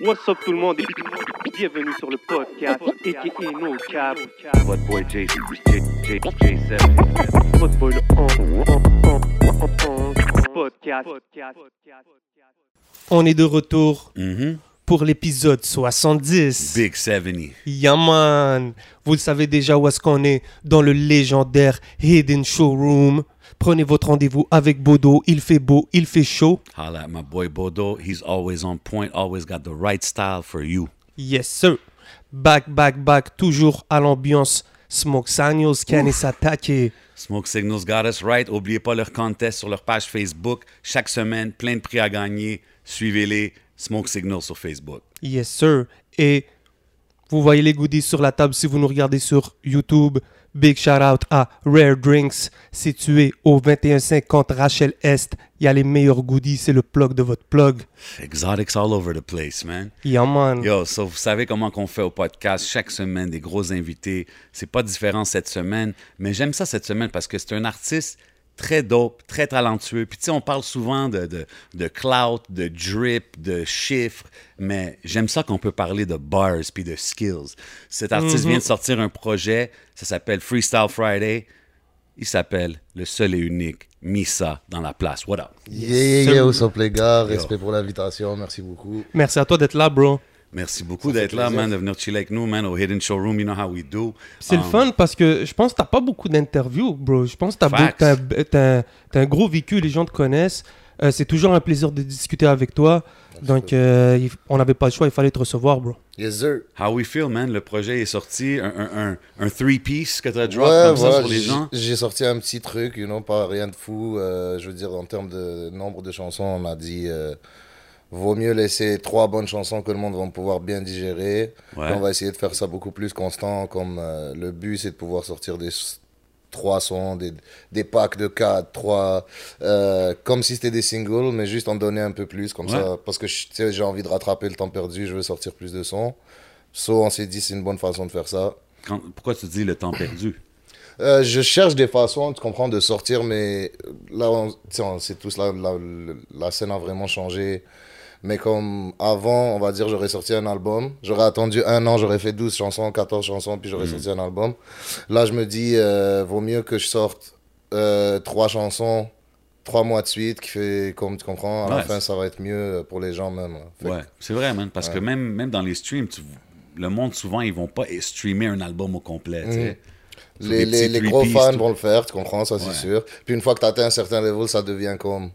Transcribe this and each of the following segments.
What's up tout le monde? Et bienvenue sur le podcast aka No Cap. What boy J, J, J, J7. Votre boy le podcast. On est de retour Mhm. pour l'épisode 70. Big 70. Yeah man, vous le savez déjà où est-ce qu'on est? Dans le légendaire Hidden Showroom. Prenez votre rendez-vous avec Bodo, il fait beau, il fait chaud. Holla at my boy Bodo. He's always on point, always got the right style for you. Yes sir. Back, back, back, toujours à l'ambiance. Smoke Signals, Can s'attaquer. Smoke Signals got us right. Oubliez pas leur contest sur leur page Facebook. Chaque semaine, plein de prix à gagner. Suivez-les. Smoke Signals sur Facebook. Yes, sir. Et vous voyez les goodies sur la table si vous nous regardez sur YouTube. Big shout out à Rare Drinks, situé au 2150 Rachel Est. Il y a les meilleurs goodies, c'est le plug de votre plug. Exotics all over the place, man. Yeah, man. Yo, so vous savez comment qu'on fait au podcast chaque semaine, des gros invités. C'est pas différent cette semaine, mais j'aime ça cette semaine parce que c'est un artiste très dope, très talentueux. Puis tu sais, on parle souvent de, de, de clout, de drip, de chiffres, mais j'aime ça qu'on peut parler de bars puis de skills. Cet artiste vient de sortir un projet, ça s'appelle Freestyle Friday. Il s'appelle le seul et unique Misa dans la place. What up? Yeah, yeah, yeah, what's up les gars, respect pour l'invitation, merci beaucoup. Merci à toi d'être là, bro. Merci beaucoup d'être là, man, de venir chiller avec nous, man, au Hidden Showroom. You know how we do. C'est le Um, fun parce que je pense que t'as pas beaucoup d'interviews, bro. Je pense que t'as t'as- t'as un gros vécu, les gens te connaissent. Euh, c'est toujours un plaisir de discuter avec toi. Donc, euh, on n'avait pas le choix, il fallait te recevoir, bro. Yes sir. How we feel, man. Le projet est sorti, un, un, un, un three-piece que tu as drop Ouais, comme ça sur les gens? j'ai sorti un petit truc, you know, pas rien de fou. euh, je veux dire, en termes de nombre de chansons, on a dit euh, vaut mieux laisser trois bonnes chansons que le monde va pouvoir bien digérer. Ouais. On va essayer de faire ça beaucoup plus constant, comme euh, le but c'est de pouvoir sortir des trois sons, des, des packs de quatre, trois, euh, comme si c'était des singles, mais juste en donner un peu plus, comme Ouais. ça, parce que j'ai envie de rattraper le temps perdu, je veux sortir plus de sons. So, on s'est dit c'est une bonne façon de faire ça. Quand- pourquoi tu dis le temps perdu? Euh, je cherche des façons, tu comprends, de sortir, mais là, on, tu sais, on sait tous, là, la, la- la scène a vraiment changé. Mais comme avant, on va dire, j'aurais sorti un album. J'aurais attendu un an, j'aurais fait 12 chansons, 14 chansons, puis j'aurais sorti un album. Là, je me dis, euh, vaut mieux que je sorte euh, trois chansons, trois mois de suite, qui fait, comme tu comprends, à Ouais, la fin, ça va être mieux pour les gens même. Que- Ouais, c'est vrai, man. Parce que même, même dans les streams, tu- le monde, souvent, ils vont pas streamer un album au complet. tu sais. Sur Les, les, les gros fans tout. vont le faire, tu comprends, ça c'est sûr. Puis une fois que tu atteins un certain level, ça devient comme.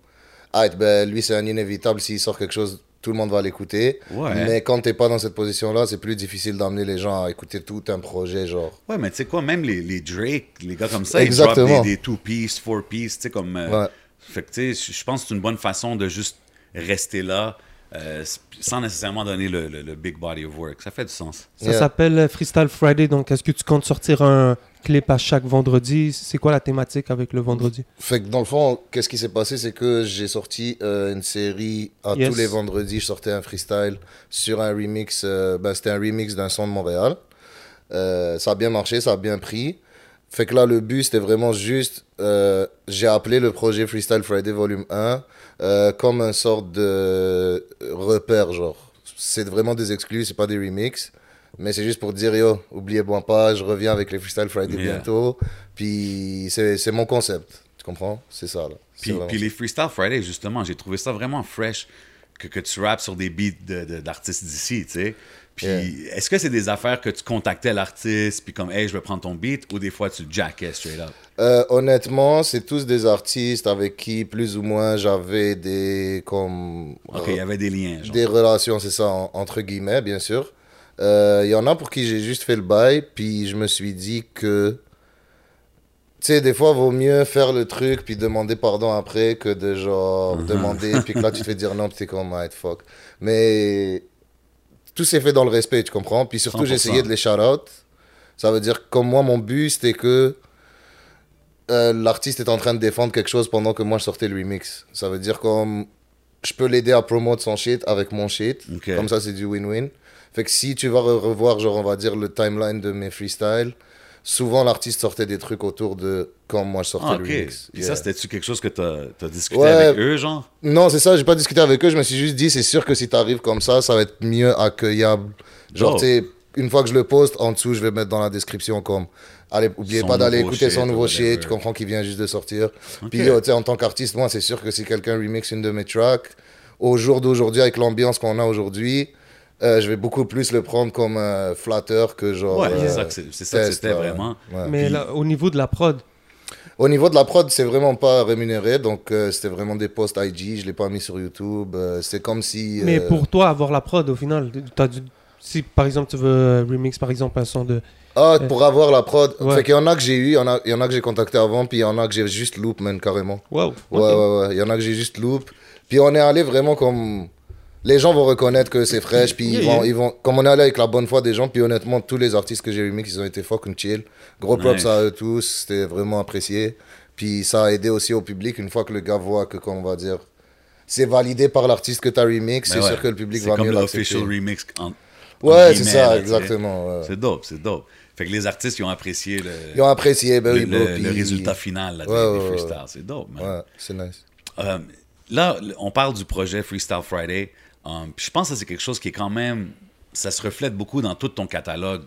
Ah, ben, lui c'est un inévitable, s'il sort quelque chose, tout le monde va l'écouter. Ouais. Mais quand t'es pas dans cette position-là, c'est plus difficile d'amener les gens à écouter tout un projet, genre. Ouais, mais tu sais quoi, même les, les Drake, les gars comme ça, Exactement. ils drop des, des two-piece, four-piece, tu sais, comme... euh, Ouais. Fait que, tu sais, je- pense que c'est une bonne façon de juste rester là, euh, sans nécessairement donner le, le- le big body of work. Ça fait du sens. Ça Yeah. s'appelle euh, Freestyle Friday. Donc, est-ce que tu comptes sortir un clip à chaque vendredi C'est quoi la thématique avec le vendredi? Fait que dans le fond, qu'est-ce qui s'est passé, c'est que j'ai sorti euh, une série à Yes. tous les vendredis, je sortais un freestyle sur un remix, euh, ben, c'était un remix d'un son de Montréal. Euh, ça a bien marché, ça a bien pris. Fait que là, le but, c'était vraiment juste, euh, j'ai appelé le projet Freestyle Friday Volume 1 euh, comme un sorte de repère, genre. C'est vraiment des exclus, c'est pas des remixes. Mais c'est juste pour dire, yo, oubliez-moi pas, je reviens avec les Freestyle Friday Yeah. bientôt. Puis c'est mon concept, tu comprends? C'est ça, là. Puis, les Freestyle Friday, justement, j'ai trouvé ça vraiment fresh que, que tu rappes sur des beats de- de- d'artistes d'ici, tu sais. Puis, Yeah. est-ce que c'est des affaires que tu contactais l'artiste, puis comme, hey, je veux prendre ton beat, ou des fois tu jackais straight up? Euh, honnêtement, c'est tous des artistes avec qui, plus ou moins, j'avais des, comme, Ok, il y avait des liens, genre. des relations, c'est ça, en- entre guillemets, bien sûr. Euh, Il y en a pour qui j'ai juste fait le bail, puis je me suis dit que, tu sais, des fois, vaut mieux faire le truc, puis demander pardon après, que de genre demander, puis que là, tu te fais dire non, puis t'es comme, ah, fuck. Mais tout s'est fait dans le respect, tu comprends? Puis surtout, j'ai 100%. essayé de les shout-out. Ça veut dire que, comme moi, mon but, c'était que euh, l'artiste est en train de défendre quelque chose pendant que moi, je sortais le remix. Ça veut dire comme je peux l'aider à promouvoir son shit avec mon shit. Comme ça, c'est du win-win. Fait que si tu vas re- revoir, genre, on va dire, le timeline de mes freestyles, souvent l'artiste sortait des trucs autour de quand moi je sortais Ah, le ok. remix. Yeah. ça, c'était-tu quelque chose que t'as as discuté Ouais. avec eux, genre? Non, c'est ça, j'ai pas discuté avec eux, je me suis juste dit, c'est sûr que si t'arrives comme ça, ça va être mieux accueillable. Genre, Oh. tu une fois que je le poste, en dessous, je vais mettre dans la description comme, allez, oubliez Son pas d'aller écouter son ou nouveau shit, tu comprends qu'il vient juste de sortir. Ok. Puis, tu sais, en tant qu'artiste, moi, c'est sûr que si quelqu'un remix une de mes tracks, au jour d'aujourd'hui, avec l'ambiance qu'on a aujourd'hui, euh, je vais beaucoup plus le prendre comme un flatteur que genre. Ouais, euh, c'est ça que c'est- c'est ça que c'était vraiment. Ouais. Mais Puis- là, au niveau de la prod, Au niveau de la prod, c'est vraiment pas rémunéré, donc euh, c'était vraiment des posts IG, je l'ai pas mis sur YouTube. euh, c'est comme si. mais euh, pour toi, avoir la prod, au final, t'as dû- si par exemple tu veux euh, remix par exemple un son de. Ah, pour avoir la prod. Ouais. Fait qu'il y en a que j'ai eu, il y en a, il y en a que j'ai contacté avant, puis il y en a que j'ai juste loop, man, carrément. Wow. Ouais, ouais, ouais. Il y en a que j'ai juste loop. Puis on est allé vraiment comme. Les gens vont reconnaître que c'est fraîche, puis ils, vont, yeah. ils vont. Comme on est allé avec la bonne foi des gens, puis honnêtement, tous les artistes que j'ai remix, ils ont été fucking chill. Gros props Nice. à eux tous, c'était vraiment apprécié. Puis ça a aidé aussi au public, une fois que le gars voit que, qu'on va dire. C'est validé par l'artiste que t'as remix, Mais c'est ouais, sûr que le public c'est va comme mieux l'accepter. l'official remix. En, en Ouais, c'est ça, tu exactement. ouais. C'est dope, c'est dope. Fait que les artistes, ils ont apprécié le, Ils ont apprécié, ben le, oui, bro, le- puis- le résultat final là, Ouais, des freestyles. C'est dope, man. Ouais, c'est nice. Euh, là, on parle du projet Freestyle Friday. Um, puis je pense que c'est quelque chose qui est quand même. Ça se reflète beaucoup dans tout ton catalogue.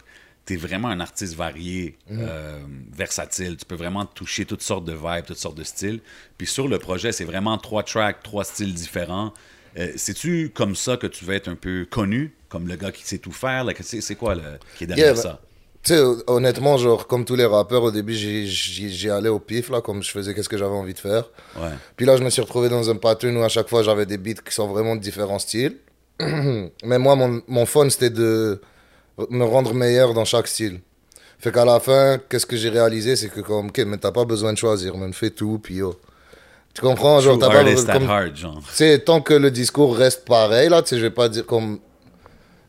Tu es vraiment un artiste varié, Mhm. euh, versatile. Tu peux vraiment toucher toutes sortes de vibes, toutes sortes de styles. Puis sur le projet, c'est vraiment trois tracks, trois styles différents. Euh, C'est-tu comme ça que tu veux être un peu connu, comme le gars qui sait tout faire? C'est c'est quoi le, qui est derrière Yeah, ça? Tu sais, honnêtement, genre, comme tous les rappeurs, au début, j'ai- allé au pif, là, comme je faisais qu'est-ce que j'avais envie de faire. Ouais. Puis là, je me suis retrouvé dans un pattern où à chaque fois, j'avais des beats qui sont vraiment de différents styles. Mais moi, mon, mon fun, c'était de me rendre meilleur dans chaque style. Fait qu'à la fin, qu'est-ce que j'ai réalisé, c'est que comme, ok, mais t'as pas besoin de choisir, man, fais tout, puis yo. Tu comprends, genre, t'as pas tu sais, tant que le discours reste pareil, là, tu sais, je vais pas dire comme.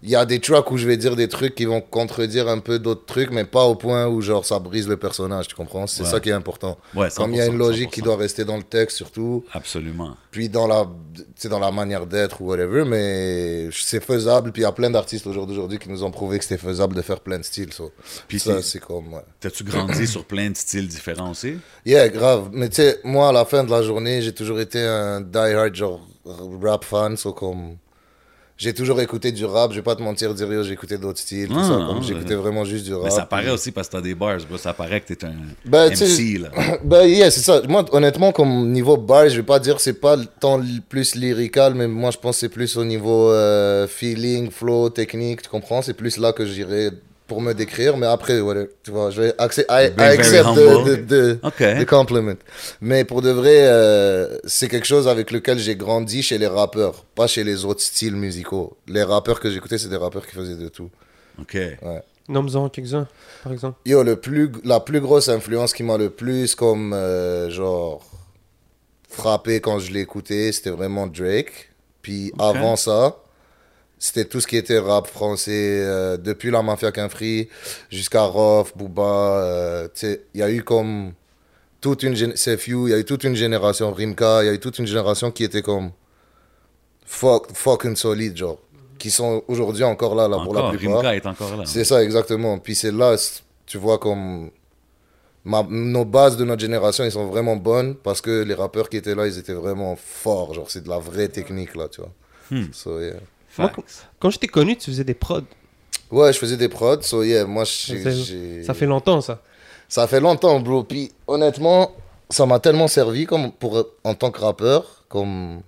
Il y a des tracks où je vais dire des trucs qui vont contredire un peu d'autres trucs, mais pas au point où, genre, ça brise le personnage, tu comprends? C'est Ouais. ça qui est important. Ouais, Comme il y a une 100%, logique qui 100%. doit rester dans le texte, surtout, Absolument. puis dans la, dans la manière d'être ou whatever, mais c'est faisable, puis il y a plein d'artistes au jour d'aujourd'hui qui nous ont prouvé que c'était faisable de faire plein de styles, so. Puis ça, c'est comme, ouais. T'as-tu grandi sur plein de styles différents aussi? Yeah, grave. Mais tu sais, moi, à la fin de la journée, j'ai toujours été un die-hard, genre, rap fan. So, comme. J'ai toujours écouté du rap, je vais pas te mentir, dire j'ai écouté d'autres styles, tout Ah, ça. non, j'écoutais vraiment juste du rap. Mais ça paraît puis- aussi parce que t'as des bars, bro. Ça paraît que t'es un Ben, MC, là. Ben, yeah, c'est ça. Moi, honnêtement, comme niveau bar, je vais pas dire c'est pas le temps le plus lyrical, mais moi, je pense que c'est plus au niveau euh, feeling, flow, technique, tu comprends? C'est plus là que j'irai pour me décrire, mais après, ouais, tu vois, je vais accé- I, I Being very accept the, humble. the, the- OK. the compliment. Mais pour de vrai, euh, c'est quelque chose avec lequel j'ai grandi chez les rappeurs, pas chez les autres styles musicaux. Les rappeurs que j'écoutais, c'est des rappeurs qui faisaient de tout. OK. Nomme-en quelques-uns, par exemple. Yo, le plus, la plus grosse influence qui m'a le plus comme euh, genre frappé quand je l'ai écouté, c'était vraiment Drake. Puis avant ça, c'était tout ce qui était rap français, euh, depuis la Mafia free jusqu'à Rof, Booba. euh, il y a eu comme toute une gén- CFU, il y a eu toute une génération Rimka, il y a eu toute une génération qui était comme fuck, fucking solide, genre. Qui sont aujourd'hui encore là, là pour la plupart. Rimka est encore là. C'est ça, exactement. Puis c'est là, tu vois, comme. ma- nos bases de notre génération, ils sont vraiment bonnes parce que les rappeurs qui étaient là, ils étaient vraiment forts. Genre, c'est de la vraie technique, là, tu vois. Hmm. So, yeah. Moi. Quand je t'ai connu, tu faisais des prods. Ouais, je faisais des prods, so yeah, moi, Ça fait longtemps, ça. Ça fait longtemps, bro. Puis honnêtement, ça m'a tellement servi comme pour, en tant que rappeur. Comme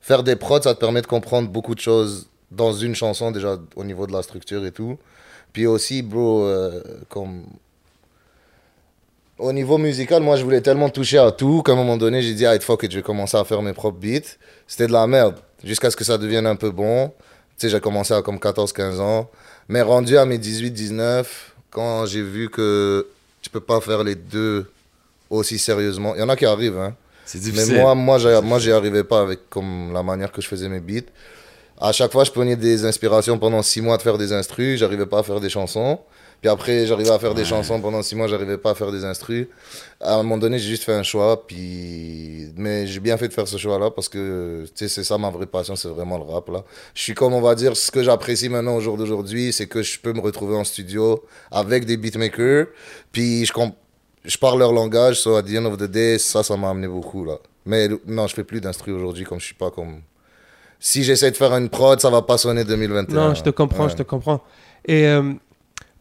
faire des prods, ça te permet de comprendre beaucoup de choses dans une chanson, déjà au niveau de la structure et tout. Puis aussi, bro, euh, comme. Au niveau musical, moi je voulais tellement toucher à tout qu'à un moment donné, j'ai dit, ah, fuck it, je vais commencer à faire mes propres beats. C'était de la merde. Jusqu'à ce que ça devienne un peu bon. Tu sais, j'ai commencé à comme 14-15 ans. Mais rendu à mes 18-19, quand j'ai vu que tu peux pas faire les deux aussi sérieusement. Il y en a qui arrivent, hein. C'est Mais difficile. moi, moi, j'ai- moi, j'y arrivais pas avec comme la manière que je faisais mes beats. À chaque fois, je prenais des inspirations pendant six mois de faire des instrus. J'arrivais pas à faire des chansons. Puis après, j'arrivais à faire des chansons pendant six mois, j'arrivais pas à faire des instrus. À un moment donné, j'ai juste fait un choix, puis... Mais j'ai bien fait de faire ce choix-là, parce que, tu sais, c'est ça ma vraie passion, c'est vraiment le rap, là. Je suis comme, on va dire, ce que j'apprécie maintenant au jour d'aujourd'hui, c'est que je peux me retrouver en studio avec des beatmakers, puis je, je parle leur langage, so at the end of the day, ça, ça m'a amené beaucoup, là. Mais non, je fais plus d'instru aujourd'hui, comme je suis pas comme... Si j'essaie de faire une prod, ça va pas sonner 2021. Non, je te comprends, Ouais. je te comprends. Et euh,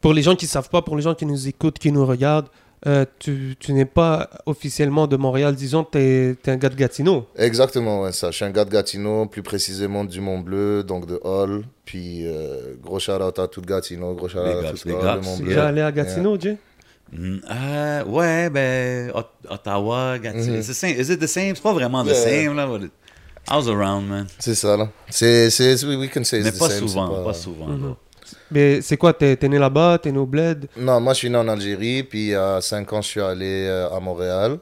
pour les gens qui ne savent pas, pour les gens qui nous écoutent, qui nous regardent, euh, tu, tu n'es pas officiellement de Montréal, disons, tu es, un gars de Gatineau. Exactement, ouais, ça. Je suis un gars de Gatineau, plus précisément du Mont Bleu, donc de Hall. Puis euh, gros shout out à tout Gatineau, gros shout out à tout le. Mont Tu es Bleu. déjà allé à Gatineau, Jay? Mm, euh, ouais, ben, Ot- Ottawa, Gatineau. Mhm. C'est same. Is it the same? C'est pas vraiment the Yeah. same, là. but it- I was around, man. C'est ça, là. C'est, c'est, we can say it's Mais the pas same, souvent, pas, souvent. Mhm. là. Mais c'est quoi, t'es es né là-bas, t'es né au bled? Non, moi, je suis né en Algérie, puis à 5 ans, je suis allé euh, à Montréal.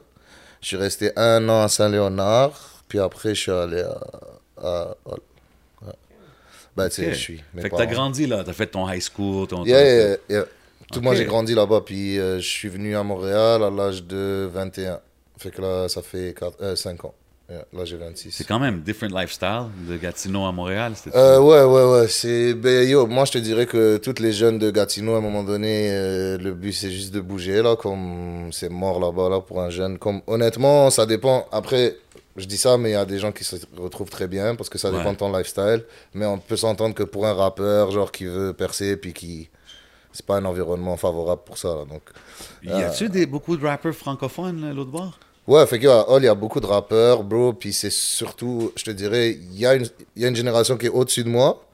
Je suis resté un an à Saint-Léonard, puis après, je suis allé à, à. Ouais. Ben, tu sais, je suis. Fait que t'as grandi là, t'as fait ton high school, ton. Yeah, yeah, yeah. Tout moi, j'ai grandi là-bas, puis euh, je suis venu à Montréal à l'âge de 21. Fait que là, ça fait 5 ans. Yeah, là, j'ai 26. C'est quand même different lifestyle de Gatineau à Montréal. Euh, ouais, ouais, ouais. C'est, ben, yo, moi, je te dirais que toutes les jeunes de Gatineau, à un moment donné, euh, le but, c'est juste de bouger, là, comme c'est mort là-bas, là, pour un jeune. Comme, honnêtement, ça dépend. Après, je dis ça, mais il y a des gens qui se retrouvent très bien, parce que ça dépend Ouais. de ton lifestyle. Mais on peut s'entendre que pour un rappeur, genre, qui veut percer, puis qui. C'est pas un environnement favorable pour ça, là, donc. Y a-tu des, beaucoup de rappers francophones, l'autre bord? Ouais, fait qu'à Hall, il y a beaucoup de rappeurs, bro. Puis c'est surtout, je te dirais, il y, a une- il y a une génération qui est au-dessus de moi,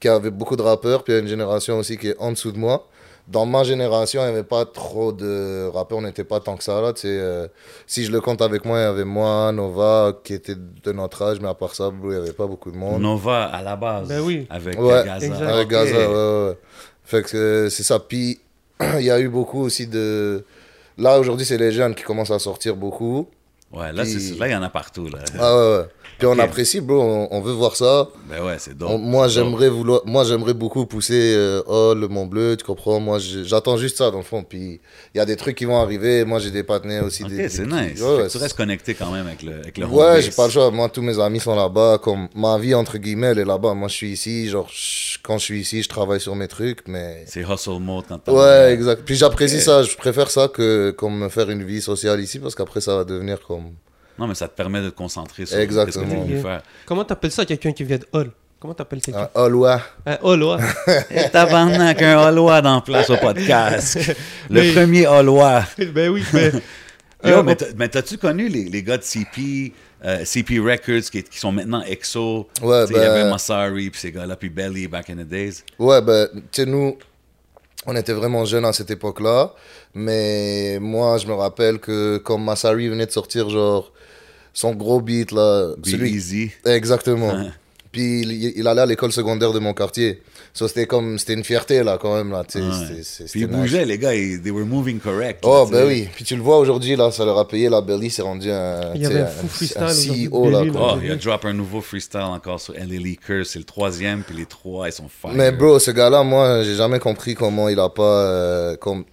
qui avait beaucoup de rappeurs. Puis il y a une génération aussi qui est en dessous de moi. Dans ma génération, il n'y avait pas trop de rappeurs, on n'était pas tant que ça. Là, tu sais, euh, si je le compte avec moi, il y avait moi, Nova, qui était de notre âge, mais à part ça, bro, il n'y avait pas beaucoup de monde. Nova à la base. Ben oui. Avec Ouais, Gaza. Avec. Gaza, ouais, ouais, ouais. Fait que euh, c'est ça. Puis il y a eu beaucoup aussi de. Là, aujourd'hui, c'est les jeunes qui commencent à sortir beaucoup. Ouais, là, c'est- là, il y en a partout. Là. Ah ouais, ouais. Puis on apprécie, bro, on, on veut voir ça. Ben ouais, c'est dope. On- moi, j'aimerais vouloir, moi, j'aimerais beaucoup pousser euh, oh, le Mont Bleu, tu comprends? Moi, j'attends juste ça, dans le fond. Puis il y a des trucs qui vont arriver. Moi, j'ai des partenaires aussi. Ok, c'est nice. Ouais, ouais, tu restes connecté quand même avec le, avec le home Ouais, j'ai pas le choix. Moi, tous mes amis sont là-bas. Comme ma vie, entre guillemets, elle est là-bas. Moi, je suis ici. Genre, je- quand je suis ici, je travaille sur mes trucs. Mais. C'est hustle mode quand. Ouais, exact. Puis j'apprécie ça. Je préfère ça que comme me faire une vie sociale ici parce qu'après, ça va devenir comme. Non, mais ça te permet de te concentrer sur Exactement. ce que tu veux faire. Comment t'appelles ça, quelqu'un qui vient de Hall Comment t'appelles quelqu'un? Un Holois. Un. Et tabarnak, un Holois dans place au podcast. Le Mais- premier Holois. ben oui, mais... Yo, Euh, mais t'as- mais t'as-tu connu les, les gars de CP, euh, CP Records qui, qui sont maintenant EXO? Ouais, sais, Il y avait ben- Massari, puis ces gars-là, puis Belly back in the days. Ouais, ben, tu sais, nous, on était vraiment jeunes à cette époque-là. Mais moi, je me rappelle que quand Massari venait de sortir, genre, son gros beat, là. Be celui- Easy. Exactement. Puis il, il allait à l'école secondaire de mon quartier. So, c'était comme, c'était une fierté, là, quand même, là. tu sais, Ouais. c'était- c'était- Puis ils nice. bougeaient, les gars, ils, they were moving correct. Oh, ben oui. Puis tu le vois aujourd'hui, là, ça leur a payé. La Belly s'est rendu un, Il y tu sais, avait un fou freestyle un aujourd'hui de CEO, là. Belly, quoi. là. Oh, il a drop un nouveau freestyle encore sur LA Leakers. C'est le troisième, puis les trois, ils sont fire. Mais bro, ce gars-là, moi, j'ai jamais compris comment il a pas. euh, comme...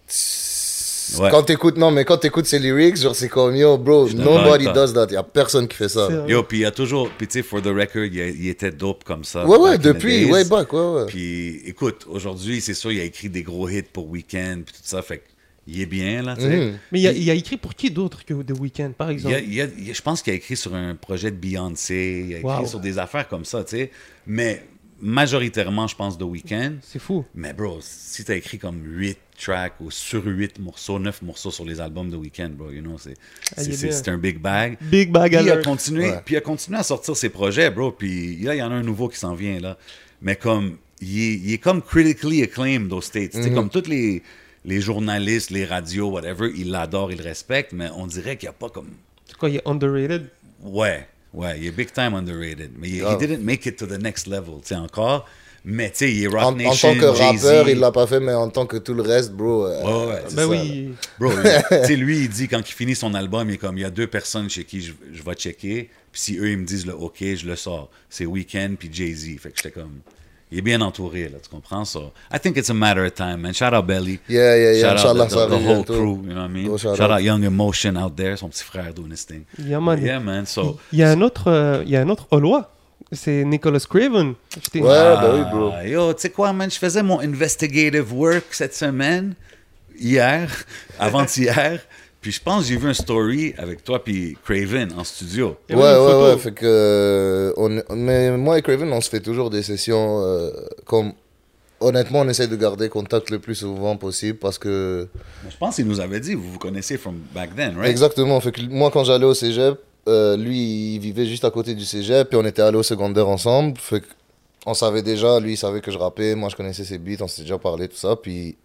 Ouais. Quand t'écoutes, non, mais quand t'écoutes ses lyrics, genre, c'est comme yo, bro, nobody does that. Y a personne qui fait ça. Yo, puis il y a toujours, puis tu sais, for the record, il, il était dope comme ça. Ouais, ouais, the depuis, way back, ouais, ouais. Puis écoute, aujourd'hui, c'est sûr, il a écrit des gros hits pour Weekend, puis tout ça, fait qu'il est bien, là, tu sais. Mhm. Mais il a, il a écrit pour qui d'autre que The Weeknd, par Il exemple a- il a- il a- je pense qu'il a écrit sur un projet de Beyoncé, il a écrit Wow. sur des affaires comme ça, tu sais. Mais majoritairement, je pense, de Weekend. C'est fou. Mais bro, si t'as écrit comme 8 tracks ou sur 8 morceaux, 9 morceaux sur les albums de Weekend, bro, you know, c'est Ah, un big bag. Big bag Puis il a continué, Ouais. puis il a continué à sortir ses projets, bro. Puis là, il y en a un nouveau qui s'en vient, là. Mais comme, il est, il est comme critically acclaimed aux States. Sais, Comme tous les, les journalistes, les radios, whatever, ils l'adorent, ils le respectent, mais on dirait qu'il n'y a pas comme... C'est quoi, il est underrated? Ouais, ouais, il est big time underrated. Mais il, he Grave. didn't make it to the next level, tu sais, encore. Mais tu sais, il est Rock En, en Nation, tant que rappeur, il l'a pas fait, mais en tant que tout le reste, bro. euh, Ouais, ouais, c'est Ben ça, oui. Bro, tu sais, lui, il dit quand il finit son album, il est comme il y a deux personnes chez qui je, je vais checker. Puis si eux, ils me disent le OK, je le sors. C'est Weeknd puis Jay-Z. Fait que j'étais comme, il est bien entouré, là, tu comprends? So, I think it's a matter of time, man. Shout out Belly. Yeah, yeah, yeah. Shout out the, ça the, the whole crew, you know what I mean? Shout Shout out. out Young Emotion out there, son petit frère doing his thing. Yeah, man. Yeah, man. So, Il y a un autre, euh, il y a un autre Olois. C'est Nicholas Craven. Ouais, bah oui, bro. Ah, Yo, tu sais quoi, man? Je faisais mon investigative work cette semaine, hier, avant-hier. Puis je pense que j'ai vu un story avec toi puis Craven en studio. Ouais, ouais, photo. ouais. Fait que. euh, on, mais moi et Craven, on se fait toujours des sessions euh, comme. Honnêtement, on essaie de garder contact le plus souvent possible parce que. Je pense qu'il nous avait dit, vous vous connaissez from back then, right? Exactement. Fait que moi, quand j'allais au cégep, euh, lui, il vivait juste à côté du cégep et on était allés au secondaire ensemble. Fait on savait déjà, lui, il savait que je rappais, moi, je connaissais ses beats, on s'est déjà parlé, tout ça. Puis,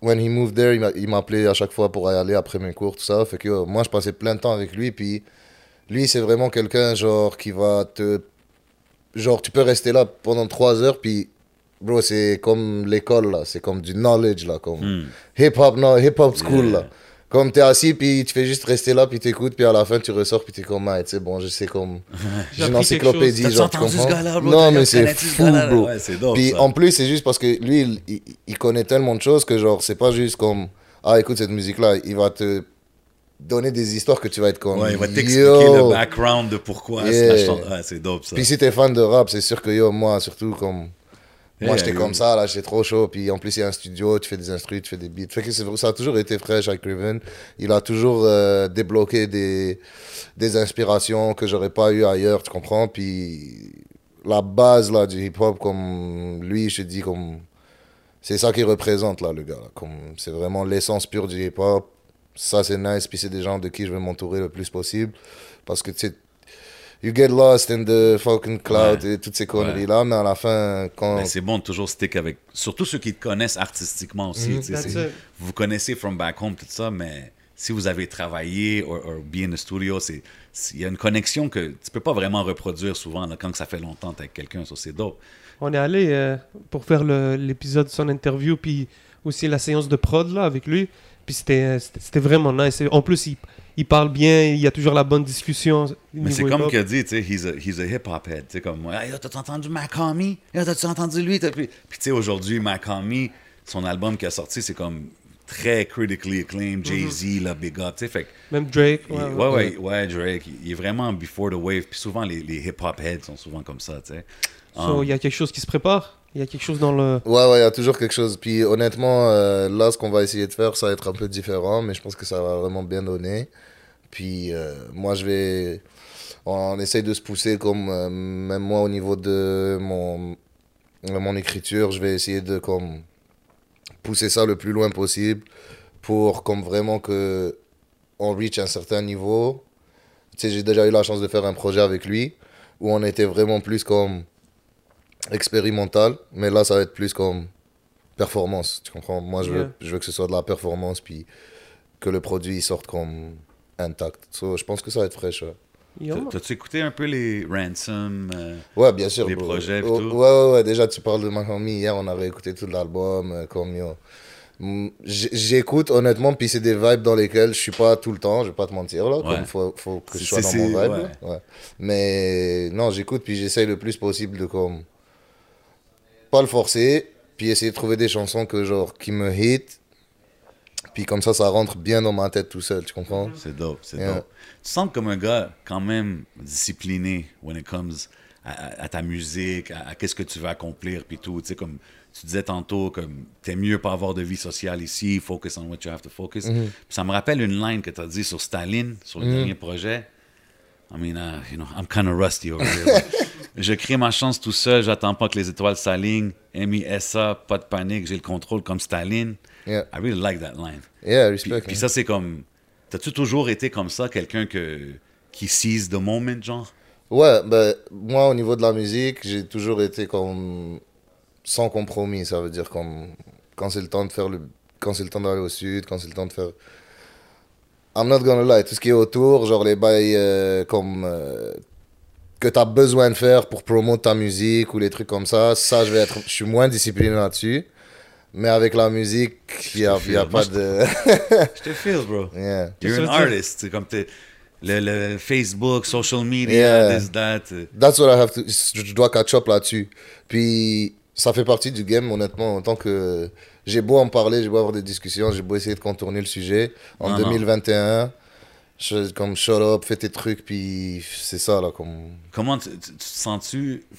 when he moved there, il m'a- il m'appelait à chaque fois pour y aller après mes cours, tout ça. Fait que euh, moi, je passais plein de temps avec lui. Puis, lui, c'est vraiment quelqu'un, genre, qui va te. Genre, tu peux rester là pendant trois heures, puis. Bro, c'est comme l'école, là. C'est comme du knowledge, là. Comme Hmm. hip-hop, non, hip-hop school, Yeah. là. Comme t'es assis, puis tu fais juste rester là, puis t'écoutes, puis à la fin, tu ressors, puis t'es comme, ah, tu sais, bon, je sais comme. J'ai une encyclopédie, genre, tu ce bro? Non, mais c'est ce fou, gars-là? bro. Ouais, c'est dope, Puis ça. en plus, c'est juste parce que lui, il, il- il connaît tellement de choses que, genre, c'est pas juste comme, ah, écoute cette musique-là, il va te donner des histoires que tu vas être comme. Ouais, il va t'expliquer le background de pourquoi Yeah. c'est Ouais, c'est dope, ça. Puis si t'es fan de rap, c'est sûr que yo, moi, surtout, comme. Moi, Yeah, j'étais comme ça, là, j'étais trop chaud. Puis en plus, il y a un studio, tu fais des instruments, tu fais des beats. Fait que ça a toujours été fraîche avec Craven. Il a toujours euh, débloqué des, des inspirations que j'aurais pas eu ailleurs, tu comprends? Puis la base là, du hip-hop, comme lui, je te dis, comme. C'est ça qu'il représente, là, le gars. là. Comme, c'est vraiment l'essence pure du hip-hop. Ça, c'est nice. Puis c'est des gens de qui je vais m'entourer le plus possible. Parce que, tu sais, you get lost in the fucking cloud Ouais. et toutes ces conneries-là. Mais à la fin, quand. Mais c'est bon de toujours stick avec. Surtout ceux qui te connaissent artistiquement aussi. C'est- it. Vous vous connaissez from back home, tout ça, mais si vous avez travaillé ou or be in the studio, c'est il y a une connexion que tu peux pas vraiment reproduire souvent là, quand que ça fait longtemps que avec quelqu'un. Ça, c'est dope. On est allé euh, pour faire le- l'épisode de son interview, puis aussi la séance de prod là avec lui. Puis c'était euh, vraiment nice. En plus, il, il parle bien, il y a toujours la bonne discussion. Mais c'est comme qu'il a dit, tu sais, he's a, he's a hip-hop head. Tu sais, comme, hey, yo, t'as entendu Macomie? Yo, t'as-tu entendu lui? T'as- Puis, tu sais, aujourd'hui, Macomie, son album qui a sorti, c'est comme très critically acclaimed, Jay-Z, là, big up, tu sais, fait Même Drake. Il- ouais, Ouais, ouais. ouais, ouais, Drake, il est vraiment before the wave. Puis souvent, les, les hip-hop heads sont souvent comme ça, tu sais. So, Um, il y a quelque chose qui se prépare? Il y a quelque chose dans le. Ouais, ouais, il y a toujours quelque chose. Puis honnêtement, euh, là, ce qu'on va essayer de faire, ça va être un peu différent, mais je pense que ça va vraiment bien donner. Puis euh, moi, je vais. On essaye de se pousser comme. euh, même moi, au niveau de mon, mon écriture, je vais essayer de comme. Pousser ça le plus loin possible pour comme vraiment que. On reach un certain niveau. Tu sais, j'ai déjà eu la chance de faire un projet avec lui où on était vraiment plus comme expérimental, mais là, ça va être plus comme performance. Tu comprends? Moi, je veux, Yeah. je veux que ce soit de la performance, puis que le produit il sorte comme intact. So, je pense que ça va être fraîche. Ouais. T'as-tu écouté un peu les Ransom? euh, Ouais, bien sûr. Les bro. projets et Oh, tout? Ouais, ouais, ouais. Déjà, tu parles de ma famille. Hier, on a réécouté tout l'album. euh, comme yo. Mm, J'écoute honnêtement, puis c'est des vibes dans lesquelles je suis pas tout le temps, je vais pas te mentir là. Ouais. Comme faut, faut que je sois dans mon vibe. Ouais. Mais non, j'écoute, puis j'essaye le plus possible de comme. Pas le forcer, puis essayer de trouver des chansons que, genre, qui me hit. Puis comme ça, ça rentre bien dans ma tête tout seul, tu comprends? C'est dope, c'est Yeah. dope. Tu sens comme un gars quand même discipliné when it comes à, à- à ta musique, à, à qu'est-ce que tu veux accomplir, puis tout. Tu sais, comme tu disais tantôt, comme t'es mieux pas avoir de vie sociale ici, focus on what you have to focus. Puis ça me rappelle une line que tu as dit sur Staline, sur le dernier projet. I mean, uh, you know, I'm kind of rusty over here. but je crée ma chance tout seul, j'attends pas que les étoiles s'alignent. M.I.S.A., pas de panique, j'ai le contrôle comme Staline. Yeah, I really like that line. yeah Puis, respect. puis hein. ça, c'est comme. T'as-tu toujours été comme ça, quelqu'un que, qui seize the moment, genre? Ouais, ben, moi, au niveau de la musique, j'ai toujours été comme sans compromis. Ça veut dire comme quand c'est le temps de faire le. Quand c'est le temps d'aller au sud, quand c'est le temps de faire. I'm not gonna lie, tout ce qui est autour, genre les bails euh, comme. euh, que t'as besoin de faire pour promouvoir ta musique ou les trucs comme ça, ça, je vais être. Je suis moins discipliné là-dessus. Mais avec la musique, il n'y a, y a feel. pas de. Je te feel, bro. yeah. You're an artist. C'est comme t'es. Le, le Facebook, social media, Yeah. this, that. euh, That's what I have to. Je je dois catch up là-dessus. Puis ça fait partie du game, honnêtement. En tant que j'ai beau en parler, j'ai beau avoir des discussions, j'ai beau essayer de contourner le sujet. En Non, non. 2021, je, comme shut up, fais tes trucs, puis c'est ça là. Comme Comment tu, te sens-tu? Tu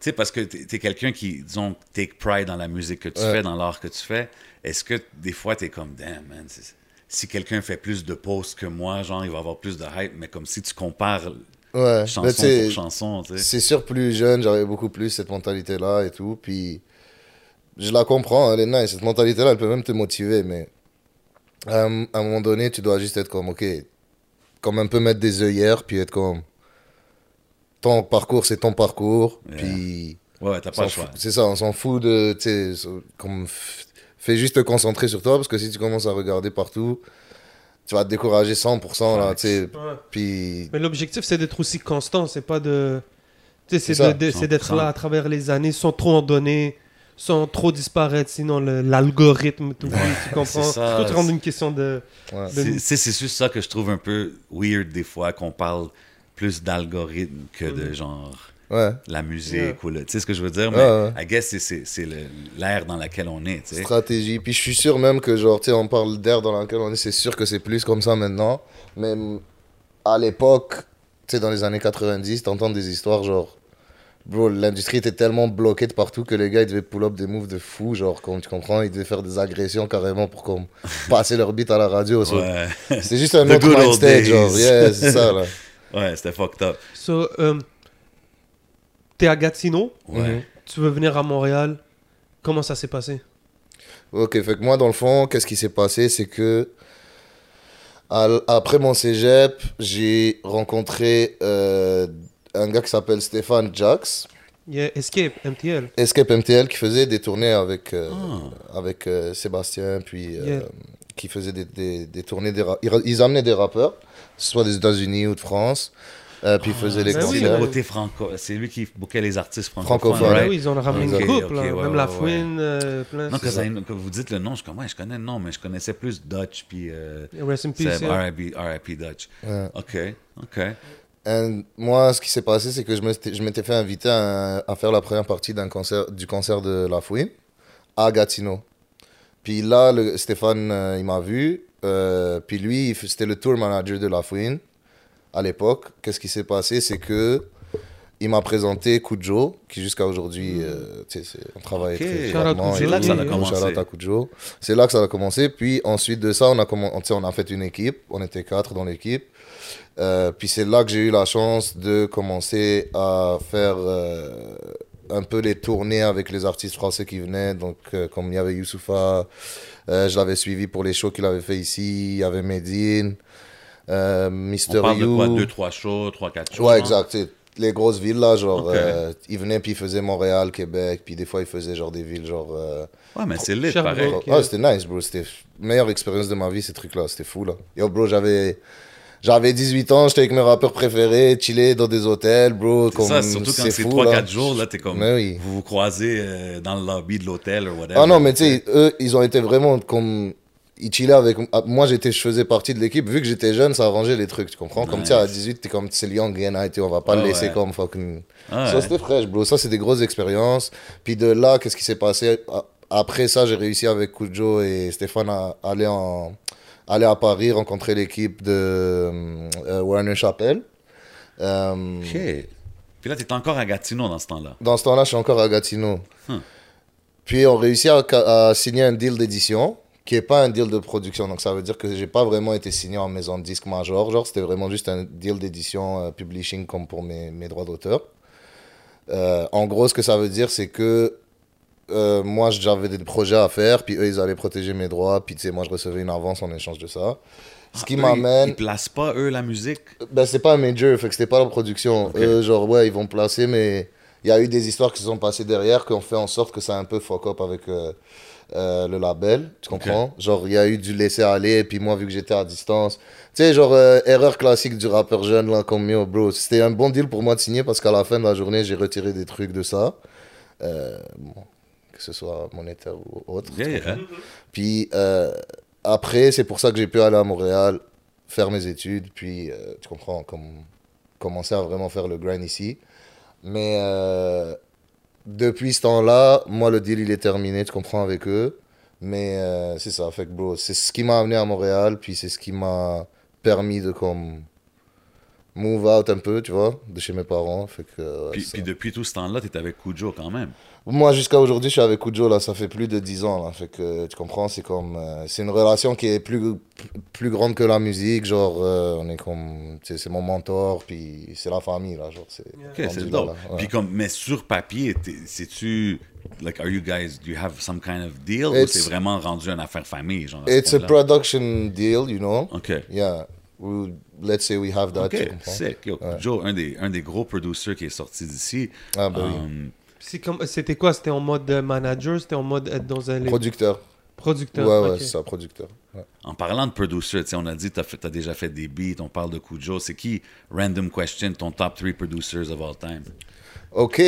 sais, parce que tu es, quelqu'un qui, disons, take pride dans la musique que tu Ouais. fais, dans l'art que tu fais. Est-ce que des fois, tu es comme, damn, man, si quelqu'un fait plus de posts que moi, genre, il va avoir plus de hype, mais comme si tu compares ouais. chanson sais, pour chanson, tu sais. C'est sûr, plus jeune, j'avais beaucoup plus cette mentalité-là et tout. Puis je la comprends, elle est nice. Cette mentalité-là, elle peut même te motiver, mais à un, à un moment donné, tu dois juste être comme, ok, comme un peu mettre des œillères, puis être comme, ton parcours, c'est ton parcours. Yeah. Puis Ouais, t'as on pas le choix. c'est ça, on s'en fout de, tu sais, so- comme, fais juste te concentrer sur toi, parce que si tu commences à regarder partout, tu vas te décourager 100%, là, Facts. tu sais. Ouais. Puis Mais l'objectif, c'est d'être aussi constant, c'est pas de. Tu sais, c'est d'être 100%. là à travers les années sans trop en donner, sans trop disparaître, sinon l'algorithme, tout tu comprends? ça. Tout rendre une question de. ouais. de- C'est juste ça que je trouve un peu weird des fois, qu'on parle plus d'algorithme que de genre Ouais. la musique Yeah. ou le. Tu sais ce que je veux dire? Ouais, Mais ouais. I guess c'est- l'ère dans laquelle on est, tu sais. stratégie. Puis je suis sûr même que, genre, tu sais, on parle d'air dans laquelle on est, c'est sûr que c'est plus comme ça maintenant. Mais à l'époque, tu sais, dans les années 90, t'entends des histoires, genre, bro, l'industrie était tellement bloquée de partout que les gars, ils devaient pull up des moves de fou, genre, comme tu comprends, ils devaient faire des agressions carrément pour comme, passer leur beat à la radio. So, Ouais, C'est juste un The autre mindset, genre, yeah, c'est ça, là. ouais c'était fucked up. So, euh, t'es à Gatineau, Ouais. Mhm. tu veux venir à Montréal? Comment ça s'est passé? Ok, fait que moi, dans le fond, qu'est-ce qui s'est passé, c'est que après mon cégep, j'ai rencontré euh, un gars qui s'appelle Stéphane Jax, Il y a Escape, MTL. Escape MTL, qui faisait des tournées avec, euh, Ah. avec euh, Sébastien, puis euh, Yeah. qui faisait des, des, des tournées. Des ils, amenaient des rappeurs, soit des États-Unis ou de France, euh, puis ils faisaient les ben oui, C'est le concerts. mais- côté franco. C'est lui qui bouquait les artistes francophones. Francophones. Ah right? oui, ils ont ramené Exact. une couple, ouais, même la ouais, Fouine, euh, plein. Non, que, ça. ça- que vous dites le nom, je ouais, je connais le nom, mais je connaissais plus Dutch, puis euh, Rest in peace. Seb, yeah. R.I.P. Dutch. Ouais. OK, OK. And moi, ce qui s'est passé, c'est que je m'étais fait inviter à, à faire la première partie d'un concert, du concert de La Fouine à Gatineau. Puis là, le, Stéphane, euh, il m'a vu. euh, puis lui, c'était le tour manager de La Fouine à l'époque. Qu'est-ce qui s'est passé? C'est que il m'a présenté Kujo, qui jusqu'à aujourd'hui, euh, on travaille Ok. très C'est là que ça a commencé. C'est là que ça a commencé. Puis ensuite de ça, on a, on a fait une équipe. On était quatre dans l'équipe. Euh, puis c'est là que j'ai eu la chance de commencer à faire euh, un peu les tournées avec les artistes français qui venaient. Donc, euh, comme il y avait Youssoufa, euh, je l'avais suivi pour les shows qu'il avait fait ici. Il y avait Medine, euh, Mister On parle de You. quoi? Deux, trois shows, trois, quatre shows? Ouais, non? exact. Les grosses villes, là, genre, Ok. euh, ils venaient puis ils faisaient Montréal, Québec, puis des fois ils faisaient genre des villes, genre. euh, Ouais, mais c'est lit, pareil. Ah, c'était nice, bro. C'était la meilleure expérience de ma vie, ces trucs-là. C'était fou, là. Yo, bro, j'avais. J'avais 18 ans, j'étais avec mes rappeurs préférés, chillé dans des hôtels, bro. Comme, ça, surtout quand c'est fou, 3-4 là. jours, là, t'es comme. Mais oui. Vous vous croisez euh, dans le lobby de l'hôtel ou whatever. Ah non, mais tu sais, eux, ils ont été vraiment comme. Ils chillaient avec. ah, Moi, j'étais, je faisais partie de l'équipe. Vu que j'étais jeune, ça arrangeait les trucs, tu comprends? Comme tu sais, à Nice. 18, t'es comme, c'est le young guy, on va pas le laisser ouais. comme fucking. Ah, Ça, ouais. c'était fraîche, bro. Ça, c'est des grosses expériences. Puis de là, qu'est-ce qui s'est passé? Après ça, j'ai réussi avec Kujo et Stéphane à aller, en... aller à Paris, rencontrer l'équipe de euh, Warner Chappell. Euh. Puis là, t'es encore à Gatineau dans ce temps-là. Dans ce temps-là, je suis encore à Gatineau. Hmm. Puis on réussit à, signer un deal d'édition qui n'est pas un deal de production. Donc ça veut dire que j'ai pas vraiment été signé en maison de disque major. Genre, c'était vraiment juste un deal d'édition euh, publishing comme pour mes, mes droits d'auteur. Euh, en gros, ce que ça veut dire, c'est que euh, moi, j'avais des projets à faire, puis eux, ils allaient protéger mes droits, puis tu sais, moi, je recevais une avance en échange de ça. Ce qui Eux, m'amène. Ils, ils placent pas, eux, la musique? Ben, c'est pas un major, fait que c'était pas la production. Eux, genre, ouais, ils vont placer, mais il y a eu des histoires qui se sont passées derrière qui ont fait en sorte que ça a un peu fuck up avec euh, euh, le label, tu comprends? Genre, il y a eu du laisser aller, et puis moi, vu que j'étais à distance, tu sais, genre, euh, erreur classique du rappeur jeune, là, comme yo, bro. C'était un bon deal pour moi de signer parce qu'à la fin de la journée, j'ai retiré des trucs de ça. Bon, ce soit monétaire ou autre. Yeah, yeah. Puis euh, après, c'est pour ça que j'ai pu aller à Montréal faire mes études, puis, euh, tu comprends, comme, commencer à vraiment faire le grind ici. Mais euh, depuis ce temps-là, moi, le deal, il est terminé, tu comprends, avec eux. Mais c'est ça, fait que, bro, c'est ce qui m'a amené à Montréal, puis c'est ce qui m'a permis de, comme, move out un peu, tu vois, de chez mes parents. Fait que, ouais, Puis, depuis tout ce temps-là, tu es avec Kujo quand même. Moi, jusqu'à aujourd'hui, je suis avec Kujo, là, ça fait plus de 10 ans, là. Fait que, tu comprends, c'est comme... euh, c'est une relation qui est plus, plus grande que la musique, genre, euh, on est comme... tu sais, C'est mon mentor, puis c'est la famille, là, genre, c'est... Ok, c'est dope. là, ouais. Puis comme, mais sur papier, c'est-tu, like, are you guys, do you have some kind of deal ou It's- c'est vraiment rendu une affaire famille, genre? It's a production deal, you know? Ok. Yeah. Let's say we have that, tu Ok, comprends? sick. Yo, Kujo, un des, un des gros producers qui est sorti d'ici. Ah, bah oui. Um, C'était quoi? C'était en mode euh, manager? C'était en mode être dans un Producteur. producteur Ouais, ouais, c'est ça, producteur. Ouais. En parlant de producer, tu sais, on a dit que tu as, déjà fait des beats, on parle de Kujo. C'est qui, random question, ton top 3 producers of all time? Ok,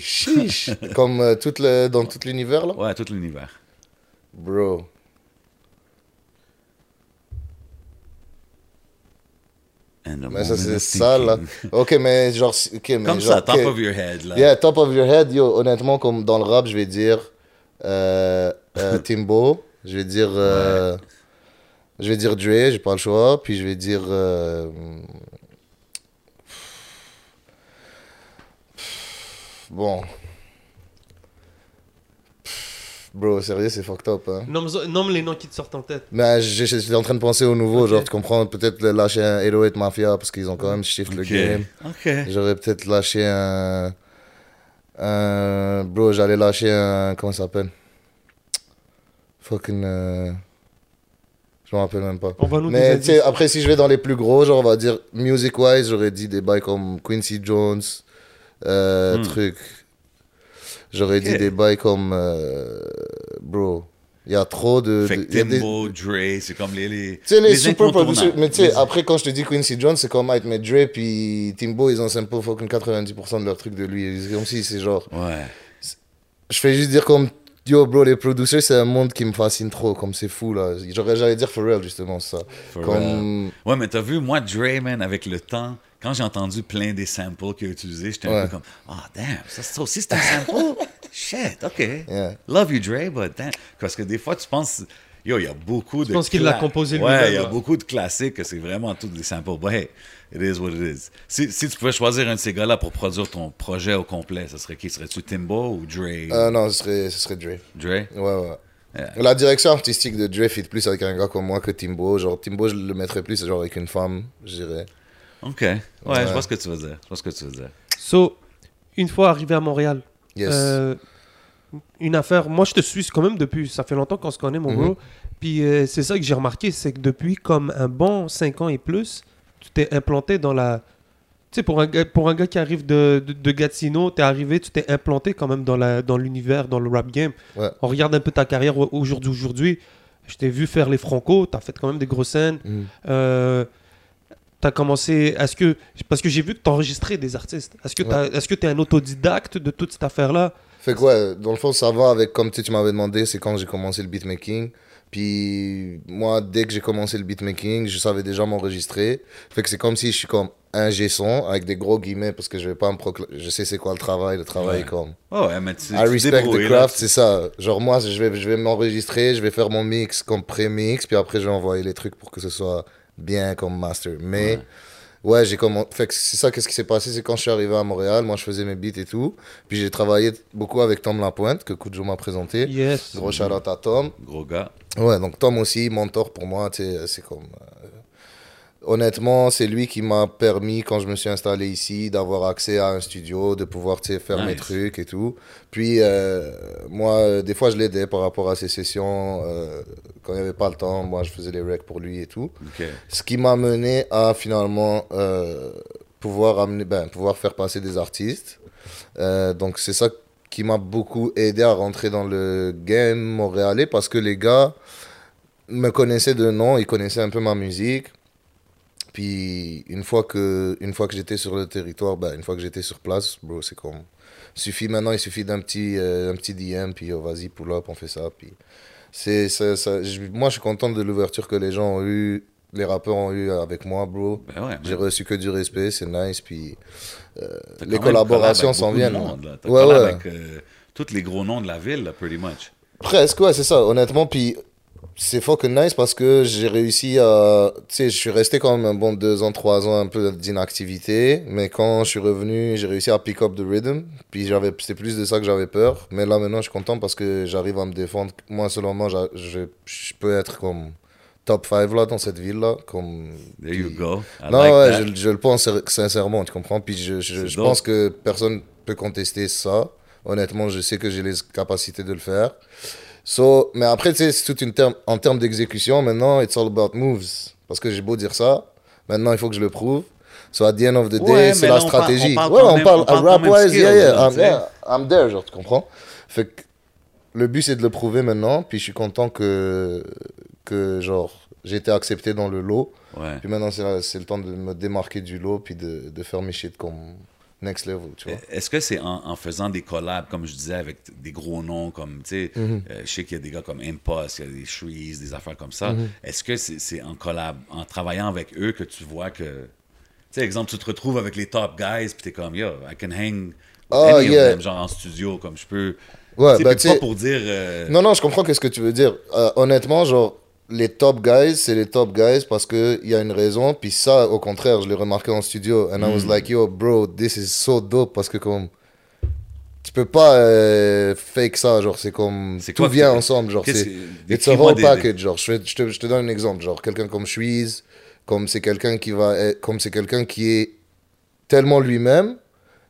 chiche. Comme euh, tout le, dans tout l'univers, là? Ouais, tout l'univers. Bro. And the Mais ça, c'est ça, là. Ok, mais genre... ok, mais Comme genre, ça, top of your head, là. Yeah, top of your head, yo, honnêtement, comme dans le rap, je vais dire euh, euh, Timbo, je vais dire euh, je vais dire Dre, j'ai pas le choix, puis je vais dire euh, bon Bro, sérieux, c'est fucked up, hein. Nomme, nomme les noms qui te sortent en tête. Mais je- je- j'étais en train de penser au nouveau, genre, tu comprends, peut-être lâcher un 808 Mafia, parce qu'ils ont quand même shift le game. Ok. J'aurais peut-être lâché un. un bro, j'allais lâcher un. Comment ça s'appelle? Fucking. euh, Je me rappelle même pas. On va nous Mais après, si je vais dans les plus gros, genre, on va dire music wise, j'aurais dit des bails comme Quincy Jones, euh, Hmm. truc. J'aurais dit des bails comme. euh, bro, il y a trop de. Fait de- que a des- Timbo, Dre, c'est comme les. les tu sais, les, super incontournables. producers. Mais tu sais, Les- après, quand je te dis Quincy Jones, c'est comme avec Dre puis Timbo, ils ont simple fucking 90% de leur truc de lui. C'est comme si c'est genre. Ouais. Je fais juste dire comme. Yo, bro, les producers, c'est un monde qui me fascine trop. Comme c'est fou, là. J'aurais, j'allais dire Pharrell, justement, ça. For comme. Ouais, mais t'as vu, moi, Dre, man, avec le temps, quand j'ai entendu plein des samples qu'il a utilisés, j'étais un Ouais. peu comme, ah, damn, ça, ça aussi, c'est un sample? Shit, OK. Yeah. Love you, Dre, but damn. Parce que des fois, tu penses, yo, il y a beaucoup de. penses qu'il l'a composé Ouais, lui-même, il y a là. beaucoup de classiques que c'est vraiment tous des samples. But hey, it is what it is. Si, si tu pouvais choisir un de ces gars-là pour produire ton projet au complet, ce serait qui? Serais-tu Timbo ou Dre? Euh, non, ce serait, ce serait Dre. Dre? Ouais, ouais. Yeah. La direction artistique de Dre fit plus avec un gars comme moi que Timbo. Genre, Timbo, je le mettrais plus genre avec une femme, je dirais. OK. Ouais, Ouais. je vois ce que tu veux dire. Je vois ce que tu veux dire. So, une fois arrivé à Montréal, Yes. euh, une affaire, moi je te suis quand même depuis, ça fait longtemps qu'on se connaît, mon Mhm. bro. Puis euh, c'est ça que j'ai remarqué, c'est que depuis comme un bon 5 ans et plus, tu t'es implanté dans la. Tu sais, pour un, gars- pour un gars qui arrive de, de, de Gatineau, t'es arrivé, tu t'es implanté quand même dans la- dans l'univers, dans, le rap game. Ouais. On regarde un peu ta carrière au- aujourd'hui. aujourd'hui. Je t'ai vu faire les Franco, t'as fait quand même des grosses scènes. Mhm. Euh, t'as commencé. Est-ce que. Parce que j'ai vu que t'enregistrais des artistes. Est-ce que est-ce que t'es un autodidacte de toute cette affaire-là? Fait que ouais, dans le fond, ça va avec, comme tu, tu m'avais demandé, c'est quand j'ai commencé le beatmaking. Puis moi, dès que j'ai commencé le beatmaking, je savais déjà m'enregistrer. Fait que c'est comme si je suis comme un G-son, avec des gros guillemets, parce que je vais pas me procla- Je sais c'est quoi le travail, le travail Ouais. comme... Oh, ouais, mais tu, I tu respect the craft, c'est ça. Genre moi, je vais, je vais m'enregistrer, je vais faire mon mix comme pré-mix, puis après je vais envoyer les trucs pour que ce soit bien comme master. Mais ouais, j'ai commencé. Fait que c'est ça, qu'est-ce qui s'est passé, c'est quand je suis arrivé à Montréal, moi je faisais mes beats et tout, puis j'ai travaillé beaucoup avec Tom Lapointe que Kujo m'a présenté. Yes. Gros shout out à Tom. Gros gars. Ouais, donc Tom aussi, mentor pour moi, tu sais, c'est comme. euh, honnêtement, c'est lui qui m'a permis, quand je me suis installé ici, d'avoir accès à un studio, de pouvoir, faire mes trucs et tout. Puis, euh, moi, euh, des fois, je l'aidais par rapport à ses sessions. euh, quand il n'y avait pas le temps, moi, je faisais les recs pour lui et tout. Ce qui m'a mené à finalement euh, pouvoir, amener, ben, pouvoir faire passer des artistes. Donc c'est ça qui m'a beaucoup aidé à rentrer dans le game montréalais parce que les gars me connaissaient de nom, ils connaissaient un peu ma musique. Puis une fois que, une fois que j'étais sur le territoire, ben, une fois que j'étais sur place, bro, c'est comme... Suffit maintenant, il suffit d'un petit, euh, un petit DM, puis oh, vas-y, pull up, on fait ça. Puis c'est, ça- moi, je suis content de l'ouverture que les gens ont eue les rappeurs ont eu avec moi, bro. Ben ouais. J'ai reçu que du respect, c'est nice. Puis euh, les collaborations collab s'en viennent. monde. T'as Ouais, ouais. avec euh, tous les gros noms de la ville, là, pretty much. Presque, ouais, c'est ça, honnêtement. Puis c'est fucking nice parce que j'ai réussi à. Tu sais, je suis resté quand même un bon deux ans, trois ans, un peu d'inactivité. Mais quand je suis revenu, j'ai réussi à pick up the rhythm. Puis j'avais, c'était plus de ça que j'avais peur. Mais là, maintenant, je suis content parce que j'arrive à me défendre. Moi, selon moi, je, je peux être comme top 5 là, dans cette ville-là. Comme... There you go. I Non, like ouais, je, je le pense sin- sincèrement, tu comprends? Puis je, je, C'est je pense que personne peut contester ça. Honnêtement, je sais que j'ai les capacités de le faire. So, mais après, tu sais, c'est tout une terme, en termes d'exécution, maintenant, it's all about moves. Parce que j'ai beau dire ça, maintenant, il faut que je le prouve. So, at the end of the day, Ouais, c'est la parle- stratégie. on parle ouais, on parle, on parle rap-wise, yeah, yeah, I'm, yeah, I'm there, genre, tu comprends? Fait que le but, c'est de le prouver maintenant, puis je suis content que, que genre, j'ai été accepté dans le lot. Ouais. Puis maintenant, c'est le temps de me démarquer du lot puis de, de faire mes shit comme next level, tu vois. Est-ce que c'est en, en faisant des collabs, comme je disais, avec des gros noms comme, tu sais, Mhm. euh, je sais qu'il y a des gars comme Impost, il y a des Shreeze, des affaires comme ça. Mhm. Est-ce que c'est en collab, en travaillant avec eux que tu vois que, tu sais, exemple, tu te retrouves avec les top guys, puis t'es comme, yo, I can hang Ah, any of yeah. them, genre en studio, comme je peux. Ouais, bah, pas sais- pour dire. euh, Non, non, je comprends qu'est-ce que tu veux dire. Euh, honnêtement, genre, les top guys, c'est les top guys parce qu'il y a une raison. Puis ça, au contraire, je l'ai remarqué en studio. And I Mm. was like, yo, bro, this is so dope parce que comme. Tu peux pas euh, fake ça, genre, c'est comme. Tout quoi vient ensemble, genre, c'est. It's a whole des- package, genre. Je, te, je te donne un exemple, genre, quelqu'un comme Shreeze, comme c'est quelqu'un qui va. être- Comme c'est quelqu'un qui est tellement lui-même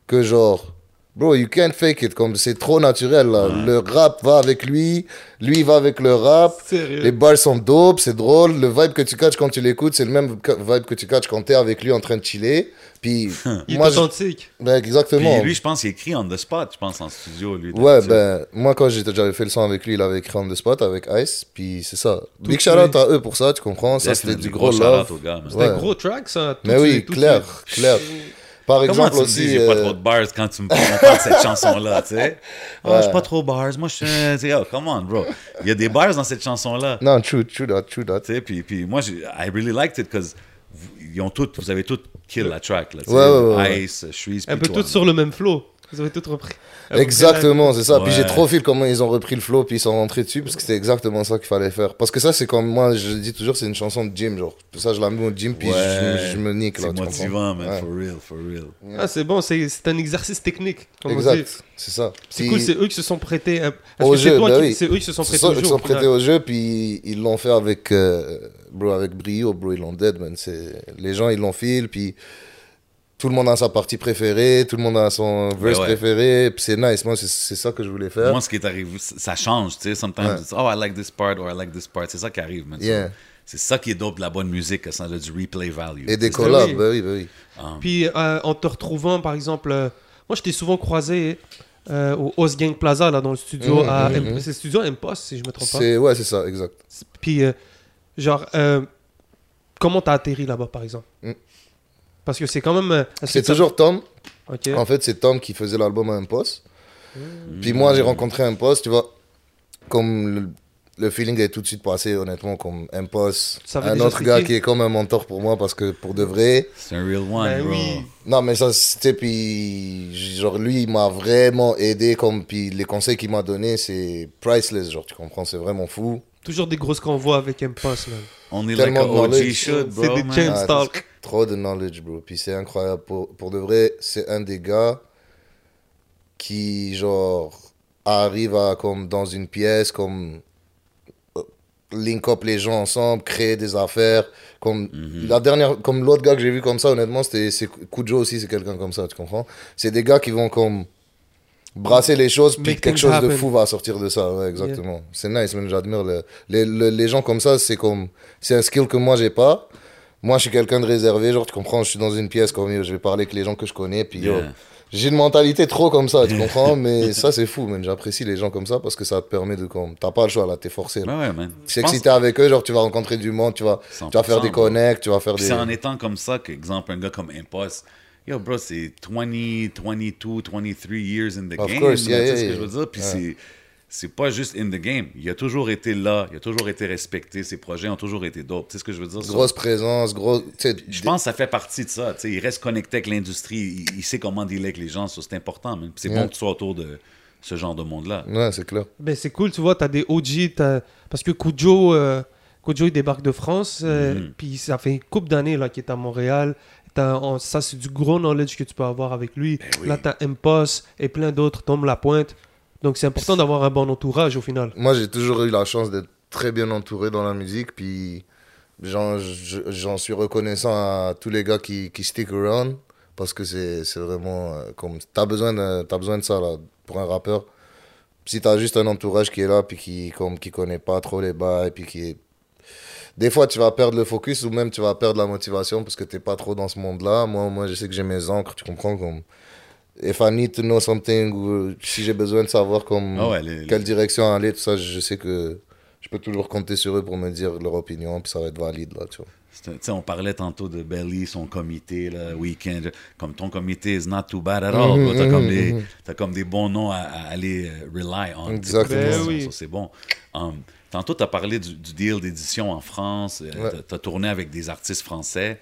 que, genre. Bro, you can't fake it, comme c'est trop naturel là. Le rap va avec lui, lui va avec le rap. Sérieux. Les bars sont dope, c'est drôle. Le vibe que tu catches quand tu l'écoutes, c'est le même vibe que tu catches quand t'es avec lui en train de chiller. Puis, Il est moi, je- authentique. ben, exactement. Puis lui, je pense qu'il écrit on the spot, je pense, en studio, lui. Ouais, ben, moi, quand j'étais- j'avais fait le son avec lui, il avait écrit on the spot avec Ice. Puis, c'est ça. Big de shout out à eux pour ça, tu comprends? Ça, c'était du gros shout-out love. Ouais. un gros track, ça. tout Mais oui, tout clair, clair. Par Comment exemple tu me aussi. j'ai pas euh, trop de bars quand tu me on parle de cette chanson-là, tu sais? Oh, Ouais. j'ai pas trop de bars. Moi, je suis un... tu sais, Oh, come on, bro. Il y a des bars dans cette chanson-là. Non, true, true that, true that. Tu sais, puis, puis moi, j'ai- I really liked it because ils ont toutes, vous avez toutes kill la track, là. tu sais. Ouais, ouais, ouais, Ice, Shreeze, Un peu toutes sur le même flow. Ils avaient toutes repris. Près Exactement, c'est ça. Puis j'ai trop fil comment ils ont repris le flow puis ils sont rentrés dessus parce que c'était exactement ça qu'il fallait faire. Parce que ça, c'est comme moi, je dis toujours, c'est une chanson de gym. Genre, ça, je la mets au gym puis je, Ouais. je me nique. là, C'est motivant, man, Ouais. for real, for real. Ah, c'est bon, c'est c'est un exercice technique. Comme. Exact, c'est ça. C'est cool, c'est eux qui se sont prêtés. à- Au jeu, bah qui- oui. c'est eux qui se sont C'est prêtés au ils jeu. se sont prêtés au jeu, puis ils l'ont fait avec, euh, bro, avec brio, bro, ils l'ont dead, man. C'est- Les gens, ils l'ont fil, puis tout le monde a sa partie préférée, tout le monde a son verse ouais. préféré, puis c'est nice. Moi, c'est- c'est ça que je voulais faire. Moi, ce qui est arrivé, ça change, tu sais. Sometimes, Ouais. it's, oh, I like this part, or I like this part. C'est ça qui arrive, man. Yeah. C'est ça qui est dope de la bonne musique, que ça a du replay value. Et des collabs, oui. bah oui, bah oui. Puis euh, en te retrouvant, par exemple, euh, moi je t'ai souvent croisé euh, au Os Gang Plaza, là, dans le studio. Mhm, à mhm, M- mhm. C'est le studio Impost, si je me trompe pas. C'est, ouais, c'est ça, exact. Puis, euh, genre, euh, comment t'as atterri là-bas, par exemple? Mm. Parce que c'est quand même. euh, C'est toujours Tom. Ok. En fait, c'est Tom qui faisait l'album à un poste. Mm. Puis moi, j'ai rencontré un poste, tu vois, comme le, le feeling est tout de suite passé, honnêtement, comme un poste. Un autre gars qui est comme un mentor pour moi parce que pour de vrai. C'est un real one, Ben bro. oui. Non, mais ça, c'était, puis, genre, lui, il m'a vraiment aidé, comme, puis les conseils qu'il m'a donné, c'est priceless, genre, tu comprends, c'est vraiment fou. Toujours des grosses convois avec Impost, man. On est like a OG should, bro, C'est des chains. Ah, Stalk. Trop de knowledge, bro. Puis c'est incroyable. Pour, pour de vrai, c'est un des gars qui, genre, arrive à, comme, dans une pièce, comme, link up les gens ensemble, créer des affaires. Comme, Mhm. la dernière, comme l'autre gars que j'ai vu comme ça, honnêtement, c'était c'est Kujo aussi, c'est quelqu'un comme ça, tu comprends? C'est des gars qui vont, comme, brasser les choses, puis Make quelque chose de fou va sortir de ça. Ouais, exactement. C'est nice, man. J'admire le- les, le- les gens comme ça. C'est comme, c'est un skill que moi, j'ai pas. Moi, je suis quelqu'un de réservé, genre, tu comprends, je suis dans une pièce, comme, je vais parler avec les gens que je connais, puis yo, Yeah. j'ai une mentalité trop comme ça, tu comprends, mais ça, c'est fou, man. J'apprécie les gens comme ça parce que ça te permet de, comme, t'as pas le choix, là, t'es forcé. là. Ouais, ouais, Je pense- que si t'es avec eux, genre, tu vas rencontrer du monde, tu vas, tu vas faire des 100%, bro. connects, tu vas faire des... c'est en étant comme ça qu'exemple, un gars comme Impost, yo, bro, c'est 20, 22, 23 years in the Of game. course, yeah, tu sais yeah, ce que je veux dire? Puis c'est. C'est pas juste in the game. Il a toujours été là, il a toujours été respecté, ses projets ont toujours été dope. Tu sais ce que je veux dire? ça? Grosse présence, gros. Je pense que ça fait partie de ça. tu sais, il reste connecté avec l'industrie, il, il sait comment dealer avec les gens, ça c'est important. C'est bon que tu sois autour de ce genre de monde-là. Ouais, c'est clair. Ben, c'est cool, tu vois, t'as des OG, t'as- parce que Kujo, euh, Kujo, il débarque de France, euh, Mhm. puis ça fait une couple d'années là, qu'il est à Montréal. On- ça, c'est du gros knowledge que tu peux avoir avec lui. Ben oui. Là, t'as Impos et plein d'autres, Tom Lapointe. Donc, c'est important d'avoir un bon entourage au final. Moi, j'ai toujours eu la chance d'être très bien entouré dans la musique, puis j'en je- j'en suis reconnaissant à tous les gars qui, stick around, parce que c'est vraiment euh, comme. T'as besoin, de- besoin de ça, là, pour un rappeur. Si t'as juste un entourage qui est là, puis qui, comme, qui connaît pas trop les bails, puis qui. Des fois, tu vas perdre le focus ou même tu vas perdre la motivation parce que t'es pas trop dans ce monde-là. Moi, moi, je sais que j'ai mes encres, tu comprends, comme. If I need to know something, ou si j'ai besoin de savoir comme Ah ouais, les- quelle direction aller, tout ça, je sais que je peux toujours compter sur eux pour me dire leur opinion, puis ça va être valide, là, tu vois. On parlait tantôt de Belly, son comité, là, Weekend. Comme ton comité is not too bad at all. Mhm, bro. T'as comme, des- mhm. t'as comme des bons noms à, à aller euh, rely on. Exactement. Ben oui. c'est bon. Um, tantôt, tu as parlé du, du deal d'édition en France. Ouais. tu as tourné avec des artistes français.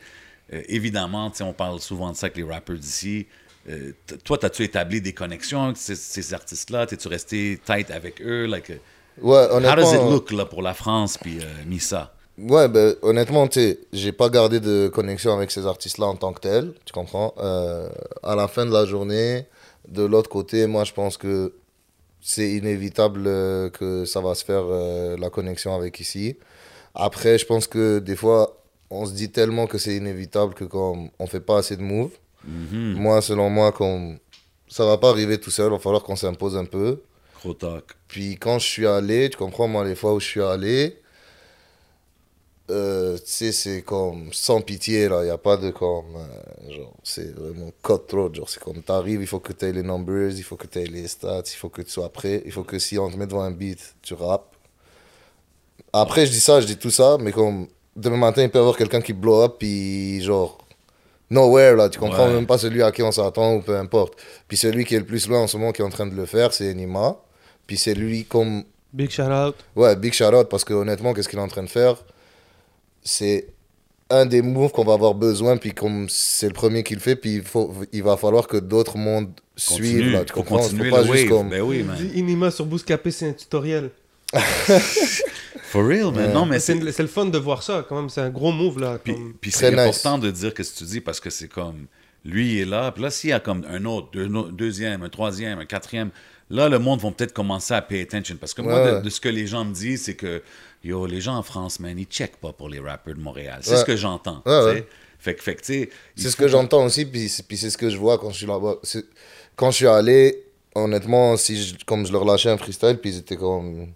Euh, évidemment, tu sais, on parle souvent de ça avec les rappers d'ici. Euh, toi, as-tu établi des connexions avec ces, ces artistes-là? T'es-tu resté tight avec eux? Like, uh, Ouais, how does it honnêtement, look là, pour la France puis euh, Missa? ouais, ben, honnêtement, tu j'ai pas gardé de connexion avec ces artistes-là en tant que tels, tu comprends? Euh, à la fin de la journée, de l'autre côté, moi, je pense que c'est inévitable euh, que ça va se faire euh, la connexion avec ici. Après, je pense que des fois, on se dit tellement que c'est inévitable que comme on fait pas assez de moves. Mhm. Moi, selon moi, comme ça va pas arriver tout seul, il va falloir qu'on s'impose un peu. Gros talk. Puis quand je suis allé, tu comprends, moi, les fois où je suis allé, euh, tu sais, c'est comme sans pitié, là. Il n'y a pas de comme. euh, genre, c'est vraiment cutthroat. Genre, c'est comme t'arrives, il faut que tu aies les numbers, il faut que tu aies les stats, il faut que tu sois prêt, il faut que si on te met devant un beat, tu rappes. Après, je dis ça, je dis tout ça, mais comme demain matin, il peut y avoir quelqu'un qui blow up, puis genre. Nowhere, là, tu comprends Ouais. même pas celui à qui on s'attend ou peu importe. Puis celui qui est le plus loin en ce moment qui est en train de le faire, c'est Enima. Puis c'est lui comme Big shout out. Ouais, big shout out parce que honnêtement, qu'est-ce qu'il est en train de faire? C'est un des moves qu'on va avoir besoin, puis comme c'est le premier qu'il fait, puis il, faut, il va falloir que d'autres mondes suivent. Là, tu Faut comprends? Continuer Faut pas juste wave. comme. Ben oui, man. Inima sur Bouscapé, c'est un tutoriel. For real, man. Non, mais C'est le fun de voir ça, quand même. C'est un gros move, là. Puis, comme- puis Très c'est nice. important de dire ce que tu dis parce que c'est comme lui il est là, puis là s'il y a comme un autre, deux- deuxième, un troisième, un quatrième, là le monde va peut-être commencer à pay attention parce que moi de, ce que les gens me disent c'est que yo les gens en France man ils checkent pas pour les rappers de Montréal, c'est Ouais. ce que j'entends. Ouais. Fait que fait que tu sais, C'est ce que j'entends aussi, puis, c'est- puis c'est ce que je vois quand je suis là-bas. C'est- Quand je suis allé, honnêtement, si je- comme je leur lâchais un freestyle, puis ils étaient comme.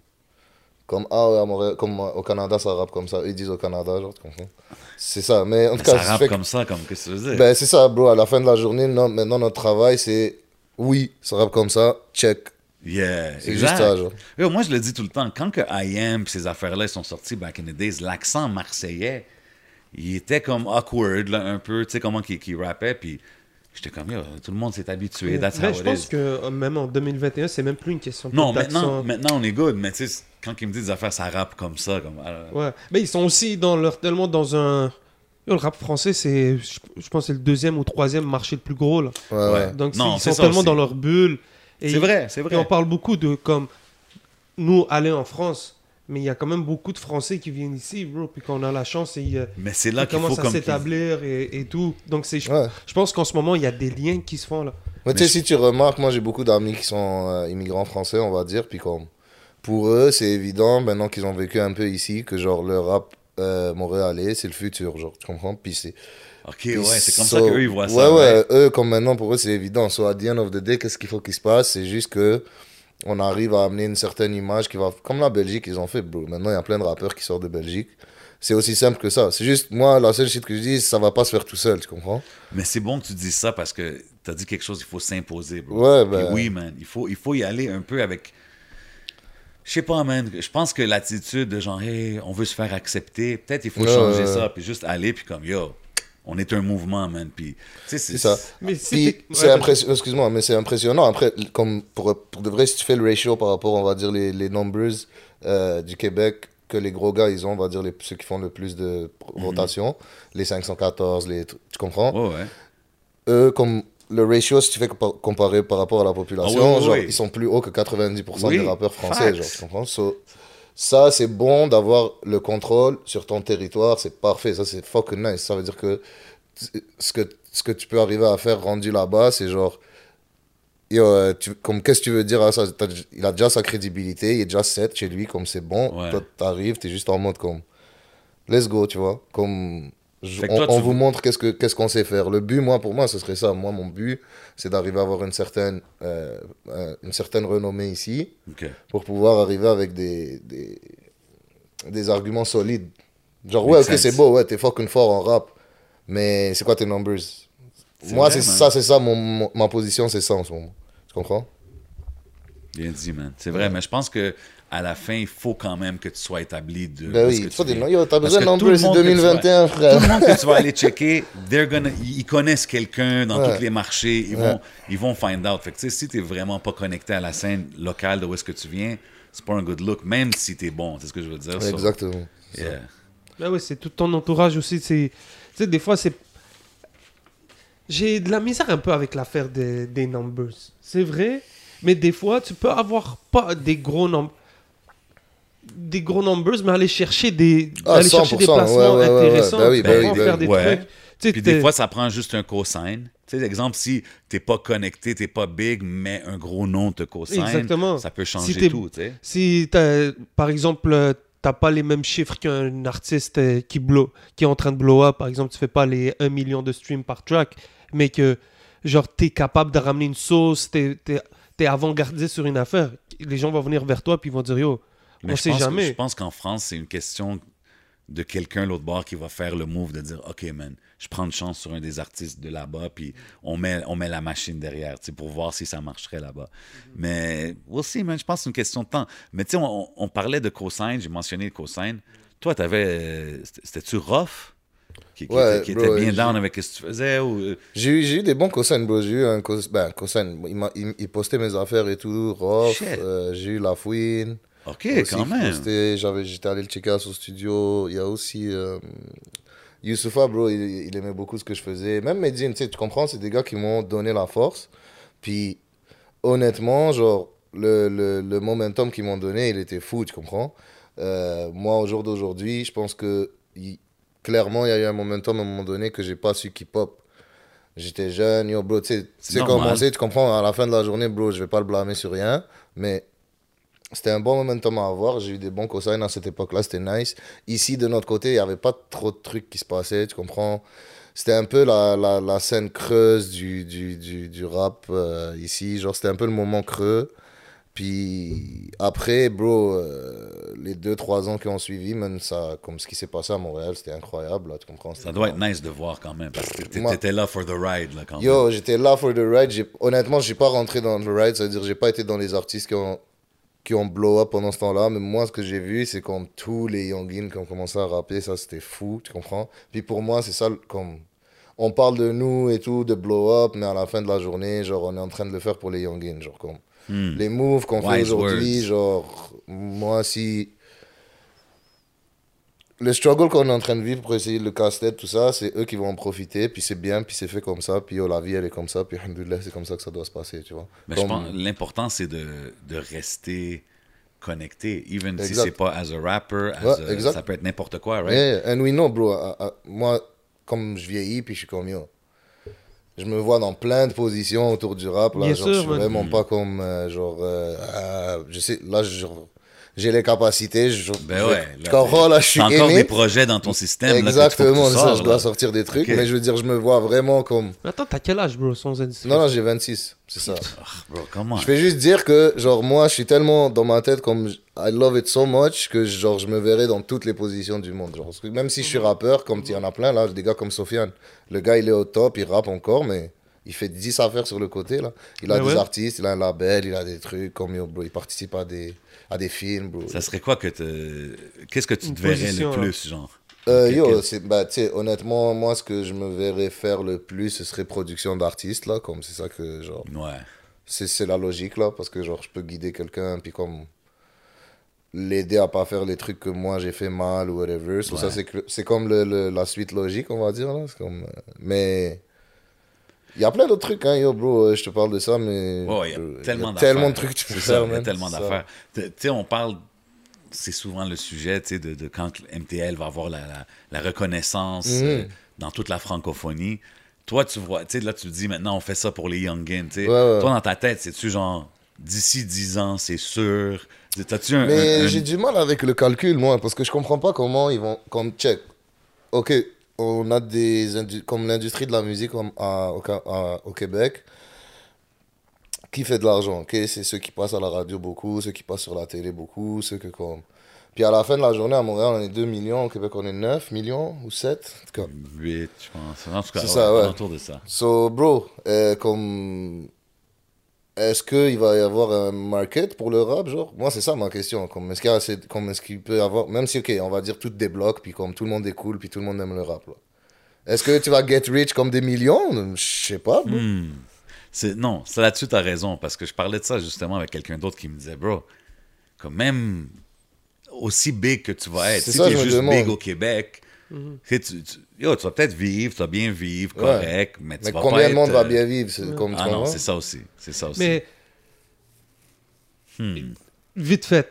Comme, ah, ouais, à Montréal- comme au Canada, ça rappe comme ça. Ils disent au Canada, genre, tu comprends C'est ça. Mais en tout ça cas, rappe fait que- comme ça comme qu'est-ce que veux dire? Ben, c'est ça, bro. À la fin de la journée, non, maintenant, notre travail, c'est oui, ça rappe comme ça, check. Yeah, C'est exact. juste ça, genre. Yo, moi, je le dis tout le temps, quand que I Am ces affaires-là ils sont sortis back in the days, l'accent marseillais, il était comme awkward, là, un peu, tu sais, comment qu'il qu'il rappait, puis j'étais comme, yo, tout le monde s'est habitué, that's Ben, how je it pense is. que euh, même en 2021, c'est même plus une question de Non, maintenant, maintenant, on est good, mais tu sais, quand ils me disent des affaires, ça rappe comme ça, comme... euh, Ouais. Mais ils sont aussi dans leur, tellement dans un. Yo, le rap français, c'est, je, je pense, c'est le deuxième ou troisième marché le plus gros. Là. Ouais, Ouais. Donc Non, ils sont ça tellement aussi. dans leur bulle. Et C'est ils- vrai, c'est Et vrai. on parle beaucoup de comme nous aller en France, mais il y a quand même beaucoup de Français qui viennent ici, bro. Puis qu'on a la chance et ils, Mais c'est ils là commencent à s'établir et, et tout. Donc c'est, je, Ouais. je pense qu'en ce moment il y a des liens qui se font là. Mais tu sais, si tu remarques, moi j'ai beaucoup d'amis qui sont euh, immigrants français, on va dire, puis comme pour eux, c'est évident, maintenant qu'ils ont vécu un peu ici, que genre le rap euh, montréalais, c'est le futur, genre, tu comprends? Puis c'est. OK, puis ouais, c'est comme so- ça qu'eux, ils voient ouais, ça. Ouais, eux, comme maintenant, pour eux, c'est évident. So, at the end of the day, qu'est-ce qu'il faut qu'il se passe? C'est juste que on arrive à amener une certaine image qui va. Comme la Belgique, ils ont fait, bro. Maintenant, il y a plein de rappeurs qui sortent de Belgique. C'est aussi simple que ça. C'est juste, moi, la seule shit que je dis, ça va pas se faire tout seul, tu comprends? Mais c'est bon que tu dises ça parce que t'as dit quelque chose, il faut s'imposer, bro. Ouais, Puis ben. oui, man, il faut, il faut y aller un peu avec. Je sais pas, man. Je pense que l'attitude de genre, hey, on veut se faire accepter, peut-être il faut Ouais, changer ouais, ça, puis juste aller, puis comme, yo, On est un mouvement, man. Puis, tu sais, C'est ça. Mais Puis c'est ouais, impressionnant, excuse-moi, mais c'est impressionnant. Après, comme pour, pour de vrai, si tu fais le ratio par rapport, on va dire, les, les numbers euh, du Québec, que les gros gars, ils ont, on va dire, les, ceux qui font le plus de Mhm. rotation, les 514, les, tu comprends? Ouais. Eux, comme le ratio, si tu fais compa- comparer par rapport à la population, Ah oui, oui, genre, oui. ils sont plus hauts que 90% Oui, des rappeurs français, facts. genre, tu comprends? So, Ça, c'est bon d'avoir le contrôle sur ton territoire, c'est parfait, ça, c'est fucking nice. Ça veut dire que ce que, ce que tu peux arriver à faire rendu là-bas, c'est genre. Yo, euh, tu- comme qu'est-ce que tu veux dire à ça? Il a déjà sa crédibilité, il est déjà set chez lui, comme c'est bon. Ouais. Toi, t'arrives, t'es juste en mode comme. Let's go, tu vois. Comme. Je- on toi, on tu vous montre qu'est-ce que qu'est-ce qu'on sait faire. Le but, moi, pour moi, ce serait ça. Moi, mon but, c'est d'arriver à avoir une certaine, euh, une certaine renommée ici pour pouvoir arriver avec des, des, des arguments solides. Genre, ouais, ok, c'est beau, ouais, t'es fucking fort en rap, mais c'est quoi tes numbers? Moi, c'est ça, c'est ça, mon, mon- ma position, c'est ça en ce moment. Tu comprends? Bien dit, man. C'est vrai, mais je pense que à la fin, il faut quand même que tu sois établi de. Ben oui, tu t'as besoin de numbers, c'est monde que tu vas- 2021, frère. Tout le monde que tu vas aller checker, they're gonna- ils connaissent quelqu'un dans Ouais. tous les marchés, ils Ouais. vont, ils vont find out. Fait que, tu si t'es vraiment pas connecté à la scène locale de où est-ce que tu viens, c'est pas un good look, même si t'es bon. C'est ce que je veux dire. so, Exactement. yeah. Ben oui, c'est tout ton entourage aussi. c'est- Tu sais, des fois, c'est. J'ai de la misère un peu avec l'affaire des, des numbers. C'est vrai, mais des fois, tu peux avoir pas des gros nombres. Des gros numbers, mais aller chercher des, Ah, aller chercher des 100%, placements ouais, ouais, ouais, intéressants. Ben oui, ben oui, ben faire oui. des Ouais. trucs. Tu sais, Puis des fois, ça prend juste un cosign. Tu sais, exemple, si t'es pas connecté, t'es pas big, mais un gros nom te cosign, Exactement. ça peut Si changer t'es- tout, tu sais. Si, t'as- par exemple, euh, t'as pas les mêmes chiffres qu'un artiste euh, qui, blow, qui est en train de blow up, par exemple, tu fais pas les 1 million de streams par track, mais que, genre, t'es capable de ramener une sauce, t'es, t'es, t'es avant-gardiste sur une affaire, les gens vont venir vers toi puis ils vont dire, yo, Mais on je sait pense que- jamais. je pense qu'en France, c'est une question de quelqu'un l'autre bord qui va faire le move de dire OK man, je prends une chance sur un des artistes de là-bas puis on met on met la machine derrière, tu pour voir si ça marcherait là-bas. Mais aussi man, je pense que c'est une question de temps. Mais tu sais on, on parlait de cosign, j'ai mentionné le cosign. Toi t'avais euh, c'était- c'était-tu rough qui, qui Ouais, était, qui bro, était bien j'ai- down avec ce que tu faisais ou euh, J'ai eu, j'ai eu des bons cosignes, bro. J'ai eu un cos... ben, cosign. Il, m'a- il, il postait mes affaires et tout. Rough. Euh, j'ai eu La Fouine. OK, aussi quand même. j'étais allé le checker à son studio. Il y a aussi euh, Youssoufa, bro. Il, il aimait beaucoup ce que je faisais. Même Medine, tu sais, tu comprends, c'est des gars qui m'ont donné la force. Puis, honnêtement, genre, le, le, le momentum qu'ils m'ont donné, il était fou, tu comprends? Euh, moi, au jour d'aujourd'hui, je pense que clairement, il y a eu un momentum à un moment donné que j'ai pas su keep up. J'étais jeune, yo, bro, tu sais, comment c'est, tu comprends, à la fin de la journée, bro, je vais pas le blâmer sur rien, mais c'était un bon momentum à avoir. J'ai eu des bons cosignes à cette époque-là, c'était nice. Ici, de notre côté, il n'y avait pas trop de trucs qui se passaient, tu comprends. C'était un peu la, la, la scène creuse du, du, du, du rap euh, ici. Genre, c'était un peu le moment creux. Puis après, bro, euh, les deux, trois ans qui ont suivi, man, ça, comme ce qui s'est passé à Montréal, c'était incroyable, là, tu comprends. Ça doit être nice de voir quand même parce que t'étais là for the ride là quand même. Yo, j'étais là for the ride. Honnêtement, j'ai pas rentré dans le ride, c'est-à-dire j'ai pas été dans les artistes qui ont, qui ont blow up pendant ce temps-là. Mais moi, ce que j'ai vu, c'est comme tous les youngins qui ont commencé à rapper, ça c'était fou, tu comprends? Puis pour moi, c'est ça, comme. On parle de nous et tout, de blow up, mais à la fin de la journée, genre, on est en train de le faire pour les youngins, genre, comme. Hmm. Les moves qu'on fait aujourd'hui, genre, moi, si. Le struggle qu'on est en train de vivre pour essayer de le casse-tête, tout ça, c'est eux qui vont en profiter, puis c'est bien, puis c'est fait comme ça, puis oh, la vie, elle est comme ça, puis alhamdoulilah, c'est comme ça que ça doit se passer, tu vois. Mais Comme- je pense l'important c'est de, de rester connecté, even si Exact. c'est pas as a rapper, as Ouais, a- exact. ça peut être n'importe quoi, right? Yeah, and we know, bro. ah, ah, moi, comme je vieillis, puis je suis comme yo. Je me vois dans plein de positions autour du rap. Là, Bien genre, sûr, je suis vraiment pas comme. euh, genre. euh, ah, je sais, là, genre, j'ai les capacités. Je, Ben je- ouais, Tu là, là, je suis encore aimé. des projets dans ton système. là, Exactement, c'est ça, sors, je dois là. sortir des trucs. Mais je veux dire, je me vois vraiment comme. Attends, t'as quel âge, bro, sans indiscrétion? Non, non, j'ai 26, c'est ça. Ah, bro, comment? Je vais juste dire que, genre, moi, je suis tellement dans ma tête comme I love it so much que, genre, je me verrai dans toutes les positions du monde. Genre, parce que même si je suis rappeur, comme il y en a plein, là, des gars comme Sofiane, le gars, il est au top, il rappe encore, mais il fait 10 affaires sur le côté, là. Il a des ouais. artistes, il a un label, il a des trucs comme, yo, bro, il participe à des, à des films, bro. Ça serait quoi que te... Qu'est-ce que tu te verrais le plus, genre? Euh, yo, bah, tu sais, honnêtement, moi, ce que je me verrais faire le plus, ce serait production d'artistes, là, comme c'est ça que, genre, Ouais. c'est, c'est la logique, là, parce que, genre, je peux guider quelqu'un, puis comme, l'aider à pas faire les trucs que moi j'ai fait mal ou whatever. So, ça, Ouais. c'est, que- c'est comme le, le- la suite logique, on va dire, là. C'est comme, euh, mais, il y a plein d'autres trucs, hein, yo, bro, euh, je te parle de ça, mais. Ouais, il y a tellement d'affaires. tellement de trucs que tu peux faire, il y a tellement d'affaires. Tu sais, on parle, c'est souvent le sujet, tu sais, de, de quand MTL va avoir la, la, la reconnaissance Mhm. euh, dans toute la francophonie. Toi, tu vois, tu sais, là, tu te dis maintenant, on fait ça pour les youngins, tu sais. Ouais. Toi, dans ta tête, c'est-tu genre, d'ici 10 ans, c'est sûr? T'as-tu un. Mais un- j'ai du mal avec le calcul, moi, parce que je comprends pas comment ils vont. Comme, check. Ok, on a des. Comme l'industrie de la musique au, à- au Québec, qui fait de l'argent, ok? C'est ceux qui passent à la radio beaucoup, ceux qui passent sur la télé beaucoup, ceux que comme. Puis à la fin de la journée, à Montréal, on est 2 millions, au Québec, on est 9 millions ou 7. En tout cas. 8, je pense. En tout cas, C'est ça, ouais. autour de ça. So, bro, euh, comme. Est-ce qu'il va y avoir un market pour le rap, genre? Moi, c'est ça ma question. Comme, est-ce qu'il peut y avoir. Même si, ok, on va dire tout débloque, puis comme tout le monde est cool, puis tout le monde aime le rap, là. Est-ce que tu vas get rich comme des millions? Je sais pas. C'est- Non, c'est là-dessus, t'as raison, parce que je parlais de ça justement avec quelqu'un d'autre qui me disait, bro, comme même aussi big que tu vas être, C'est si ça, tu je es me juste demande. big au Québec, tu sais, tu, tu- yo, tu vas peut-être vivre, tu vas bien vivre, Ouais. correct, mais tu Mais vas combien de monde être, va euh, bien vivre c'est comme tu Ah non, c'est ça aussi, c'est ça aussi. Mais Hmm. vite fait,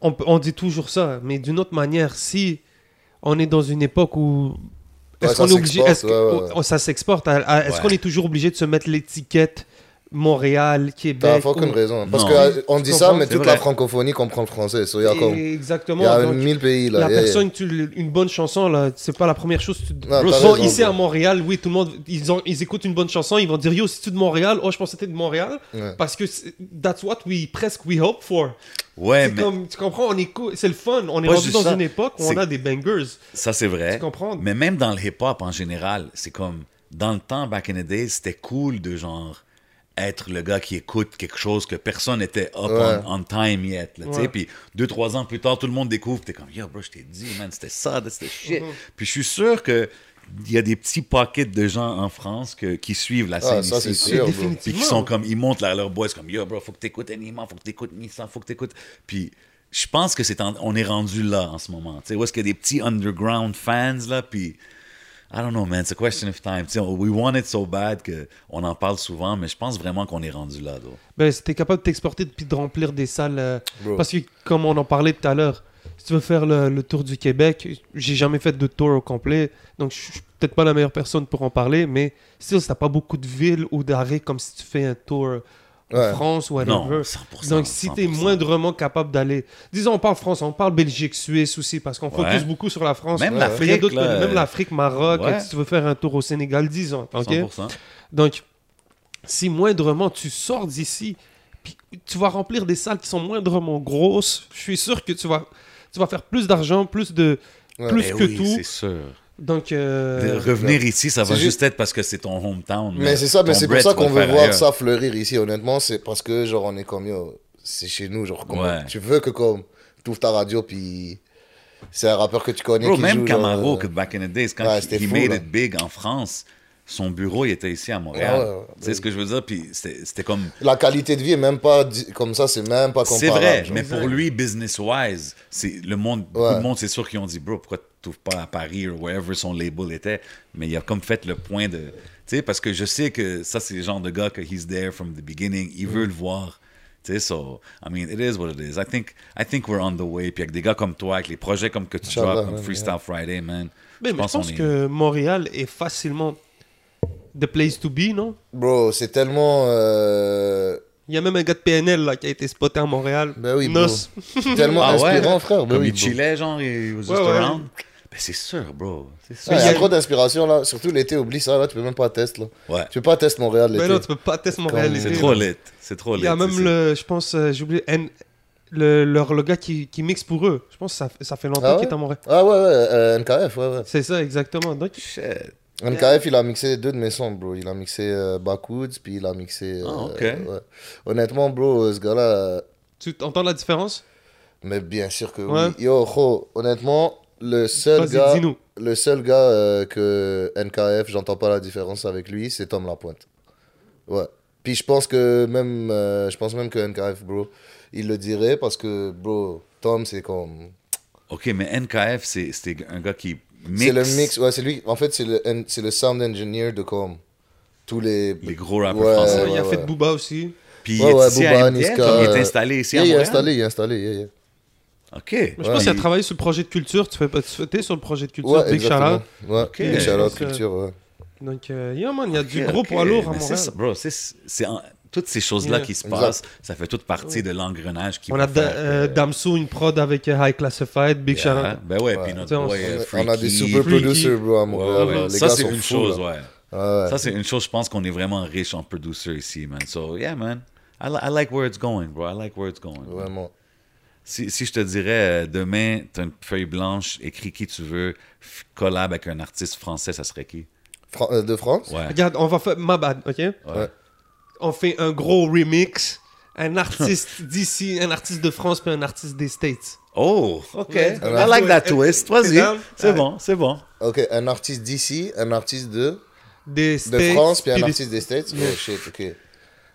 on, dit toujours ça, mais d'une autre manière, si on est dans une époque où. Ouais, Est-ce ça qu'on est obligé. s'exporte, Est-ce que ouais, ouais. ça s'exporte Est-ce Ouais. qu'on est toujours obligé de se mettre l'étiquette Montréal, T'as Québec aucune ou- raison. Parce Non. qu'on dit Tu ça, mais toute vrai. la francophonie comprend le français. So, il y a comme. Exactement. Il y a donc, 1000 pays, là. La Yeah, yeah. personne, tu, une bonne chanson, là, c'est pas la première chose. que Tu... Non, Bro, t'as bon, raison, ici à. Montréal, oui, tout le monde, ils, ont, ils écoutent une bonne chanson, ils vont dire Yo, si tu es de Montréal, oh, je pensais que t'es de Montréal. Ouais. Parce que c'est- that's what we presque we hope for. ouais, C'est mais comme, tu comprends, on est c'est le fun. On est rendu juste dans ça, une époque où on a des bangers. ça c'est vrai. Tu comprends? Mais même dans le hip-hop en général, c'est comme, dans le temps, back in the days, c'était cool de genre être le gars qui écoute quelque chose que personne n'était up Ouais. on, on time yet. Là. Ouais. Puis deux, trois ans plus tard, tout le monde découvre. T'es comme, yo, bro, je t'ai dit, man, c'était ça, c'était shit. Puis je suis sûr que il y a des petits pockets de gens en France que- qui suivent la scène Ah, ça, ici. sûr. Puis qui sont comme, ils montent à leur boys comme, yo, bro, faut que t'écoutes Anima, faut que t'écoutes Nissan, faut que t'écoutes. Puis je pense que c'est en- on est rendu là en ce moment. Tu sais, où est-ce qu'il y a des petits underground fans, là, puis I don't know, man, it's a question of time. Tu sais, we want it so bad qu'on en parle souvent, mais je pense vraiment qu'on est rendu là, though. Ben, si t'es capable de t'exporter puis de remplir des salles. euh, parce que, comme on en parlait tout à l'heure, si tu veux faire le, le tour du Québec, j'ai jamais fait de tour au complet, donc je suis peut-être pas la meilleure personne pour en parler, mais si t'as pas beaucoup de villes ou d'arrêts comme si tu fais un tour Ouais. France ou Non, whatever. 100%. Donc, si tu es 100%. moindrement capable d'aller. Disons, on parle France, on parle Belgique, Suisse aussi, parce qu'on Ouais. focus beaucoup sur la France. Même Mais il y a l'Afrique, même l'Afrique, Maroc, ouais. si tu veux faire un tour au Sénégal, disons. ok? 100%. Donc, si moindrement tu sors d'ici, puis tu vas remplir des salles qui sont moindrement grosses, je suis sûr que tu vas, tu vas faire plus d'argent, plus de. Ouais. Plus Eh que oui, tout. c'est sûr. Donc. De euh, revenir ici, ça va juste être parce que c'est ton hometown. Mais c'est ça, mais c'est pour ça qu'on veut voir ailleurs. ça fleurir ici, honnêtement. C'est parce que, genre, on est comme, yo, c'est chez nous, genre, comme, Ouais. tu veux que, comme, tu ouvres ta radio, puis c'est un rappeur que tu connais Bro, qui même joue, Camaro, euh, que back in the days, quand Ouais, il- fou, made là. it big en France, son bureau, il était ici à Montréal. Ouais, ouais, ouais. Tu sais ce que je veux dire? Puis c'était comme... La qualité de vie est même pas, comme ça, c'est même pas C'est comparable. vrai, genre. mais pour lui, business-wise, c'est le monde, beaucoup de monde, c'est sûr qu'ils ont dit, bro, pourquoi tu n'ouvres pas à Paris ou wherever son label était? Mais il a comme fait le point de. Tu sais, parce que je sais que ça, c'est le genre de gars que he's there from the beginning, il Mm. veut le voir. Tu sais, so, I mean, it is what it is. I think, I think we're on the way. Puis avec des gars comme toi, avec les projets comme que tu drops, comme Freestyle Friday, man. mais, mais je pense, est- que Montréal est facilement the place to be, non? Bro, c'est tellement. euh, Il y a même un gars de PNL là, qui a été spoté à Montréal. Ben oui, bro. Tellement Ah ouais? inspirant, frère. Ben Comme oui, il bro. chillait, genre, il was just Ouais, ouais. around. Ben, c'est sûr, bro. C'est sûr. Ouais, Il y a trop d'inspiration là, surtout l'été, oublie ça là, tu peux même pas tester là. Ouais. Tu peux pas tester Montréal Mais l'été. non, tu peux pas tester Montréal. L'été, C'est trop lit. C'est trop lit. Il y a même le, je pense, euh, j'ai oublié, N- le, leur, le gars qui, qui mixe pour eux. Je pense que ça, ça fait longtemps Ah ouais? qu'il est à Montréal. Ah ouais, ouais, euh, NKF, ouais, ouais. C'est ça, exactement. Donc, Shit. NKF, il a mixé deux de mes sons, bro. Il a mixé euh, Backwoods, puis il a mixé. Ah, euh, ok. ouais. Honnêtement, bro, euh, ce gars-là. tu entends la différence? Mais bien sûr que Ouais. oui. Yo, ho, honnêtement, le seul Vas-y, gars, dis-nous. le seul gars euh, que NKF, j'entends pas la différence avec lui, c'est Tom Lapointe. Ouais. Puis je pense que même, euh, je pense même que NKF, bro, il le dirait parce que, bro, Tom, c'est comme. OK, mais NKF, c'est c'est un gars qui C'est le mix, ouais, c'est lui. En fait, c'est le, c'est le sound engineer de comme tous les. les gros rappeurs Ouais, français. il a ouais, fait ouais. Booba aussi. Puis Ouais, il est ouais, Booba, Niska, il est installé ici Yeah, à il est Montréal. installé, il est installé. yeah, yeah. OK. Mais je pense Ouais, qu'il a il- travaillé sur le projet de culture. Tu fais pas, étais sur le projet de culture. Ouais, Big out. Ouais, Ok. Big Donc, euh, culture, ouais. Donc, euh, yeah, man, il y a du Ok, gros ok. poids lourd à Mais c'est Montréal. ça, bro, c'est- c'est toutes ces choses-là Yeah. qui se Exact. passent, ça fait toute partie de l'engrenage qui On va a faire, euh, euh, Damso, une prod avec euh, High Classified, Big yeah. out. Ben ouais, puis notre on- euh, On a des super producers, bro, à Montréal. ouais, là. ouais. Les Ça, c'est une fous, chose, ouais. Ça, c'est une chose, je pense qu'on est vraiment riche en producer ici, man. So, yeah, man. I, li- I like where it's going, bro. I like where it's going. Vraiment. Si, si je te dirais, euh, demain, t'as une feuille blanche, écris qui tu veux, collab avec un artiste français, ça serait qui? De France? Ouais. Regarde, on va faire. My bad, ok? Ouais. On fait un gros remix. Un artiste d'ici, un artiste de France, puis un artiste des States. Oh, OK. Ouais. I like that twist. Vas-y. C'est bon, c'est bon. Ok, un artiste d'ici, un artiste de, Des de States. France, puis un artiste des States. Yeah. Oh shit, ok.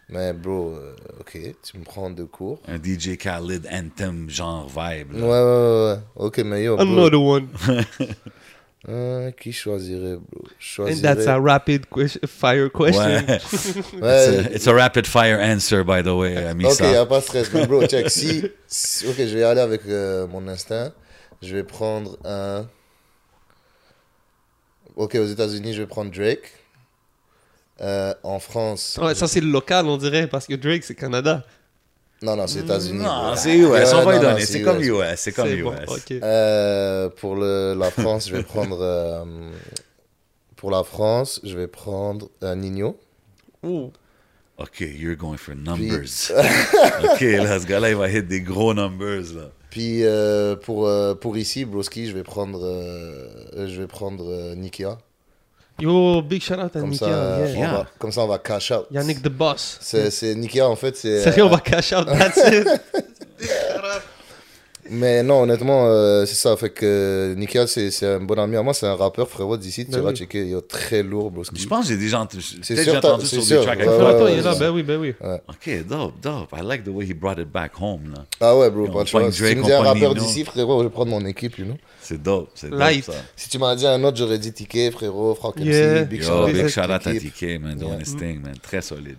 Mais bro, euh, ok, tu me prends de cours. Un DJ Khaled anthem genre vibe. Là. ouais, ouais, ouais. Ok, mais yo, bro. Another one. Euh, qui choisirait, bro? Je And that's a rapid fire question. Ouais. Ouais, It's, a, it's a rapid fire answer, by the way, Ok, Amisa. y a pas de stress. Mais bro, check. Si, si- ok, je vais aller avec euh, mon instinct. Je vais prendre un. Ok, aux États-Unis, je vais prendre Drake. Euh, en France. Ouais, ça c'est le local, on dirait, parce que Drake c'est Canada. Non, non, c'est États-Unis. Non, c'est US, Ouais, on va y donner. C'est comme US. US, c'est comme US. bon, ok. Euh, pour le, la France, je vais prendre. euh, pour la France, je vais prendre un Nino. Ouh. OK, you're going for numbers. OK, là, ce gars-là, il va hit des gros numbers, là. Puis euh, pour, euh, pour ici, Broski, je vais prendre. euh, je vais prendre euh, Nikia. Yo, big shout out à Comme Nikia. ça, yeah. va, comme ça, on va cash out. Yannick the Boss. C'est, Nikia, en fait, c'est. Sérieux, on euh, va cash out, that's it. Mais non, honnêtement, euh, c'est ça. Fait que Nikia, c'est, c'est un bon ami à moi. C'est un rappeur, frérot, d'ici. Tu Ben vas oui. checker. Il est très lourd, Broski. Je pense que j'ai déjà entendu, sur sûr, des tracks ouais, Attends, ouais, attends, ouais, il est là, ouais. ben oui, ben oui. OK, dope, dope. I like the way he brought it back home, là. Ah ouais, bro, On pas de choix. Si tu me dis un rappeur d'ici, frérot, je vais prendre mon équipe, you know. C'est dope, c'est dope, Light. ça. Si tu m'as dit un autre, j'aurais dit Ticket, frérot, Frank Yeah. MC, Big Yo, Shout big out. shout out à. TK, man, doing his thing, man. Très solide.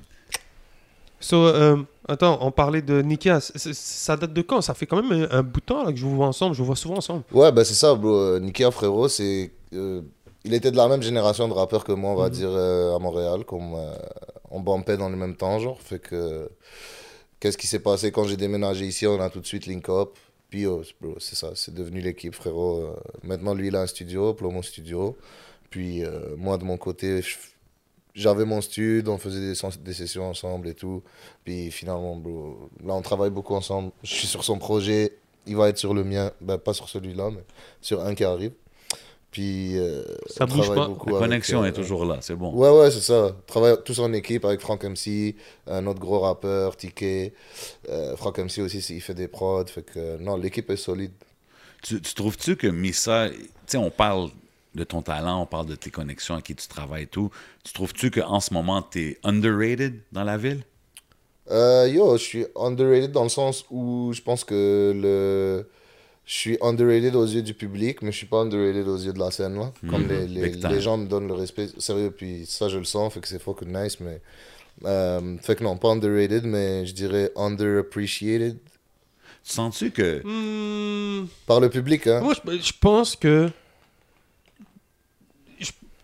So, euh, attends, on parlait de Nikia. C- c- Ça date de quand? Ça fait quand même un, bout de temps là, que je vous vois ensemble. Je vous vois souvent ensemble. Ouais, bah c'est ça, bro. Euh, Nikia, frérot, c'est. euh, il était de la même génération de rappeurs que moi, on va dire, euh, à Montréal. Comme, euh, on bumpait dans le même temps, genre. Fait que. Qu'est-ce qui s'est passé? Quand j'ai déménagé ici On a tout de suite link up. Puis, oh, bro, c'est ça, c'est devenu l'équipe, frérot. Maintenant, lui, il a un studio, Plomo Studio. Puis, moi, de mon côté, je- j'avais mon studio, on faisait des, sessions ensemble et tout. Puis, finalement, bro, là, on travaille beaucoup ensemble. Je suis sur son projet, il va être sur le mien. Ben, pas sur celui-là, mais sur un qui arrive. Puis, euh, Ça on bouge pas. La avec, connexion euh, est toujours là, c'est bon. Ouais, ouais, c'est ça. Travaille tous en équipe avec Frank MC, un autre gros rappeur, Ticket. Euh, Frank MC aussi, il fait des prods. Fait que, non, l'équipe est solide. Tu, tu trouves-tu que Missa, tu sais, on parle de ton talent, on parle de tes connexions à qui tu travailles et tout. Tu trouves-tu qu'en ce moment, tu es underrated dans la ville? Euh, yo, je suis underrated dans le sens où je pense que le. Je suis underrated aux yeux du public, mais je suis pas underrated aux yeux de la scène. Là. Comme les, les, gens me donnent le respect. Sérieux, puis ça, je le sens, fait que c'est fucking nice. Mais, euh, fait que non, pas underrated, mais je dirais underappreciated Tu sens-tu que. Hmm, par le public. Hein. Moi, je, je pense que.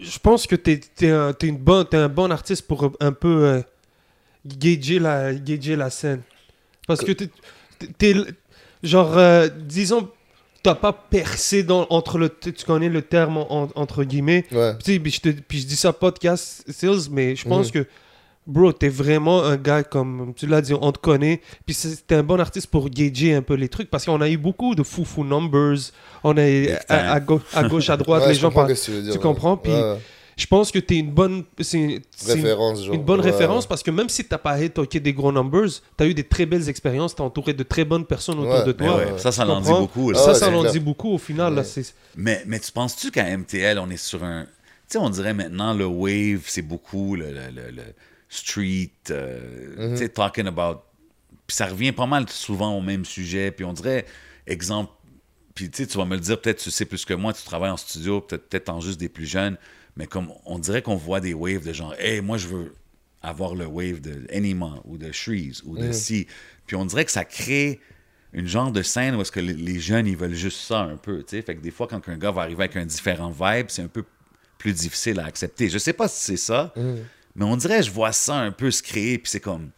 Je, pense que t'es es un, une bonne, t'es un bon artiste pour un peu euh, gager, la, gager la scène. Parce que t'es. t'es- genre, euh, disons, t'as pas percé dans, entre le. Tu connais le terme en- entre guillemets. Ouais. Tu sais, puis je, te- puis je dis ça podcast sales, mais je pense Mhm. que, bro, t'es vraiment un gars comme tu l'as dit, on te connaît. Puis t'es un bon artiste pour gager un peu les trucs parce qu'on a eu beaucoup de foufou numbers. On a à, à gauche, à gauche, à droite, Ouais, les gens parlent. tu veux dire. tu ouais. comprends, puis- Ouais, je pense que t'es une bonne, c'est une- Référence, genre. une bonne Ouais. référence parce que même si t'as pas ok, des gros numbers, t'as eu des très belles expériences, t'es entouré de très bonnes personnes autour Ouais, de toi. ouais, ça, ça Tu en dit beaucoup. là. Ah ça, ouais, ça c'est en clair. dit beaucoup au final. Là. Mais, mais tu penses-tu qu'à MTL, on est sur un. Tu sais, on dirait maintenant le wave, c'est beaucoup le, le- le- le street, euh, sais, talking about. Puis ça revient pas mal souvent au même sujet. Puis on dirait, exemple, puis tu vas me le dire, peut-être tu sais plus que moi, tu travailles en studio, peut-être peut-être en juste des plus jeunes, mais comme on dirait qu'on voit des waves de genre, hey, moi je veux avoir le wave de Enima ou de Shreeze ou de Si. Puis on dirait que ça crée une genre de scène où est-ce que les- les jeunes, ils veulent juste ça un peu, tu sais. Fait que des fois, quand un gars va arriver avec un différent vibe, c'est un peu plus difficile à accepter. Je sais pas si c'est ça, mais on dirait, je vois ça un peu se créer, puis c'est comme...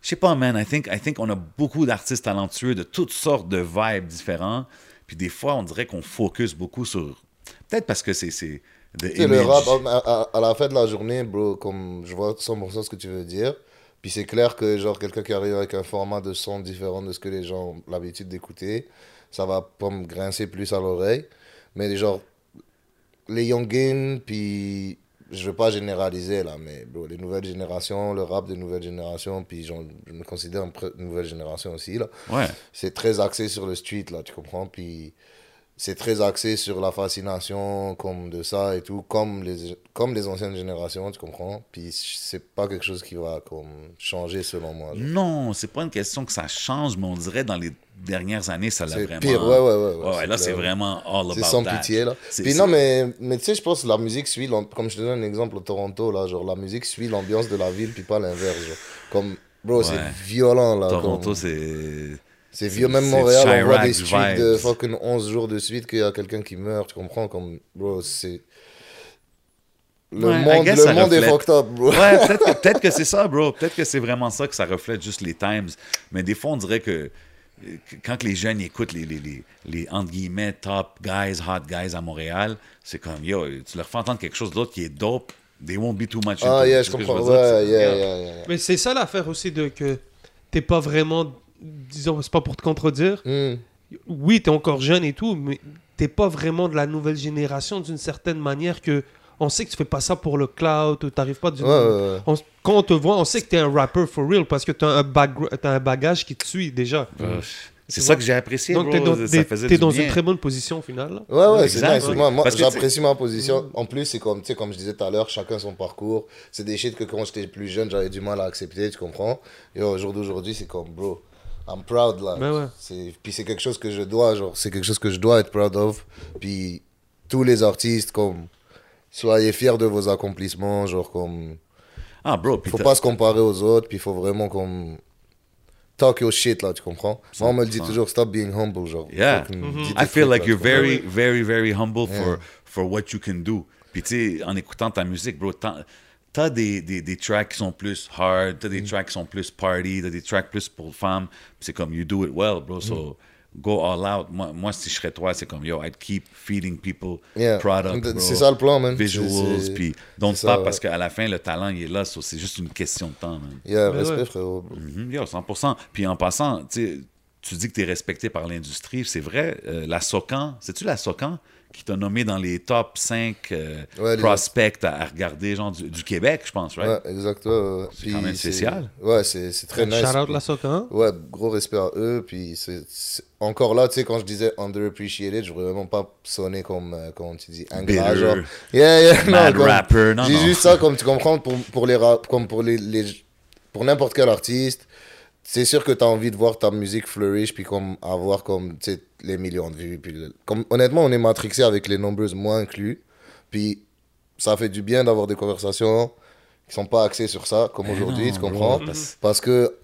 Je sais pas, man, I think, I think on a beaucoup d'artistes talentueux de toutes sortes de vibes différents, puis des fois, on dirait qu'on focus beaucoup sur... Peut-être parce que c'est... c'est le rap, à, à- à la fin de la journée, bro, comme je vois 100% ce que tu veux dire. Puis c'est clair que, genre, quelqu'un qui arrive avec un format de son différent de ce que les gens ont l'habitude d'écouter, ça va pas me grincer plus à l'oreille. Mais, genre, les youngins, puis je veux pas généraliser là, mais bro, les nouvelles générations, le rap des nouvelles générations, puis je me considère une nouvelle génération aussi, là Ouais. c'est très axé sur le street, là, tu comprends? Puis c'est très axé sur la fascination comme de ça et tout, comme les, comme les anciennes générations, tu comprends? Puis c'est pas quelque chose qui va comme changer selon moi. genre. Non, c'est pas une question que ça change, mais on dirait dans les dernières années, ça l'a vraiment... pire, ouais, ouais, ouais. ouais, là, c'est vraiment all about sans that. pitié, là. Puis non, mais, mais tu sais, je pense que la musique suit, comme je te donne un exemple au Toronto, là, genre la musique suit l'ambiance de la ville, puis pas l'inverse. Comme, bro, Ouais. c'est violent, là. Toronto, comme- c'est... C'est vieux, même c'est Montréal, on voit des streaks de fucking 11 jours de suite qu'il y a quelqu'un qui meurt, tu comprends? Comme, bro, c'est. Le Ouais, monde, le monde est reflète. fucked up, bro. Ouais, peut-être que, c'est ça, bro. Peut-être que c'est vraiment ça, que ça reflète juste les times. Mais des fois, on dirait que, que quand les jeunes écoutent les, les, les, les, entre guillemets, top guys, hot guys à Montréal, c'est comme, yo, tu leur fais entendre quelque chose d'autre qui est dope, they won't be too much Ah, yeah, je comprends. Ouais, yeah, yeah. Mais c'est ça l'affaire aussi de que t'es pas vraiment, disons, c'est pas pour te contredire. Hmm. Oui, t'es encore jeune et tout, mais t'es pas vraiment de la nouvelle génération d'une certaine manière que on sait que tu fais pas ça pour le cloud ou t'arrives pas d'une... Ouais, ouais, ouais. On- quand on te voit, on sait que t'es un rapper for real parce que t'as un, backgr- t'as un bagage qui te suit déjà. Euh, C'est ça que j'ai apprécié, Donc t'es dans, du dans une très bonne position au final. Ouais, ouais, c'est nice. Moi, j'apprécie ma position. En plus, c'est comme, tu sais, comme je disais tout à l'heure, chacun son parcours. C'est des shit que quand j'étais plus jeune, j'avais du mal à accepter, tu comprends? Et au jour d'aujourd'hui, c'est comme, bro, I'm proud, là. Ben ouais. C'est- Puis c'est quelque chose que je dois, genre, c'est quelque chose que je dois être proud of. Puis tous les artistes, comme, soyez fiers de vos accomplissements, genre, comme, Ah, bro, puis faut pas se comparer aux autres, puis il faut vraiment, comme, talk your shit, là, tu comprends? Moi, on me le dit 100%. toujours, stop being humble, genre. Yeah. Tes I feel trucs, like là, you're very, very, very humble for, Yeah. for what you can do. Puis tu sais, en écoutant ta musique, bro, t'as- t'as des, des, des tracks qui sont plus hard, t'as des Mm. tracks qui sont plus party, t'as des tracks plus pour femmes. C'est comme, you do it well, bro. So, Mm. go all out. Moi, moi, si je serais toi, c'est comme, yo, I'd keep feeding people Yeah. product, bro. C'est ça le plan, man. Visuals, puis don't stop ouais. parce qu'à la fin, le talent, il est là. so c'est juste une question de temps, man. Yeah, Mais respect, ouais. frérot. bro. Mhm, yo, 100%. Puis en passant, tu dis que tu es respecté par l'industrie, c'est vrai. euh, la Socan, c'est-tu la Socan? Qui t'a nommé dans les top 5 euh, Ouais, les- prospects à, à regarder, genre du, du Québec, je pense, right? Ouais, exact. ouais, ouais. Puis quand même spécial. Ouais, c'est c'est très nice. Shout out la Soca. hein? Ouais, gros respect à eux. Puis c'est c'est- encore là, tu sais, quand je disais underappreciated, je voulais vraiment pas sonner comme, euh, comment tu dis, ingrat. Bitter. Genre. Yeah, yeah, Mad comme- rapper, non, J'ai non. juste ça, comme tu comprends, pour, pour les rap, comme pour les, les pour n'importe quel artiste. C'est sûr que tu as envie de voir ta musique flourish, puis comme avoir comme, les millions de vues. Puis le- comme, honnêtement, on est matrixé avec les nombreuses, moi inclus. Puis ça fait du bien d'avoir des conversations qui sont pas axées sur ça, comme aujourd'hui, tu comprends? parce- Parce que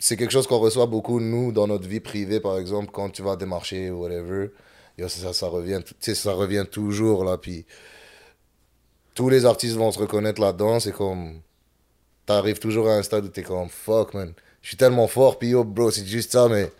c'est quelque chose qu'on reçoit beaucoup, nous, dans notre vie privée, par exemple, quand tu vas démarcher ou whatever. Yo, ça, ça, revient, ça revient toujours, là. Puis tous les artistes vont se reconnaître là-dedans. C'est comme. T'arrives toujours à un stade où t'es comme fuck, man. Je suis tellement fort, puis yo, bro, c'est juste ça, mais.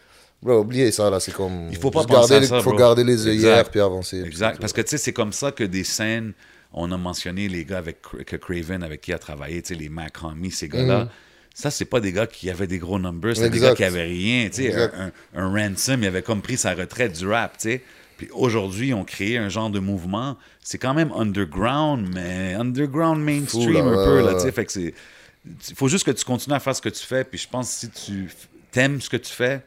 Bro, oubliez ça, là. C'est comme. Il faut pas penser garder à ça, faut bro. garder les œillères, puis avancer. Exact. Parce que tu sais, c'est comme ça que des scènes, on a mentionné les gars avec que Craven, avec qui il a travaillé, tu sais, les Mac Homie, ces gars-là. Ça, c'est pas des gars qui avaient des gros numbers, c'est des gars qui avaient rien. Tu sais, Exact. un, un- Ransom, il avait comme pris sa retraite du rap, tu sais. Puis aujourd'hui, on crée un genre de mouvement. C'est quand même underground, mais underground mainstream Fou, là, un peu. Là, tu sais. fait que c'est. Il faut juste que tu continues à faire ce que tu fais. Puis je pense que si tu t'aimes ce que tu fais,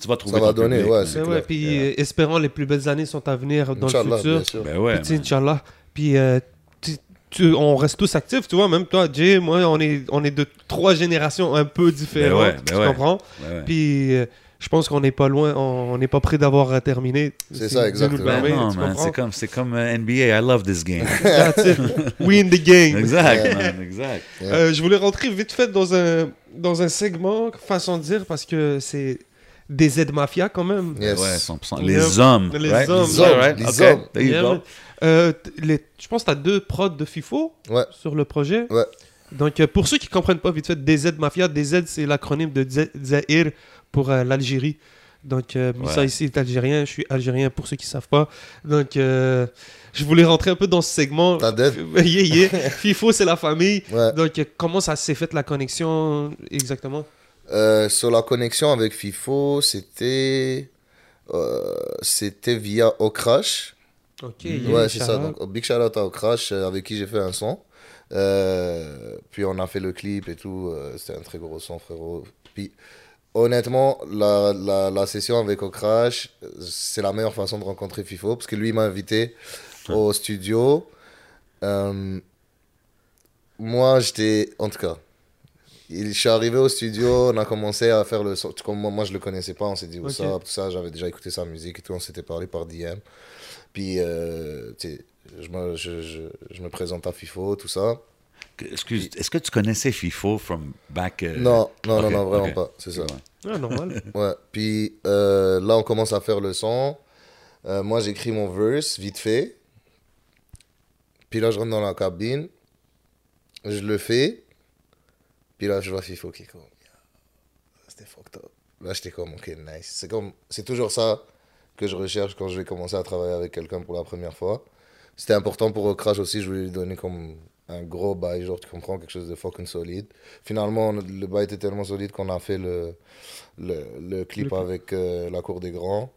tu vas trouver Ça va donner, public. ouais, Ben c'est ouais, puis euh, espérons les plus belles années sont à venir dans Inch'Allah, le futur. bien sûr. Ben ouais. Puis. Inch'Allah. Puis, euh, tu- tu- on reste tous actifs, tu vois. Même toi, Jay, moi, on est, on est de trois générations un peu différentes. Ben ouais, ben tu ouais. comprends? Ouais. Puis, euh, je pense qu'on n'est pas loin, on n'est pas près d'avoir terminé. C'est ça, exactement. Ben non, man, c'est comme, c'est comme euh, NBA. I love this game. That's it. We in the game. exact, man, exact. Euh, je voulais rentrer vite fait dans un, dans un segment, façon de dire, parce que c'est des aides mafia quand même. Yes. Ouais, 100%. Yeah. Les hommes. Les right? hommes. Les hommes, right? les hommes. there you Yeah, go. man. Euh, t- les- je pense que tu as deux prods de FIFO Ouais. sur le projet. Ouais. Donc, euh, pour ceux qui ne comprennent pas vite fait, DZ Mafia, DZ, c'est l'acronyme de Za- Zahir pour euh, l'Algérie. Donc, euh, Ouais. ici est algérien, je suis algérien pour ceux qui ne savent pas. Donc, euh, je voulais rentrer un peu dans ce segment. Yeah, yeah. FIFO, c'est la famille. Ouais. Donc, comment ça s'est fait la connexion exactement? Euh, sur la connexion avec FIFO, c'était c'était via Okrash. Ok. ouais, yeah, c'est ça. Donc, big shout out à Okrash avec qui j'ai fait un son. Euh, puis on a fait le clip et tout. C'était un très gros son, frérot. Puis honnêtement, la, la, la session avec Okrash, c'est la meilleure façon de rencontrer FIFO parce que lui m'a invité au studio. Euh, moi, j'étais. En tout cas, il, je suis arrivé au studio, on a commencé à faire le son. Comme moi, moi, je le connaissais pas, on s'est dit, où Ok. ça, tout ça. J'avais déjà écouté sa musique et tout, on s'était parlé par DM. Puis, euh, je me, je, je, je me présente à FIFO, tout ça. Excuse, est-ce que tu connaissais FIFO from back... euh, non, non, non, non, vraiment pas, c'est ça. Ouais. Ah, normal. Ouais, puis euh, là, on commence à faire le son. Euh, moi, j'écris mon verse vite fait. Puis là, je rentre dans la cabine. Je le fais. Puis là, je vois FIFO qui est comme. Yeah, C'était fucked up. Là, j'étais comme, ok, nice. C'est comme, c'est toujours ça que je recherche quand je vais commencer à travailler avec quelqu'un pour la première fois. C'était important pour Crash aussi. Je voulais lui donner comme un gros bail, genre, tu comprends, quelque chose de fucking solide. Finalement, le bail était tellement solide qu'on a fait le, le, le clip Le- avec euh, La Cour des Grands.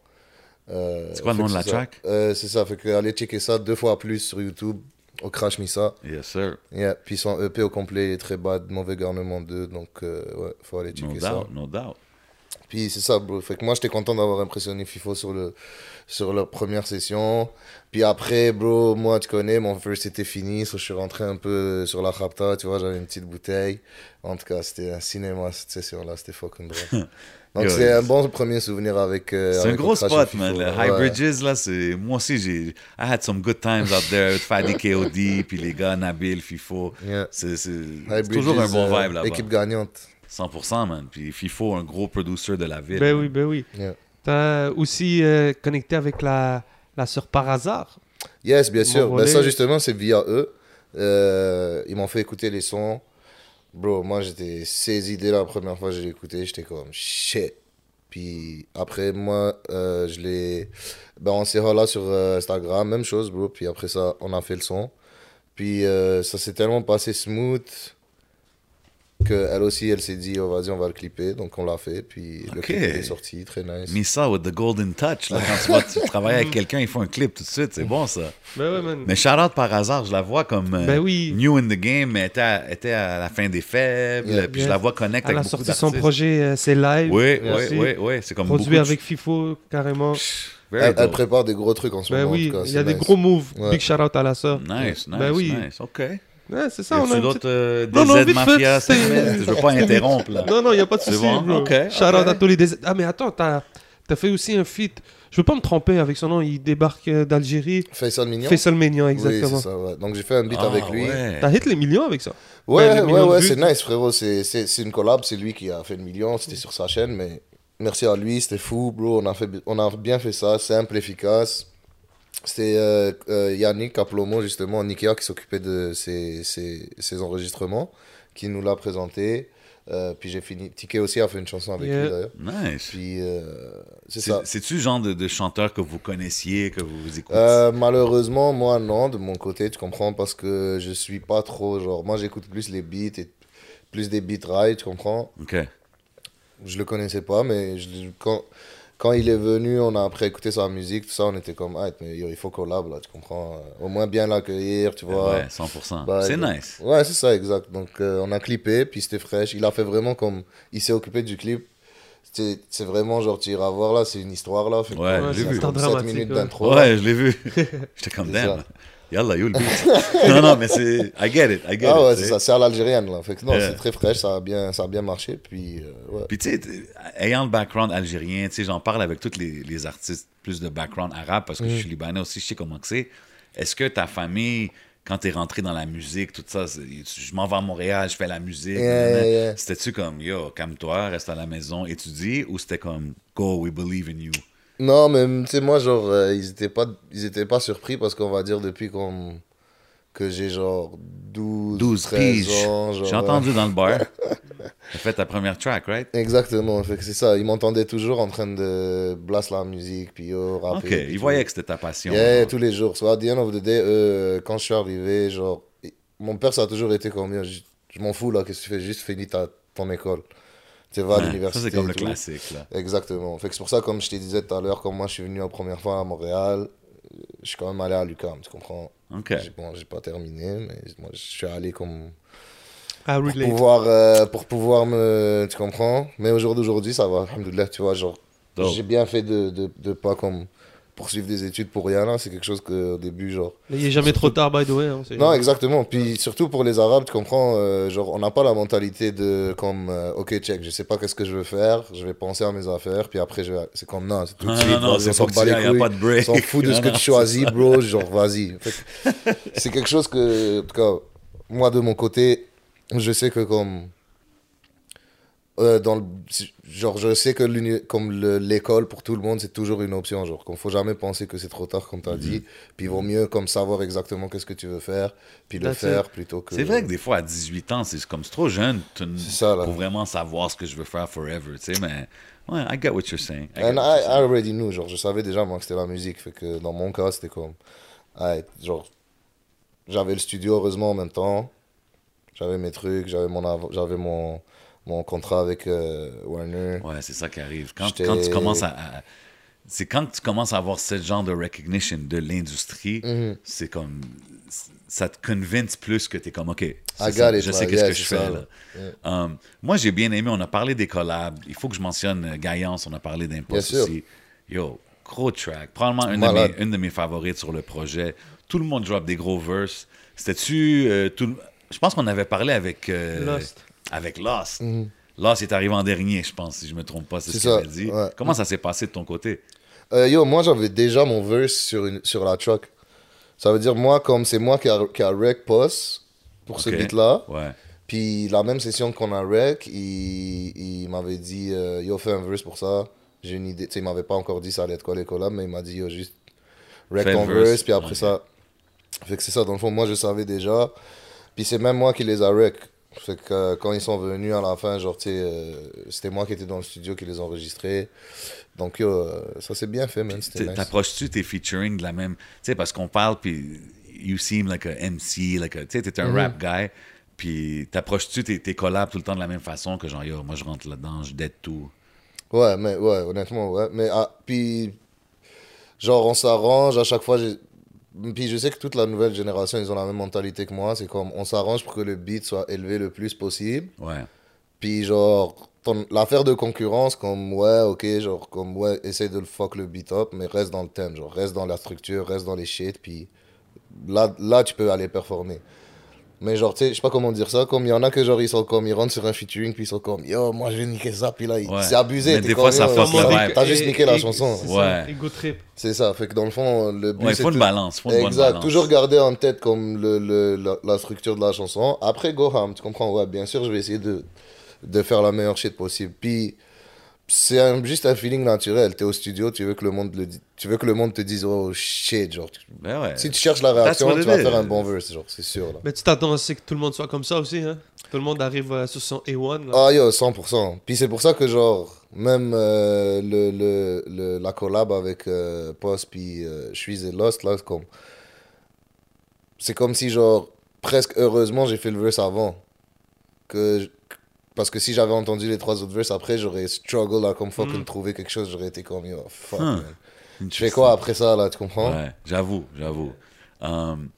Euh, C'est quoi le nom de la ça. track? Euh, C'est ça, fait que allez checker ça deux fois plus sur YouTube, au Crash Missa. Yes, sir. Yeah. Puis son EP au complet est très bad, Mauvais Garnement 2, donc euh, ouais, faut aller No checker ça. doubt, no doubt. Puis c'est ça, bro. Fait que moi, j'étais content d'avoir impressionné FIFO sur, le, sur leur première session. Puis après, bro, moi, tu connais, mon first était fini. so je suis rentré un peu sur la rapta, tu vois, j'avais une petite bouteille. En tout cas, c'était un cinéma cette session-là, c'était fucking drôle. Donc c'est un bon premier souvenir avec. euh, C'est un gros spot, man. Le. High Bridges, là, c'est. Moi aussi, j'ai. I had some good times out there with Fadi KOD, puis les gars, Nabil, FIFO. Yeah. C'est toujours un bon euh, vibe là-bas. Équipe gagnante. 100%, man. Puis FIFO, un gros producer de la ville. ben oui, ben oui. Yeah. T'as aussi euh, connecté avec la, la sœur par hasard. Yes, bien sûr. Ben, ça, justement, c'est via eux. Euh, ils m'ont fait écouter les sons. Bro, moi, j'étais saisi dès la première fois que j'ai écouté. J'étais comme shit. Puis après, moi, euh, je l'ai. Ben, on s'est là sur euh, Instagram, même chose, bro. Puis après ça, on a fait le son. Puis euh, ça s'est tellement passé smooth qu'elle aussi, elle s'est dit, oh, vas-y, on va le clipper. Donc on l'a fait. Puis le Ok. clip est sorti, très nice. Missa with the golden touch. Là, quand tu, vas, tu travailles avec quelqu'un, il faut un clip tout de suite. C'est bon, ça. Ben ouais, man. Mais Charlotte, par hasard, je la vois comme euh, Ben oui. new in the game, mais elle était à, était à la fin des faibles. Yeah. Puis je la vois connect Elle avec a beaucoup sorti son projet, euh, c'est live. Oui, oui, oui, oui. C'est comme Produit de- avec FIFO, carrément. Elle, prépare des gros trucs en ce Ben moment. en oui, tout cas, il y a des nice. gros moves. Ouais. Big shout out à la sœur. Nice, nice, Ben oui. nice. OK. Ouais, c'est ça, Y on a d'autres petit- euh, Non, non, fait, Mafia segment? Je veux pas interrompre, là. Non, non, il n'y a pas de C'est souci, bon? bro. Ok, Shout out ok. à tous les DZ. Ah, mais attends, t'as as fait aussi un feat. Je veux pas me tromper avec son nom, il débarque euh, d'Algérie. Faisal Mignon Faisal Mignon, Oui, exactement. c'est ça, ouais. Donc j'ai fait un beat Ah, avec lui. ouais. T'as hit les millions avec ça? Ouais, Ben, ouais, ouais, c'est nice, frérot. C'est une collab, c'est lui qui a fait le million, c'était sur sa chaîne, mais merci à lui, c'était fou, bro. On a, fait, on a bien fait ça, simple, efficace. C'était euh, euh, Yannick Aplomo, justement, Nikia, qui s'occupait de ces, ces, ces enregistrements, qui nous l'a présenté. Euh, puis j'ai fini. Ticket aussi a fait une chanson avec Yeah. lui, d'ailleurs. Nice. Puis euh, c'est C'est- ça. C'est-tu le genre de, de chanteur que vous connaissiez, que vous écoutez? Euh, malheureusement, moi, non, de mon côté, tu comprends, parce que je suis pas trop, genre, moi, j'écoute plus les beats et plus des beats ride, tu comprends? OK. Je le connaissais pas, mais je, quand, quand il est venu, on a après écouté sa musique, tout ça, on était comme, ah, mais yo, il faut collab, là, tu comprends. euh, Au moins bien l'accueillir, tu vois. Ouais, 100%. Bah, c'est euh, nice. Ouais, c'est ça, exact. Donc, euh, on a clippé, puis c'était fraîche. Il a fait vraiment comme. Il s'est occupé du clip. C'est c'est vraiment genre, tu iras voir là, c'est une histoire là. Fait Ouais, j'ai c'est vu. un temps comme 7 dramatique, minutes ouais. d'intro. Ouais, je l'ai vu. J'étais comme, damn. Ça. Yalla, you le beat. non, non, mais c'est. I get it, I get Ah it. ouais, tu c'est ça, c'est à l'algérienne là. Fait que non, Ouais. c'est très fraîche, ça a bien, ça a bien marché. Puis, euh, ouais. Puis tu sais, ayant le background algérien, tu sais, j'en parle avec tous les, les artistes plus de background arabe parce que Mm. je suis libanais aussi, je sais comment que c'est. Est-ce que ta famille, quand t'es rentré dans la musique, tout ça, je m'en vais à Montréal, je fais la musique, Yeah, nanana. yeah, yeah. c'était-tu comme, yo, calme-toi, reste à la maison, étudie, ou c'était comme, go, we believe in you? Non, mais tu sais, moi, genre, euh, ils étaient pas, ils étaient pas surpris parce qu'on va dire depuis qu'on que j'ai genre 12, 12 13 piges. ans. genre, J'ai entendu dans le bar. T'as fait ta première track, right? Exactement, fait que c'est ça. Ils m'entendaient toujours en train de blast la musique, puis yo, rapper. Ok, ils voyaient que c'était ta passion. Yeah, genre. tous les jours. So, at the end of the day, euh, quand je suis arrivé, genre, mon père, ça a toujours été comme, je, je m'en fous là, qu'est-ce que tu fais, juste finis ta, ton école. Tu vas à l'université. c'est comme le tout. classique, là. Exactement. Fait que c'est pour ça, comme je te disais tout à l'heure, comme moi je suis venu la première fois à Montréal, je suis quand même allé à l'UQAM, tu comprends? Ok. Bon, j'ai pas terminé, mais moi je suis allé comme. Pour relate. pouvoir, euh, pour pouvoir me. Tu comprends? Mais au jour d'aujourd'hui, ça va, alhamdoulilah, tu vois, genre. J'ai bien fait de, de, de pas comme poursuivre des études pour rien là, c'est quelque chose que au début, genre. Mais il est jamais trop tard, by the way. hein, Non, exactement. Puis surtout pour les Arabes, tu comprends, euh, genre, on n'a pas la mentalité de comme, euh, ok, check, je sais pas qu'est-ce que je veux faire, je vais penser à mes affaires, puis après, je vais... c'est comme, non, c'est tout de Non, suite, non, non, c'est on s'en faut que bat tu y les ailles, y a pas de break. on s'en fout de ce que Non, tu choisis, bro, genre, vas-y. Fait C'est quelque chose que, en tout cas, moi, de mon côté, je sais que comme... euh, dans le, genre je sais que comme le- l'école pour tout le monde c'est toujours une option genre qu'on faut jamais penser que c'est trop tard comme tu as Mhm. dit puis il vaut mieux comme savoir exactement qu'est-ce que tu veux faire puis le faire plutôt que C'est vrai que des fois, à 18 ans, c'est comme c'est trop jeune ça, pour vraiment savoir ce que je veux faire forever, tu sais, mais ouais, I get what you're saying. I And I, you're I saying. already knew, genre, je savais déjà, moi, que c'était la musique. Fait que dans mon cas, c'était comme. ouais, genre, j'avais le studio, heureusement, en même temps. J'avais mes trucs, j'avais mon, av- j'avais mon, mon contrat avec euh, Warner. Ouais, c'est ça qui arrive. Quand, quand tu commences à... à- c'est quand tu commences à avoir ce genre de recognition de l'industrie, Mhm. c'est comme... Ça te convince plus que tu es comme, OK, it, je sais qu'est-ce Yeah, que je fais. ça, là. Um, moi, j'ai bien aimé, on a parlé des collabs. Il faut que je mentionne euh, Gaillance, on a parlé sûr. aussi. Yo, gros track. Probablement une de, mes, une de mes favorites sur le projet. Tout le monde drop des gros verses. C'était-tu. euh, tout le- Je pense qu'on avait parlé avec. euh, Lost. Avec Lost. Lost est arrivé en dernier, je pense, si je me trompe pas, c'est ce qu'il dit. ouais. Comment ça s'est passé de ton côté? Euh, yo, moi, j'avais déjà mon verse sur, une, sur la truck. Ça veut dire, moi, comme c'est moi qui a, qui a rec post pour ce beat-là. Ouais. Puis la même session qu'on a rec, il, il m'avait dit euh, Yo, fais un verse pour ça. J'ai une idée. Tu sais, il m'avait pas encore dit ça allait être quoi les collabs, mais il m'a dit Yo, juste rec ton verse. verse. Puis après ça. Fait que c'est ça, dans le fond, moi je savais déjà. Puis c'est même moi qui les a rec. Fait que quand ils sont venus à la fin, genre, tu sais, euh, c'était moi qui étais dans le studio qui les enregistrait. Donc, euh, ça s'est bien fait, man. C'était T- nice. T'approches-tu tes featuring de la même. Tu sais, parce qu'on parle, puis you seem like a MC, like a- tu sais, t'es un Mhm. rap guy, puis t'approches-tu tes, tes collabs tout le temps de la même façon que genre, yo, moi je rentre là-dedans, je dead tout. Ouais, mais ouais, honnêtement, ouais. Mais ah, puis, genre, on s'arrange à chaque fois. Puis je sais que toute la nouvelle génération, ils ont la même mentalité que moi. C'est comme, on s'arrange pour que le beat soit élevé le plus possible. Ouais. Puis, genre, l'affaire de concurrence, comme, ouais, ok, genre, comme, ouais, essaye de le fuck le beat up, mais reste dans le thème, genre, reste dans la structure, reste dans les shit, puis là, là, tu peux aller performer. Mais genre, tu sais, je sais pas comment dire ça, comme il y en a que genre, ils sont comme, ils rentrent sur un featuring, puis ils sont comme, yo, moi je vais niquer ça, puis là, ils- Ouais. c'est abusé. Mais des comme, fois, ça dire- vibe. T'as juste et- niqué la et- chanson. c'est Ouais. ça, Ego trip. C'est ça, fait que dans le fond, le but Ouais, faut une balance. faut une bonne Exact, balance. toujours garder en tête comme le, le- la, la structure de la chanson. Après, go ham, tu comprends, ouais, bien sûr, je vais essayer de, de faire la meilleure shit possible. Puis, c'est un- juste un feeling naturel. T'es au studio, tu veux que le monde le tu veux que le monde te dise oh shit, genre. Ben ouais. Si tu cherches la réaction, tu vas faire un bon verse, genre, c'est sûr. Là. Mais tu t'attends aussi que tout le monde soit comme ça aussi, hein? Tout le monde arrive euh, sur son A1. là. Ah yo, 100%. Puis c'est pour ça que genre, même euh, le, le, le- la collab avec euh, Post puis euh, Je suis et Lost, là, c'est comme... C'est comme si genre, presque heureusement, j'ai fait le verse avant. Que, Parce que si j'avais entendu les trois autres verses après, j'aurais struggle à comme fucking Mm. trouver quelque chose. J'aurais été comme, yo, fuck, Huh. man. Je fais quoi après ça, là, tu comprends? Ouais, j'avoue, j'avoue. Um,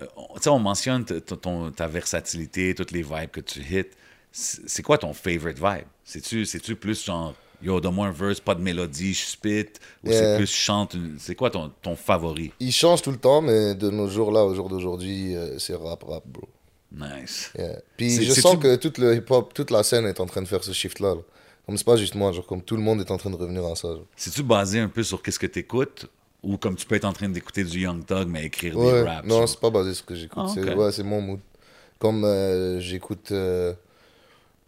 euh, tu sais, on mentionne ton, ta versatilité, toutes les vibes que tu hits. C'est quoi ton favorite vibe? C'est-tu c'est-tu plus genre, yo, donne-moi un verse, pas de mélodie, je spit, ou c'est plus chante? C'est quoi ton, ton favori? Il change tout le temps, mais de nos jours là, au jour d'aujourd'hui, euh, c'est rap, rap, bro. Nice. Yeah. Puis je sens que tout le hip-hop, toute la scène est en train de faire ce shift-là. là. Comme c'est pas juste moi, genre comme tout le monde est en train de revenir à ça. C'est-tu basé un peu sur qu'est-ce que t'écoutes? Ou comme tu peux être en train d'écouter du Young Thug, mais écrire des Ouais, raps? non, c'est pas basé sur ce que j'écoute. Ah, C'est ouais, c'est mon mood. Comme euh, j'écoute. euh,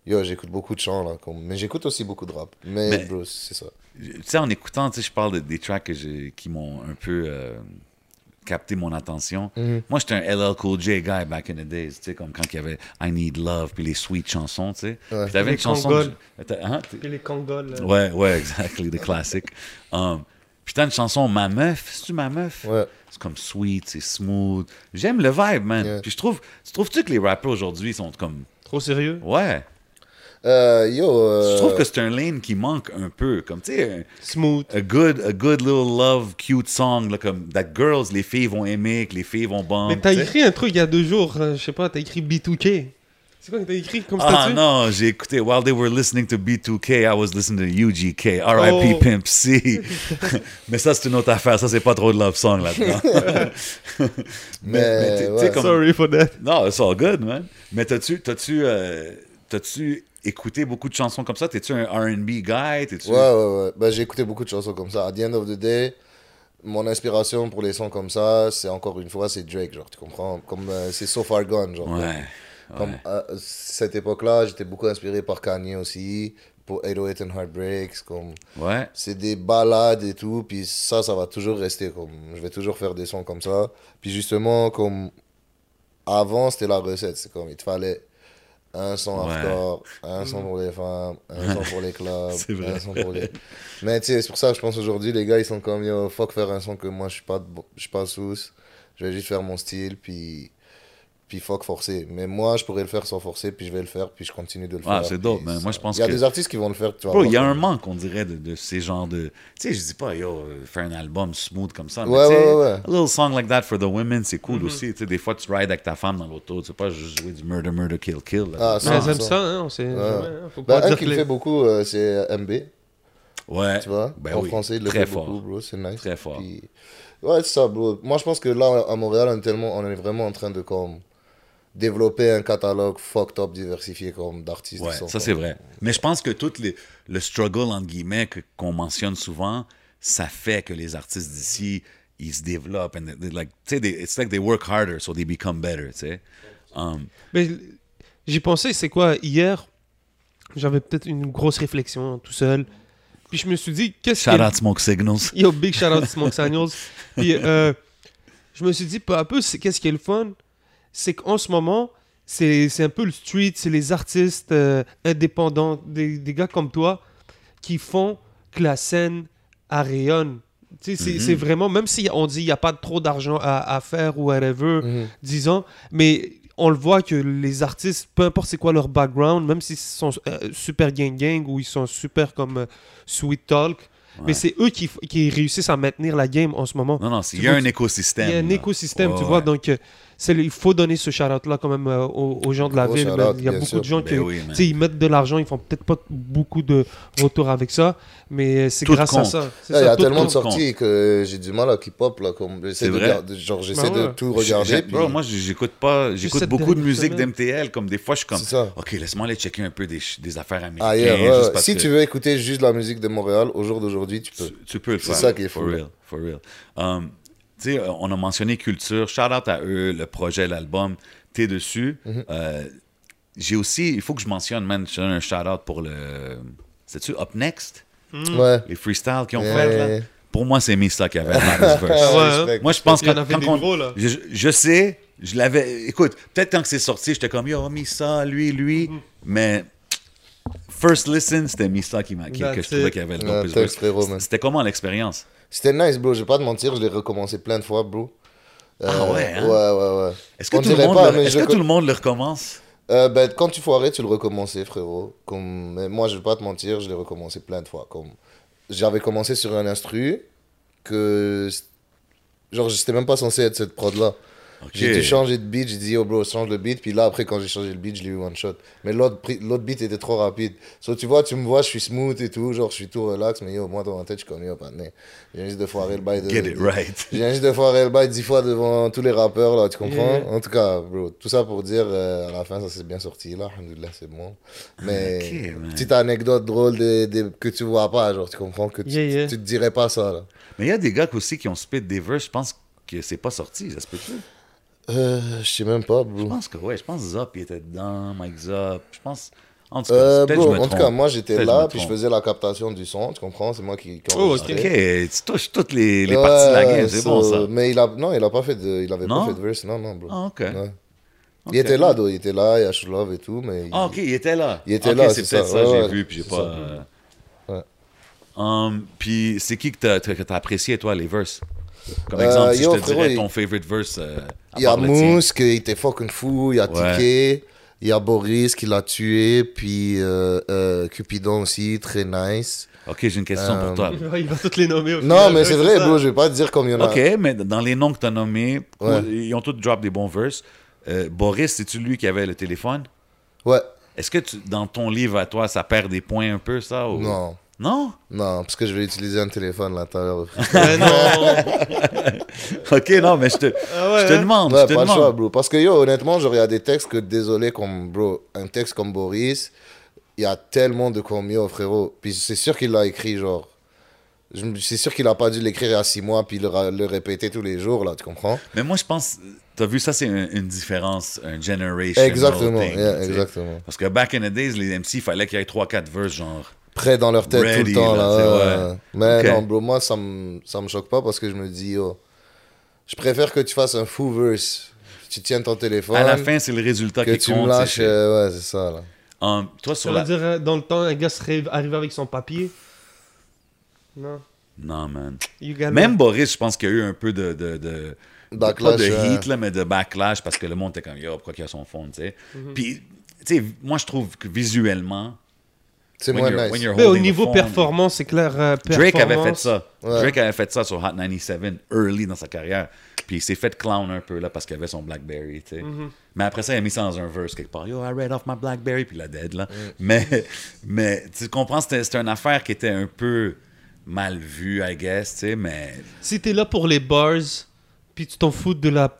Yo, j'écoute beaucoup de chants là. Comme... Mais j'écoute aussi beaucoup de rap. Mais, Mais- bro, c'est ça. Tu sais, en écoutant, tu sais, je parle de- des tracks que j'ai- qui m'ont un peu euh, capté mon attention. Mhm. Moi, j'étais un LL Cool J guy back in the days, tu sais, comme quand il y avait I Need Love, puis les sweet chansons, tu sais. Ouais. Puis t'avais Les une chanson... T'as- hein? Puis les Kangols. euh, Ouais, ouais, exactly, the classic. Um, puis t'as une chanson Ma Meuf, c'est-tu Ma Meuf? Ouais. C'est comme sweet, c'est smooth. J'aime le vibe, man. Yeah. Puis je trouve... Tu trouves-tu que les rappers aujourd'hui sont comme... Trop sérieux? Ouais. Euh, yo. euh, Je trouve que c'est un lane qui manque un peu. Comme, tu sais, un- Smooth. a good, a good little love, cute song, là, comme that girls, les filles vont aimer, que les filles vont bomber. Mais t'as écrit un truc il y a deux jours, euh, je sais pas, t'as écrit B2K. C'est quoi que t'as écrit comme Ah statut? non, j'ai écouté. While they were listening to B2K, I was listening to UGK. R.I.P. Oh. Pimp C. Mais ça, c'est une autre affaire. Ça, c'est pas trop de love song là-dedans. Mais, ouais. sais, comme- Sorry for that. Non, it's all good, man. Mais t'as-tu, t'as-tu, euh, t'as-tu écouté beaucoup de chansons comme ça? T'es-tu un R&B guy? Ouais, ouais, ouais. Bah, j'ai écouté beaucoup de chansons comme ça. À the end of the day, mon inspiration pour les sons comme ça, c'est encore une fois, c'est Drake, genre, tu comprends? Comme euh, c'est So Far Gone, genre. Ouais. Comme à cette époque-là, j'étais beaucoup inspiré par Kanye aussi, pour 808 and Heartbreaks, comme Ouais. c'est des balades et tout, puis ça, ça va toujours rester, comme je vais toujours faire des sons comme ça. Puis justement, comme avant, c'était la recette, c'est comme il te fallait un son Ouais. hardcore, un son pour les femmes, un son pour les clubs, un son pour les... Mais tu sais, c'est pour ça que je pense aujourd'hui, les gars, ils sont comme, yo, fuck faire un son que moi, je suis pas, de bo- je suis pas sous, je vais juste faire mon style, puis... Puis fuck forcer. Mais moi, je pourrais le faire sans forcer, puis je vais le faire, puis je continue de le Ah, faire. c'est dope, ça- Moi, je pense Il y a que- des artistes qui vont le faire, tu Bro, il y a un manque, on dirait, de, de ces genres de. Tu sais, je dis pas, yo, euh, faire un album smooth comme ça. mais Ouais, tu sais, ouais, ouais, ouais. A little song like that for the women, c'est cool Mm-hmm. aussi. Tu sais, des fois, tu rides avec ta femme dans l'auto. Tu sais pas juste jouer du murder, murder, kill, kill. là. Ah, Mais ça, elles aiment ça. hein, on sait jamais, hein, Faut Ben, un qui que le fait beaucoup, euh, c'est MB. ouais. Tu vois? Ben En oui, français, il le très fait fort. beaucoup, bro. C'est nice. Très fort. Puis- Ouais, c'est ça, bro. Moi, je pense que là, à Montréal, on est, tellement, on est vraiment en train de comme, développer un catalogue fucked up, diversifié comme d'artistes. Ouais, ça c'est vrai. Mais je pense que tout les, le struggle, entre guillemets, que- qu'on mentionne souvent, ça fait que les artistes d'ici, ils se développent. And like, they- it's like they work harder, so they become better, tu sais. Um, Mais j'ai pensé, c'est quoi, hier, j'avais peut-être une grosse réflexion tout seul. Puis je me suis dit, qu'est-ce shout que. out Smoke Signals. Yo, big shout out Smoke Signals. Puis euh, je me suis dit, peu à peu, c'est- qu'est-ce qui est le fun? C'est qu'en ce moment, c'est c'est un peu le street, c'est les artistes euh, indépendants, des, des gars comme toi, qui font que la scène rayonne. C'est c'est vraiment, même si on dit qu'il n'y a pas trop d'argent à, à faire ou whatever, Mhm. disons, mais on le voit que les artistes, peu importe c'est quoi leur background, même s'ils sont euh, super gang gang ou ils sont super comme euh, sweet talk, Ouais. mais c'est eux qui, qui réussissent à maintenir la game en ce moment. Non, non, il y a un écosystème. Il y a un écosystème, tu vois, donc il faut donner ce shout-out-là quand même euh, aux, aux gens de la Gros ville. Il y a beaucoup sûr. de gens Ben qui oui, man. tu sais, ils mettent de l'argent, ils font peut-être pas beaucoup de retour avec ça, mais c'est grâce à ça. C'est Là, Il y a tellement de compte. sorties que j'ai du mal à keep-up. Là, comme j'essaie C'est de, genre, j'essaie Bah de ouais. tout regarder. j'ai- puis- Bro, moi, j'écoute pas. J'écoute beaucoup de musique d'MTL. Comme des fois, je suis comme. C'est ça. Ok, laisse-moi aller checker un peu des, affaires américaines. Ah, yeah, ouais, juste ouais. parce Si que tu veux écouter juste la musique de Montréal, au jour d'aujourd'hui, tu peux. tu, tu peux le C'est faire. ça qui est For fou, là. real. For real. Um, sais, on a mentionné culture. Shout out à eux, le projet, l'album. T'es dessus. Mm-hmm. Euh, J'ai aussi. Il faut que je mentionne, man. Je donne un shout out pour le. C'est-tu Up Next? Ouais. Les freestyles qu'ils ont Yeah, fait, yeah, là. yeah. Pour moi, c'est Mista qui avait. Ouais. Respect. Moi, je pense que quand des on- gros, là. Je, je sais, je l'avais. Écoute, peut-être quand c'est sorti, j'étais comme, yo, Mista, lui, lui. Mm-hmm. Mais first listen, c'était Mista qui m'a qui, que je trouvais qu'il avait le Ouais, frérot, man. C'était comment l'expérience? C'était nice, bro. Je vais pas te mentir, je l'ai recommencé plein de fois, bro. Euh, Ah ouais, hein? Ouais, ouais, ouais. Est-ce que, tout le, monde pas, le, je que tout le monde le recommence? Euh, ben, quand tu foirais, tu le recommençais, frérot. Comme... Mais moi, je vais pas te mentir, je l'ai recommencé plein de fois. Comme... J'avais commencé sur un instru que. Genre, j'étais même pas censé être cette prod-là. J'ai dû changer de beat, j'ai dit, oh bro, change le beat. Puis là, après, quand j'ai changé le beat, je l'ai eu one shot. Mais l'autre beat était trop rapide. So, tu vois, tu me vois, je suis smooth et tout, genre, je suis tout relax. Mais yo, moi, dans ma tête, je suis comme, yo, partner. J'ai juste de foirer le bail de. Get it right. J'ai juste de foirer le bail dix fois devant tous les rappeurs, là, tu comprends? Yeah. En tout cas, bro, tout ça pour dire, euh, à la fin, ça s'est bien sorti, là, alhamdoulilah, c'est bon. Mais, Ok, man. petite anecdote drôle de, de- que tu vois pas, genre, tu comprends? Que tu, Yeah, yeah. tu te dirais pas ça, là. Mais il y a des gars aussi qui ont spit des verses, je pense que c'est pas sorti, ça se peut-tu? Euh, je sais même pas, Je bro. pense que ouais, je pense Zop il était dedans, Mike Zop, je pense... En tout cas, Euh, peut-être bro, je me en tout trompe. cas, moi j'étais là, puis je faisais la captation du son, tu comprends? C'est moi qui, qui Oh. Ok, tu touches toutes les, les parties de la game, c'est bon ça. Mais il a, non, il a pas fait de, il avait Non? pas fait de verse, non, non, bro. Ah, ok. Ouais. Il était là, il était là, il y a Show Love et tout, mais. Ah, ok, il était là. Il était là, c'est c'est peut-être ça. ça, Ouais, j'ai ouais, vu, puis j'ai pas. ça. euh, Ouais. Um, puis c'est qui que t'as, que t'as apprécié, toi, les verses? Comme Euh, exemple, si yo, je te frérot, dirais ton favorite verse. euh, Il y a. Mousse qui était fucking fou, il y a Ouais. Ticket, il y a Boris qui l'a tué, puis euh, euh, Cupidon aussi, très nice. Ok, j'ai une question Euh, pour toi. Il va toutes les nommer. au Non, final. mais c'est vrai, ça. bro, je vais pas te dire comme il y en a. Ok, mais dans les noms que t'as nommés, Ouais. ils ont tous drop des bons verses. Euh, Boris, c'est-tu lui qui avait le téléphone? Ouais, Est-ce que tu- dans ton livre à toi, ça perd des points un peu, ça ou- non. Non? Non, parce que je vais utiliser un téléphone là tout à l'heure. Non. Ok, non, mais je te, Ah ouais, je te demande. Ouais, je te pas le choix, demande. bro. Parce que yo, honnêtement, genre, il y a des textes que, désolé, comme, bro, un texte comme Boris, il y a tellement de comme yo, frérot. Puis c'est sûr qu'il l'a écrit, genre. C'est sûr qu'il a pas dû l'écrire il y a six mois, puis le, le répéter tous les jours, là, tu comprends? Mais moi, je pense, t'as vu, ça, c'est un- une différence, un generation. Exactement, thing, yeah, exactement. Parce que back in the days, les MC, il fallait qu'il y ait 3-4 verses, genre. Prêt dans leur tête tout le temps, là, tu ouais. Mais non, bro, moi, ça me, ça me choque pas parce que je me dis, yo, je préfère que tu fasses un full verse. Tu tiennes ton téléphone. À la fin, c'est le résultat que qui tu compte. me c'est- lâches, euh, ouais, c'est ça, là. Um, toi, sur Ça veut dire, euh, dans le temps, un gars serait arrivé avec son papier? Non. Non, man. Même Boris, je pense qu'il y a eu un peu de... de, de... Backlash, Pas de heat, là, mais de backlash parce que le monde était comme, yo, pourquoi qu'il a son fond, tu sais. Mhm. Puis, tu sais, moi, je trouve que visuellement, C'est moins nice. Mais au niveau phone- performance, c'est clair. euh, Drake avait fait ça. Ouais. Drake avait fait ça sur Hot 97, early dans sa carrière. Puis il s'est fait clown un peu là parce qu'il avait son Blackberry, tu sais. Mhm. Mais après ça, il a mis ça dans un verse quelque part. Yo, I read off my Blackberry, puis il a dead là. Mm. Mais, mais tu comprends, c'était une affaire qui était un peu mal vue, I guess, tu sais, mais. Si t'es là pour les bars, puis tu t'en fous de la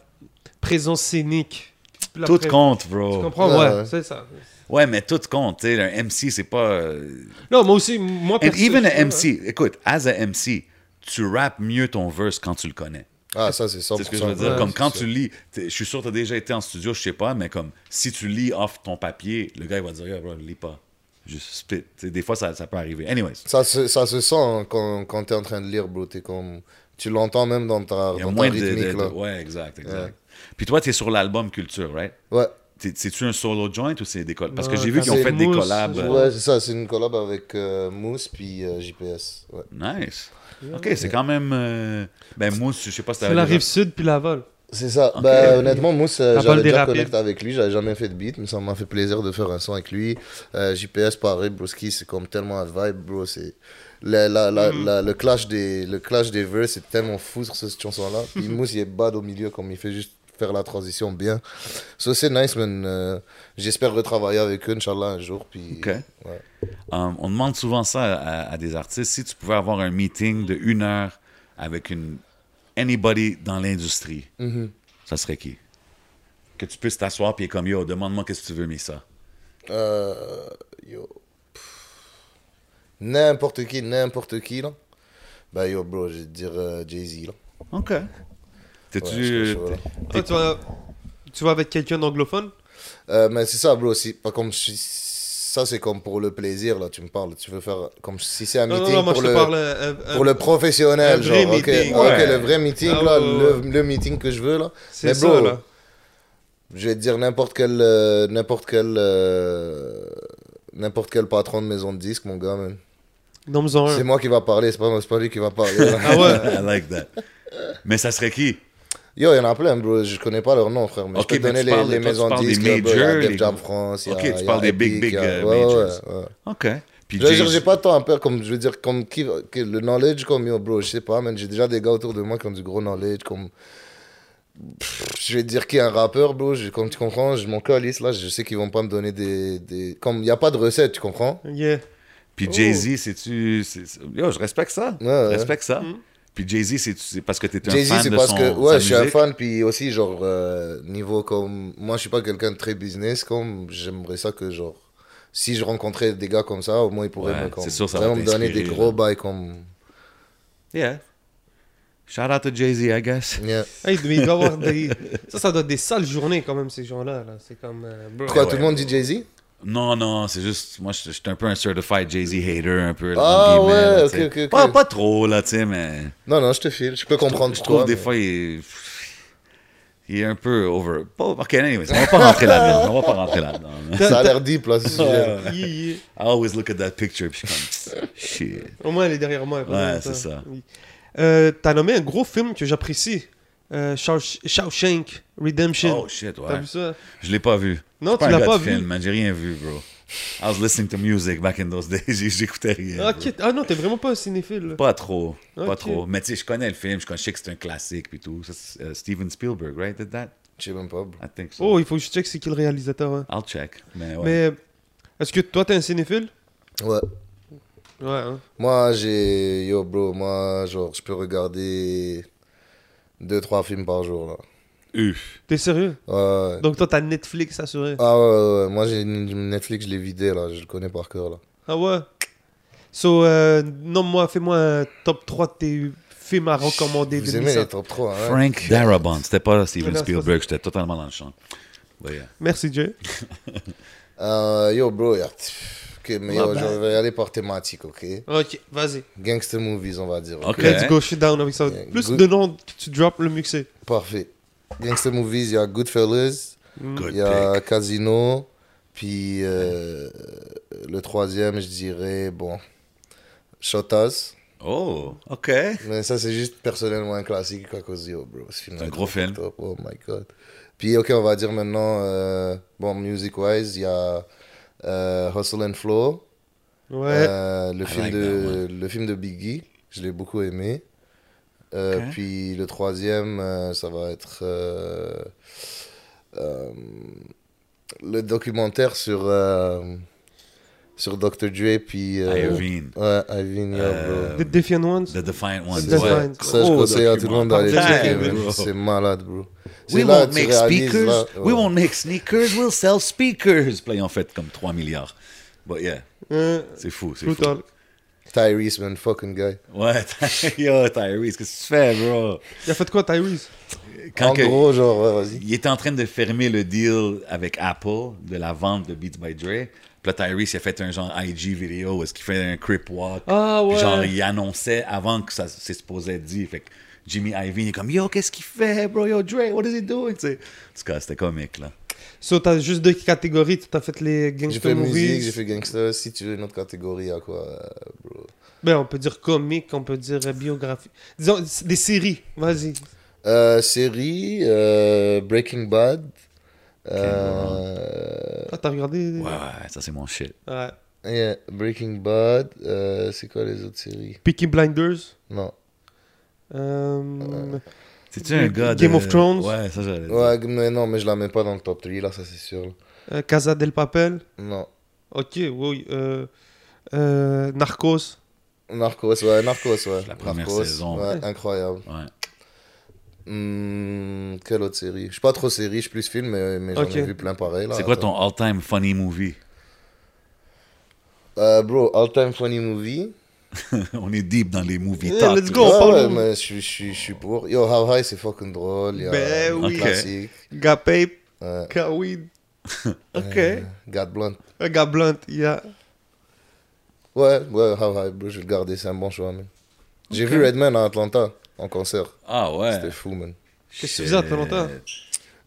présence scénique. la Tout pré- compte, Tu bro. comprends? Ouais, Ouais, ouais. c'est ça. Ouais, mais tout compte, tu. Un MC, c'est pas. euh, Non, moi aussi, moi And perso- even a MC, écoute, as a MC, tu rappes mieux ton verse quand tu le connais. Ah, ça, c'est 100%. C'est ce que je veux dire. Ouais, comme quand ça. tu lis, je suis sûr que tu as déjà été en studio, je sais pas, mais comme si tu lis off ton papier, le gars il va dire, yeah, bro, lis pas. Juste spit. Tu des fois, ça, ça peut arriver. Anyways, Ça se, ça se sent hein, quand, quand t'es en train de lire, bro. T'es comme... Tu l'entends même dans ta, il y a dans moins de, rythmique, de- de- là. Ouais, exact, exact. Ouais. Puis toi, tu es sur l'album Culture, right? Ouais. C'est-tu un solo joint ou c'est des collabs? Parce que j'ai vu qu'ils ont c'est fait des collabs. euh, Ouais, c'est ça. C'est une collab avec euh, Mousse puis euh, JPS. Ouais. Nice. Ok, c'est quand même. euh, Ben, Mousse, je sais pas si C'est t'avais la rive sud puis Laval. C'est ça. Bah, honnêtement, Mousse, La j'avais déjà rapides. connecté avec lui. J'avais jamais fait de beat, mais ça m'a fait plaisir de faire un son avec lui. Euh, JPS, pareil, broski, c'est comme tellement un vibe, bro. C'est... La, la, la, Mm. la- le, clash des, le clash des verses, c'est tellement fou sur cette chanson-là. Puis Mousse, il est bad au milieu, comme il fait juste faire la transition bien. So, c'est nice, man. Euh, j'espère retravailler avec eux, Inch'Allah, un jour. Puis, Ok. ouais. Um, on demande souvent ça à, à des artistes. Si tu pouvais avoir un meeting de une heure avec une anybody dans l'industrie, Mhm. ça serait qui? Que tu puisses t'asseoir puis comme yo, demande-moi qu'est-ce que tu veux, mais ça. Euh, yo. N'importe qui, n'importe qui, là. Bah, yo, bro, je vais te dire euh, Jay-Z, là. Ok. Ouais, T'es-tu tu vas, tu vas avec quelqu'un d'anglophone? Euh, mais c'est ça, bro. Si, pas comme si- ça, c'est comme pour le plaisir, là. Tu me parles. Tu veux faire comme si c'est un Non, non, meeting non, moi pour, le, parle. euh, euh, pour le professionnel, un vrai genre. ok, meeting, ok, ouais. le vrai meeting, Ah, là. ouais, le, ouais. le meeting que je veux, là. C'est mais ça, bro, là. Je vais te dire n'importe quel, euh, n'importe quel, euh, n'importe quel patron de maison de disques, mon gars, un. C'est moi qui va parler, c'est pas, c'est pas lui qui va parler. Ah ouais I like that. Mais ça serait qui? Yo, il y en a plein, bro. Je connais pas leur nom, frère. Mais Ok, je peux mais donner tu les, parles- les maisons de des disques. a majors, Def les- Jam France. a- Ok, tu parles des big, big, euh, ouais, ouais, majors. OK. Puis Je veux dire, Jay- j'ai pas tant peur, comme je veux dire, comme qui, le knowledge, comme yo, bro, je sais pas, man, j'ai déjà des gars autour de moi qui ont du gros knowledge, comme. Pff, Je vais te dire qui est un rappeur, bro, je- comme tu comprends, je, mon calice là, je sais qu'ils vont pas me donner des. des... Comme il n'y a pas de recette, tu comprends? Yeah. Puis Oh. Jay-Z, c'est-tu... c'est- c'est- Yo, je respecte ça. Ouais. Je respecte ça. Mm. Puis Jay-Z, c'est- c'est parce que t'es un Jay-Z, fan c'est de parce son, que, ouais, je suis un fan, puis aussi, genre, euh, niveau comme. Moi, je suis pas quelqu'un de très business, comme. J'aimerais ça que, genre. Si je rencontrais des gars comme ça, au moins ils pourraient Ouais, me, comme, c'est sûr, ça va vraiment me donner des gros bails comme. Yeah. Shout out to Jay-Z, I guess. Yeah. Hey, mais il doit avoir des... Ça, ça doit être des sales journées quand même, ces gens-là. Là. C'est comme... euh, bro. Quoi, ouais, tout le monde dit Jay-Z? Non, non, c'est juste... Moi, je je suis un peu un certified Jay-Z hater, un peu. là, Ah ouais, là, ok, ok, ok. Pas, pas trop, là, tu sais, mais... Non, non, je te file, je peux comprendre Je trouve pourquoi, des mais- fois, il est... Il est un peu over... Pas- Ok, anyways, on va pas rentrer là-dedans. On va pas rentrer là-dedans. Ça a l'air deep là, ce sujet. I always look at that picture, puis je suis comme... Shit. Au moins, elle est derrière moi. elle Ouais, c'est ça. Oui. Euh, T'as nommé un gros film que j'apprécie. Euh, Shaw- Shawshank Redemption. Oh, shit, T'as ouais. vu ça? Je l'ai pas vu. Non, tu l'as pas vu. film, man. J'ai rien vu, bro. I was listening to music back in those days. J'écoutais rien. bro. Ok. Ah non, t'es vraiment pas un cinéphile. là. Pas trop. Pas trop. Mais tu sais, je connais le film. Je connais- je sais que c'est un classique puis tout. Ça, euh, Steven Spielberg, right? Did that? Je sais même pas. bro. I think so. Oh, il faut que je check c'est qui le réalisateur. hein. I'll check. Mais ouais. Mais est-ce que toi, t'es un cinéphile? Ouais. Ouais. Hein. Moi, j'ai. Yo, bro, moi, genre, je peux regarder deux, trois films par jour là. Uf. T'es sérieux? Ouais. Donc toi, t'as Netflix assuré? Ah ouais, ouais, ouais. Moi, j'ai Netflix, je l'ai vidé là, je le connais par cœur là. Ah ouais? So, euh, non, moi, fais-moi un top 3 de tes films à recommander. Vous de aimez les top 3, hein? Frank Darabont. C'était pas Steven Spielberg. J'étais totalement dans le champ. Yeah. Merci, Jay. Euh, Yo, bro, y a- Ok, mais yo, bah. je vais aller par thématique, ok? Ok, vas-y. Gangster movies, on va dire. Ok? Let's go, shit down avec ça. Yeah, Plus good. de noms que tu drops, le c'est. Parfait. Gangster movies, il y a Goodfellas, Good il y a pick. Casino, puis euh, le troisième, je dirais, bon, Shotas. Oh, OK. Mais ça, c'est juste personnellement un classique à cause de yo, bro. C'est un gros film. top. Oh my god. Puis, ok, on va dire maintenant, euh, bon, music-wise, il y a euh, Hustle and Flow, Ouais. euh, le, I film like de, le film de Biggie, je l'ai beaucoup aimé. Euh. Puis le troisième, euh, ça va être euh, euh, le documentaire sur, euh, sur Dr. Dre, puis... euh, Irvine. Ouais, Irvine, yeah, Euh, bro. The Defiant Ones? The Defiant Ones. The Defiant. ouais. Ça, je Gros conseille à tout le monde d'aller checker. C'est malade, bro. We là, won't make speakers. là, We won't make sneakers. We'll sell speakers. Ils ont fait comme 3 milliards. But yeah, Euh, c'est fou, c'est fou. Tyrese, man, fucking guy. Ouais, yo, Tyrese, qu'est-ce que tu fais, bro? Il a fait quoi, Tyrese? Quand en que- gros, genre, ouais, vas-y. il était en train de fermer le deal avec Apple de la vente de Beats by Dre. Puis là, Tyrese, il a fait un genre IG vidéo où est-ce qu'il fait un crip walk. Ah Puis genre, il annonçait avant que ça c'est supposé être dit. Fait que Jimmy Iovine est comme, yo, qu'est-ce qu'il fait, bro? Yo, Dre, what is he doing? Tu sais. En tout cas, c'était comique, là. So, t'as juste deux catégories. T'as fait les J'ai gangster fait movies. musique, j'ai fait gangster. Si tu veux une autre catégorie, à quoi, euh, bro? Ben, on peut dire comique, on peut dire biographie. Disons, des séries. Vas-y. euh, Série, euh, Breaking Bad. Euh, Ah, t'as regardé Ouais, ouais, ça, c'est mon shit. Ouais. yeah, Breaking Bad. euh, c'est quoi les autres séries? Peaky Blinders? Non. Euh, C'est-tu un gars de... Game of Thrones? Ouais, ça, j'allais dire. Ouais, mais non, mais je la mets pas dans le top 3, là, ça c'est sûr. euh, Casa del Papel? Non. Ok, oui. Euh, euh, Narcos? Narcos, ouais, Narcos, ouais. La première Narcos, saison. Ouais, incroyable. Ouais. Hmm, quelle autre série? Je suis pas trop série, je suis plus film, mais, mais j'en ai vu plein pareil. là. C'est quoi ton all-time funny movie? Euh, Bro, all time funny movie? On est deep dans les movie Yeah, talk. let's go. ouais, parle ouais, nous. mais je suis- je suis je suis pour. Yo, How High, c'est fucking drôle. Il y a Ben oui. classique. Gapape. Ouais. Kaweed. OK. Euh, God Blunt. Un gars blunt. Yeah. Ouais, ouais, How High, bro, je vais le garder, c'est un bon choix. J'ai vu Redman à Atlanta, en concert. Ah ouais. C'était fou, man. Qu'est-ce que tu faisais à Atlanta?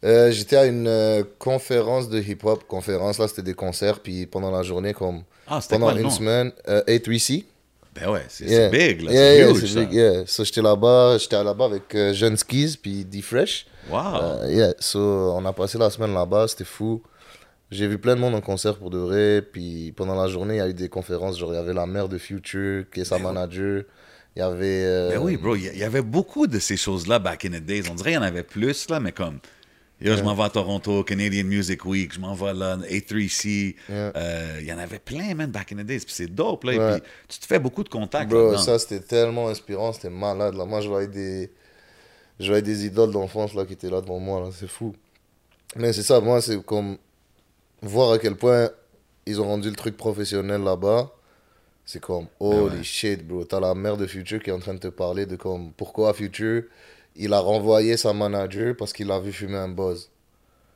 Euh, J'étais à une euh, conférence de hip-hop. Conférence, là, c'était des concerts. Puis pendant la journée, comme Ah, c'était pendant quoi une semaine, euh, A3C. Ben ouais, c'est Yeah. c'est big, là. Yeah, c'est yeah, huge, c'est ça. big, yeah. So, j'étais là-bas, j'étais là-bas avec euh, Jeune Skis puis D-Fresh. Wow. Euh, yeah, so, on a passé la semaine là-bas, c'était fou. J'ai vu plein de monde en concert pour de vrai. Puis pendant la journée, il y a eu des conférences. Genre, il y avait la mère de Future, qui est sa manager. Il y avait. euh, Ben oui, bro, il y, avait beaucoup de ces choses-là back in the days. On dirait qu'il y en avait plus, là, mais comme. Yo, je m'en vais à Toronto, Canadian Music Week, je m'en vais là, A3C. Yeah. Euh, Il y en avait plein, man, back in the days. Puis c'est dope, là. et puis tu te fais beaucoup de contacts Bro, ça c'était tellement inspirant, c'était malade. Là. Moi, je voyais des, je voyais des idoles d'enfance là, qui étaient là devant moi, là. c'est fou. Mais c'est ça, moi, c'est comme voir à quel point ils ont rendu le truc professionnel là-bas. C'est comme, holy ouais. shit, bro. T'as la mère de Future qui est en train de te parler de comme, pourquoi Future, il a renvoyé sa manager parce qu'il a vu fumer un buzz.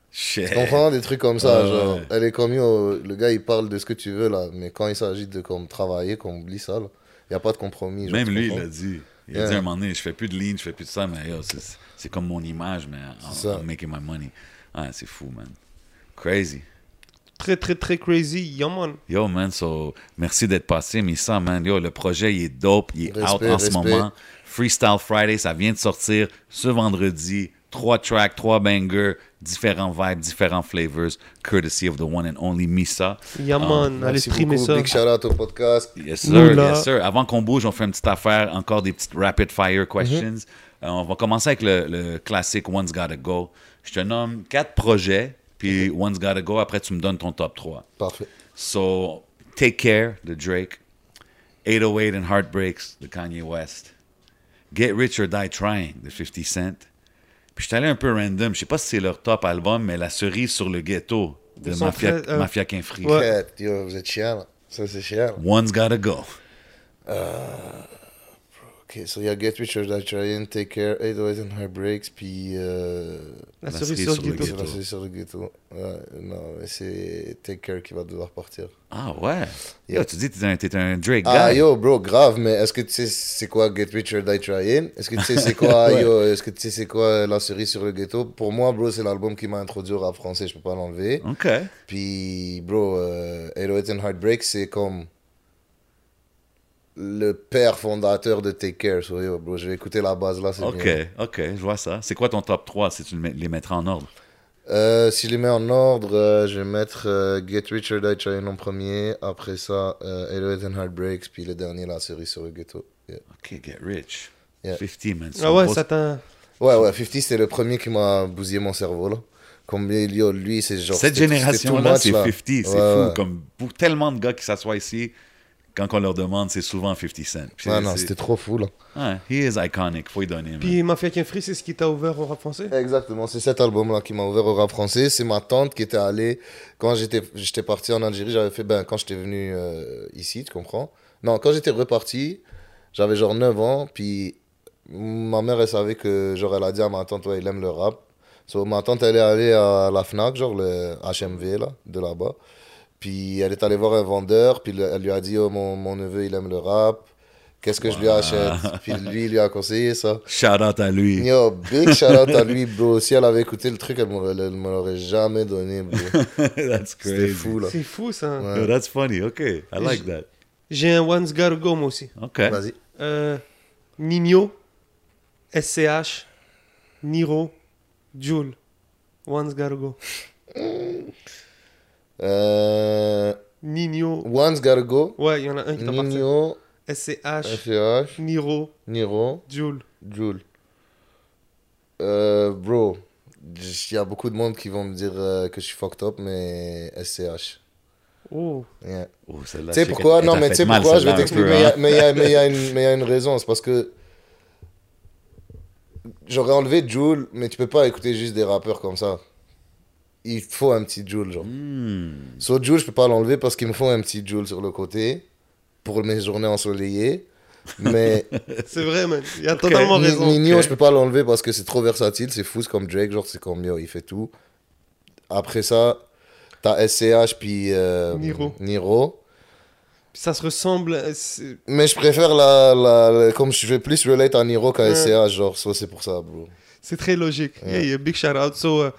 Shit. Tu comprends des trucs comme ça, Ouais, genre, ouais. elle est comme, yo, le gars il parle de ce que tu veux là, mais quand il s'agit de comme travailler, qu'on oublie ça là, y a pas de compromis. genre, Même lui, il l'a dit. Il a dit à un moment donné, je fais plus de lean, je fais plus de ça, mais yo, c'est- comme mon image, mais I'm. I'm making my money. Ah, c'est fou, man. Crazy. Très, très, très crazy. Yeah, man. Yo, man, so, merci d'être passé, mais ça, man, yo, le projet, il est dope, il est Respect, out en ce moment. Freestyle Friday, ça vient de sortir ce vendredi. Trois tracks, trois bangers, différents vibes, différents flavors, courtesy of the one and only Misa. Yeah, Ah, man. Allez Merci streamer beaucoup, ça. big shout out au podcast. Yes, sir, yes, sir. Avant qu'on bouge, on fait une petite affaire, encore des petites rapid fire questions. Euh, on va commencer avec le, le classique One's Gotta Go. Je te nomme quatre projets, puis One's Gotta Go. Après, tu me donnes ton top 3. Parfait. So, Take Care de Drake, 808 and Heartbreaks de Kanye West, Get Rich or Die Trying de 50 Cent. Puis je suis allé un peu random, je sais pas si c'est leur top album, mais La cerise sur le ghetto de Mafia, très, euh, Mafia Kinfree. Ouais. Vous êtes chiant. Ça c'est chiant. One's Gotta Go. Ok, so il y a Get Rich or Die Trying, Take Care, 808 and Heartbreaks, puis. Euh... La cerise sur sur le ghetto. C'est ghetto. la cerise sur le ghetto. Ouais, non, mais c'est Take Care qui va devoir partir. Ah ouais? Yo, Yeah. tu dis que t'es un, t'es un Drake Ah guy. yo, bro, grave, mais est-ce que tu sais c'est quoi Get Rich or Die Trying Est-ce que tu sais c'est quoi, Ouais. yo, est-ce que tu sais c'est quoi La cerise sur le ghetto Pour moi, bro, c'est l'album qui m'a introduit au rap français, je peux pas l'enlever. OK. Puis, bro, euh, 808 and Heartbreak, c'est comme le père fondateur de Take Care. So, yo, bro, je vais écouter la base là, OK, bien. OK, je vois ça. C'est quoi ton top 3 si tu les mettras en ordre? Euh, si je les mets en ordre, euh, je vais mettre euh, Get Rich or Die Trying en premier. Après ça, euh, 808 and Heartbreaks. Puis le dernier, la série sur le ghetto. Yeah. OK, Get Rich. Yeah. 50, man. Ah ouais, ça t'a. Ouais, ouais, 50, c'était le premier qui m'a bousillé mon cerveau, là. Comme lui, c'est genre. Cette génération-là, c'est là. 50. C'est Ouais, fou. ouais. Comme pour tellement de gars qui s'assoient ici, quand on leur demande, c'est souvent 50 Cent. C'est- non, c'était trop fou, là. Ouais, he is iconic. Faut y donner, man. Puis Mafia Kinfree, c'est ce qui t'a ouvert au rap français? Exactement, c'est cet album-là qui m'a ouvert au rap français. C'est ma tante qui était allée, quand j'étais j'étais parti en Algérie, j'avais fait, ben, quand j'étais venu euh, ici, tu comprends? Non, quand j'étais reparti, j'avais genre 9 ans, puis ma mère, elle savait que, genre, elle a dit à ma tante, ouais, il aime le rap. So, ma tante, elle est allée à la FNAC, genre le HMV, là, de là-bas. Puis elle est allée voir un vendeur, puis le- elle lui a dit, oh, mon, mon neveu, il aime le rap. Qu'est-ce que je lui achète? Puis lui, il lui a conseillé ça. Shout out à lui. Yo, big shout out à lui, bro. Si elle avait écouté le truc, elle elle me l'aurait jamais donné, bro. that's crazy. fou, là. C'est fou ça. Ouais. Yo, that's funny. OK, I like that. J'ai un One's Gotta Go moi aussi. OK. Vas-y. Euh, Nino, SCH, Niro, Joule. One's Gotta Go. Euh, Nino. One's Gotta Go. Ouais, il y en a un qui t'appartient. Nino, SCH, FH, Niro, Niro, Joule. Joule. Euh, bro, il y a beaucoup de monde qui vont me dire euh, que je suis fucked up, mais SCH. Oh. Yeah. Oh, Tu sais pourquoi? Non, mais tu sais pourquoi? Je vais t'expliquer. Mais il y a- hein. mais il y a une raison. C'est parce que j'aurais enlevé Joule, mais tu peux pas écouter juste des rappeurs comme ça. Il faut un petit Joule, genre. Hmm. So Joule, je peux pas l'enlever parce qu'il me faut un petit Joule sur le côté pour mes journées ensoleillées. Mais C'est vrai, man. Il a totalement raison. Nino, ok. je peux pas l'enlever parce que c'est trop versatile. C'est fou, c'est comme Drake, genre c'est comme yo, il fait tout. Après ça, t'as SCH puis euh, Niro. Niro. Ça se ressemble. euh, Mais je préfère la, la, la- Comme je vais plus relate à Niro qu'à Ouais. SCH, genre, so c'est pour ça, bro. C'est très logique. Yeah, yeah, big shout out. So, euh,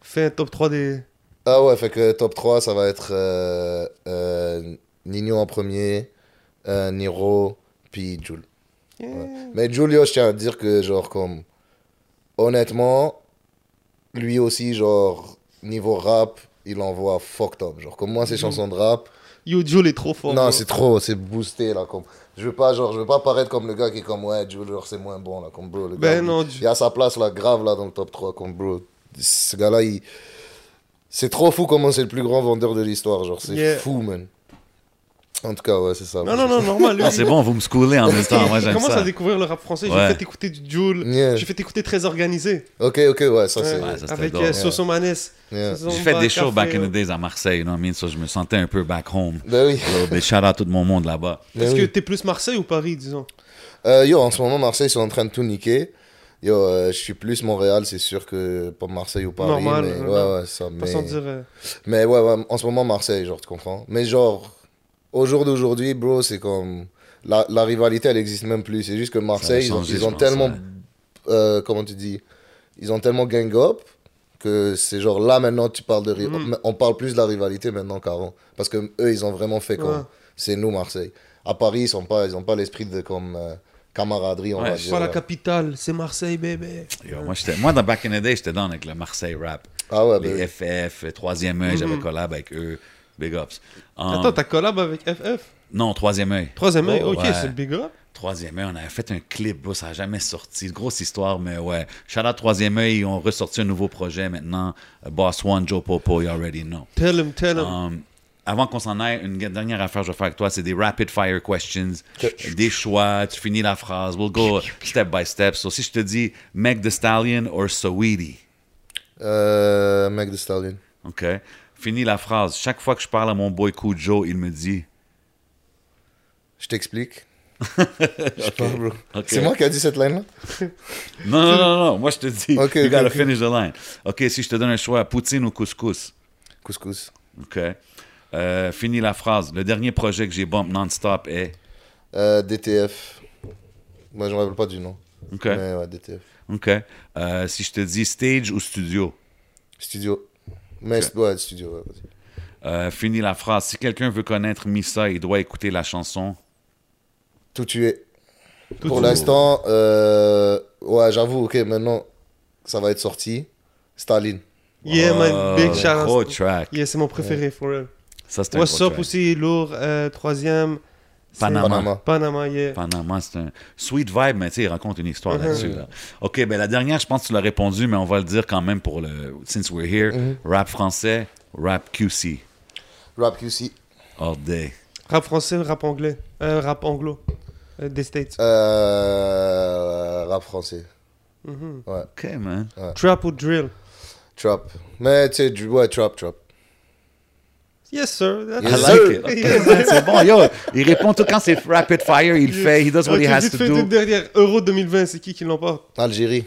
fais un top 3 des. Ah ouais, fait que top 3, ça va être euh, euh, Nino en premier, euh, Niro, puis Jules. Ouais. Mais Julio, je tiens à dire que, genre, comme, honnêtement, lui aussi, genre, niveau rap, il envoie fucked up. Genre, comme moi, ses chansons de rap, Yo, Jules est trop fort. non, c'est trop, c'est boosté, là, comme, je veux pas, genre, je veux pas paraître comme le gars qui est comme, ouais, Jules, genre, c'est moins bon, là, comme, bro, le Ben gars, non, il, il a sa place, là, grave, là, dans le top 3, comme, bro, ce gars-là, il, c'est trop fou comment c'est le plus grand vendeur de l'histoire, genre, c'est Yeah. fou, man. En tout cas, ouais, c'est ça. Non, non, non, normal. lui, Ah, c'est bon, vous me schoolez en même temps. Moi, j'aime commence ça. à découvrir le rap français. J'ai Ouais. fait écouter du Jules. Yeah. J'ai fait écouter Très Organisé. Ok, ok, ouais, ça, c'est. Ouais, avec euh, Soso. Yeah. Soso J'ai fait des shows back in the days à Marseille, you know what I mean? So, je me sentais un peu back home. Ben oui. Big shout out tout mon monde là-bas. Ben Est-ce oui. que t'es plus Marseille ou Paris, disons? Euh, yo, en ce moment, Marseille, ils sont en train de tout niquer. Yo, euh, je suis plus Montréal, c'est sûr que pas Marseille ou Paris. Normal, mais, normal. ouais, ouais, ça. Pas Mais, sans dire. euh, mais ouais, ouais, en ce moment, Marseille, genre, tu comprends. Mais genre, au jour d'aujourd'hui, bro, c'est comme. La, la rivalité, elle existe même plus. C'est juste que Marseille, ils ont, changé, ils je ont pense, tellement. ouais. euh, comment tu dis Ils ont tellement gang up que c'est genre là maintenant, tu parles de. ri- Mhm. On parle plus de la rivalité maintenant qu'avant. Parce que eux, ils ont vraiment fait comme. Ouais. C'est nous, Marseille. À Paris, ils n'ont pas, ils ont pas l'esprit de comme. Camaraderie, on Ouais, va c'est dire. Pas la capitale, c'est Marseille, bébé. Yo, moi, j'étais- moi, dans Back in the Day, j'étais down avec le Marseille rap. Ah ouais, ben Les oui. FF, Troisième œil, j'avais collab avec eux. Big ups. Um, Attends, t'as collab avec FF Non, Troisième œil. Troisième œil, Oh, ok, ouais. c'est big up. Troisième œil, on avait fait un clip, bro, ça n'a jamais sorti. Grosse histoire, mais ouais. Shout out Troisième œil, ils ont ressorti un nouveau projet maintenant. Boss One, Joe Popo, you already know. Tell him, tell him. Um, avant qu'on s'en aille, une dernière affaire que je vais faire avec toi, c'est des rapid fire questions. Des choix, tu finis la phrase. We'll go step by step. So, si je te dis Meg the Stallion or Saweetie, Euh, Meg Thee Stallion. OK? Finis la phrase. Chaque fois que je parle à mon boy Kujo, il me dit Je t'explique. Je sais pas, bro. Ok. C'est moi qui a dit cette line-là? Non, non, non, non. Moi, je te dis, Ok, you gotta finish the line. OK, si je te donne un choix, poutine ou couscous? Couscous. OK. Euh, finis la phrase. Le dernier projet que j'ai bump non-stop est... Euh, DTF. Moi, je me rappelle pas du nom. OK. Mais ouais, DTF. OK. Euh, si je te dis stage ou studio? Studio. Mais ouais, studio, ouais, vas-y. Euh, finis la phrase. Si quelqu'un veut connaître Missa, il doit écouter la chanson. Tout tué. Tout Pour l'instant, euh, ouais, j'avoue, ok, maintenant, ça va être sorti. Staline. Yeah, man, big shout Oh, Gros out. track. Yeah, c'est mon préféré, for real. Ça, c'est un What's up aussi, lourd, euh, troisième. Panama. Panama. Panama, yeah. Panama, c'est un sweet vibe, mais tu sais, il raconte une histoire Mhm. là-dessus. Là. OK, ben la dernière, je pense que tu l'as répondu, mais on va le dire quand même pour le... Since we're here, Mhm. rap français, rap QC, Rap QC. all day. Rap français, rap anglais? Euh, rap anglo. Euh, des States. Euh, rap français. Ouais, OK, man. Trap ou drill? trap. Mais tu sais, ouais, trap, trap. Yes, sir. That's I like sir. it. C'est bon. Yo, il répond tout quand c'est rapid fire, il fait, he does what Ok, he has vite to fait, do. toute dernière. Euro 2020, c'est qui qui l'emporte Algérie.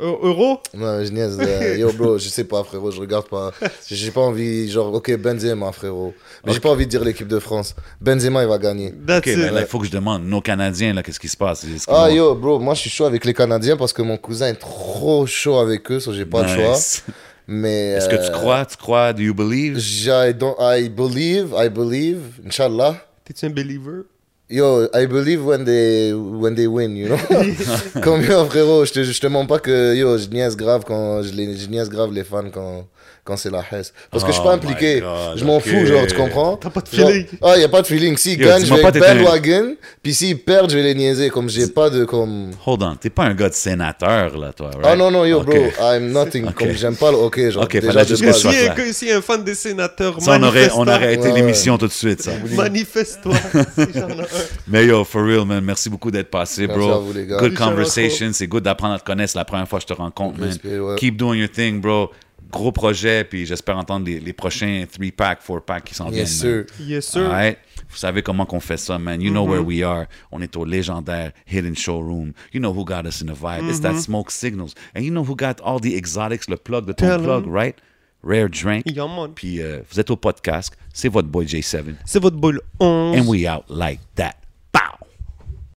Euro? Non, je niaise. euh, yo, bro, je sais pas, frérot, je regarde pas. J'ai pas envie, genre, ok, Benzema, frérot. Mais j'ai pas envie de dire l'équipe de France. Benzema, il va gagner. That's OK, it. mais là, il faut que je demande, nos Canadiens, là, qu'est-ce qui se passe? Ah, yo, bro, moi, je suis chaud avec les Canadiens parce que mon cousin est trop chaud avec eux, so j'ai pas le choix. Mais. Est-ce que tu euh, crois? Tu crois? Do you believe? I, don't, I believe, I believe, Inch'Allah. T'es-tu un believer? Yo, I believe when they, when they win, you know? Comme yo, frérot, je te, je te mens pas que yo, je niaise grave quand je, les, je niaise grave les fans quand, quand c'est la Hesse. Parce que je suis Oh pas impliqué. God, je m'en fous, genre, tu comprends? T'as pas de Genre, feeling. Ah, y a pas de feeling. S'ils gagnent, je vais bandwagon. Puis s'ils perdent, je vais les niaiser. Comme j'ai pas de comme. Hold on, t'es pas un gars de sénateur, là, toi, right? Ah non, non, yo, bro, I'm nothing. Ok. Comme j'aime pas le hockey, genre. Ok, déjà juste que Si un, si un fan des sénateurs, Ça, on aurait, on aurait arrêté Ouais, l'émission tout de suite, ça. Manifeste-toi. Mais yo, for real, man, merci beaucoup d'être passé, Merci bro. à vous, les gars. Good conversation, c'est good d'apprendre à te connaître. La première fois que je te rencontre, man. Keep doing your thing, bro. Gros projet, puis j'espère entendre les, les prochains 3-pack, 4-pack qui s'en viennent. Yes, man. sir. Yes, sir. Alright? Vous savez comment qu'on fait ça, man. You know where we are. On est au légendaire Hidden Showroom. You know who got us in the vibe. It's that Smoke Signals. And you know who got all the exotics, le plug de ton Tell plug, right? Rare Drink. Puis euh, vous êtes au podcast. C'est votre boy J7. C'est votre boy le 11. And we out like that.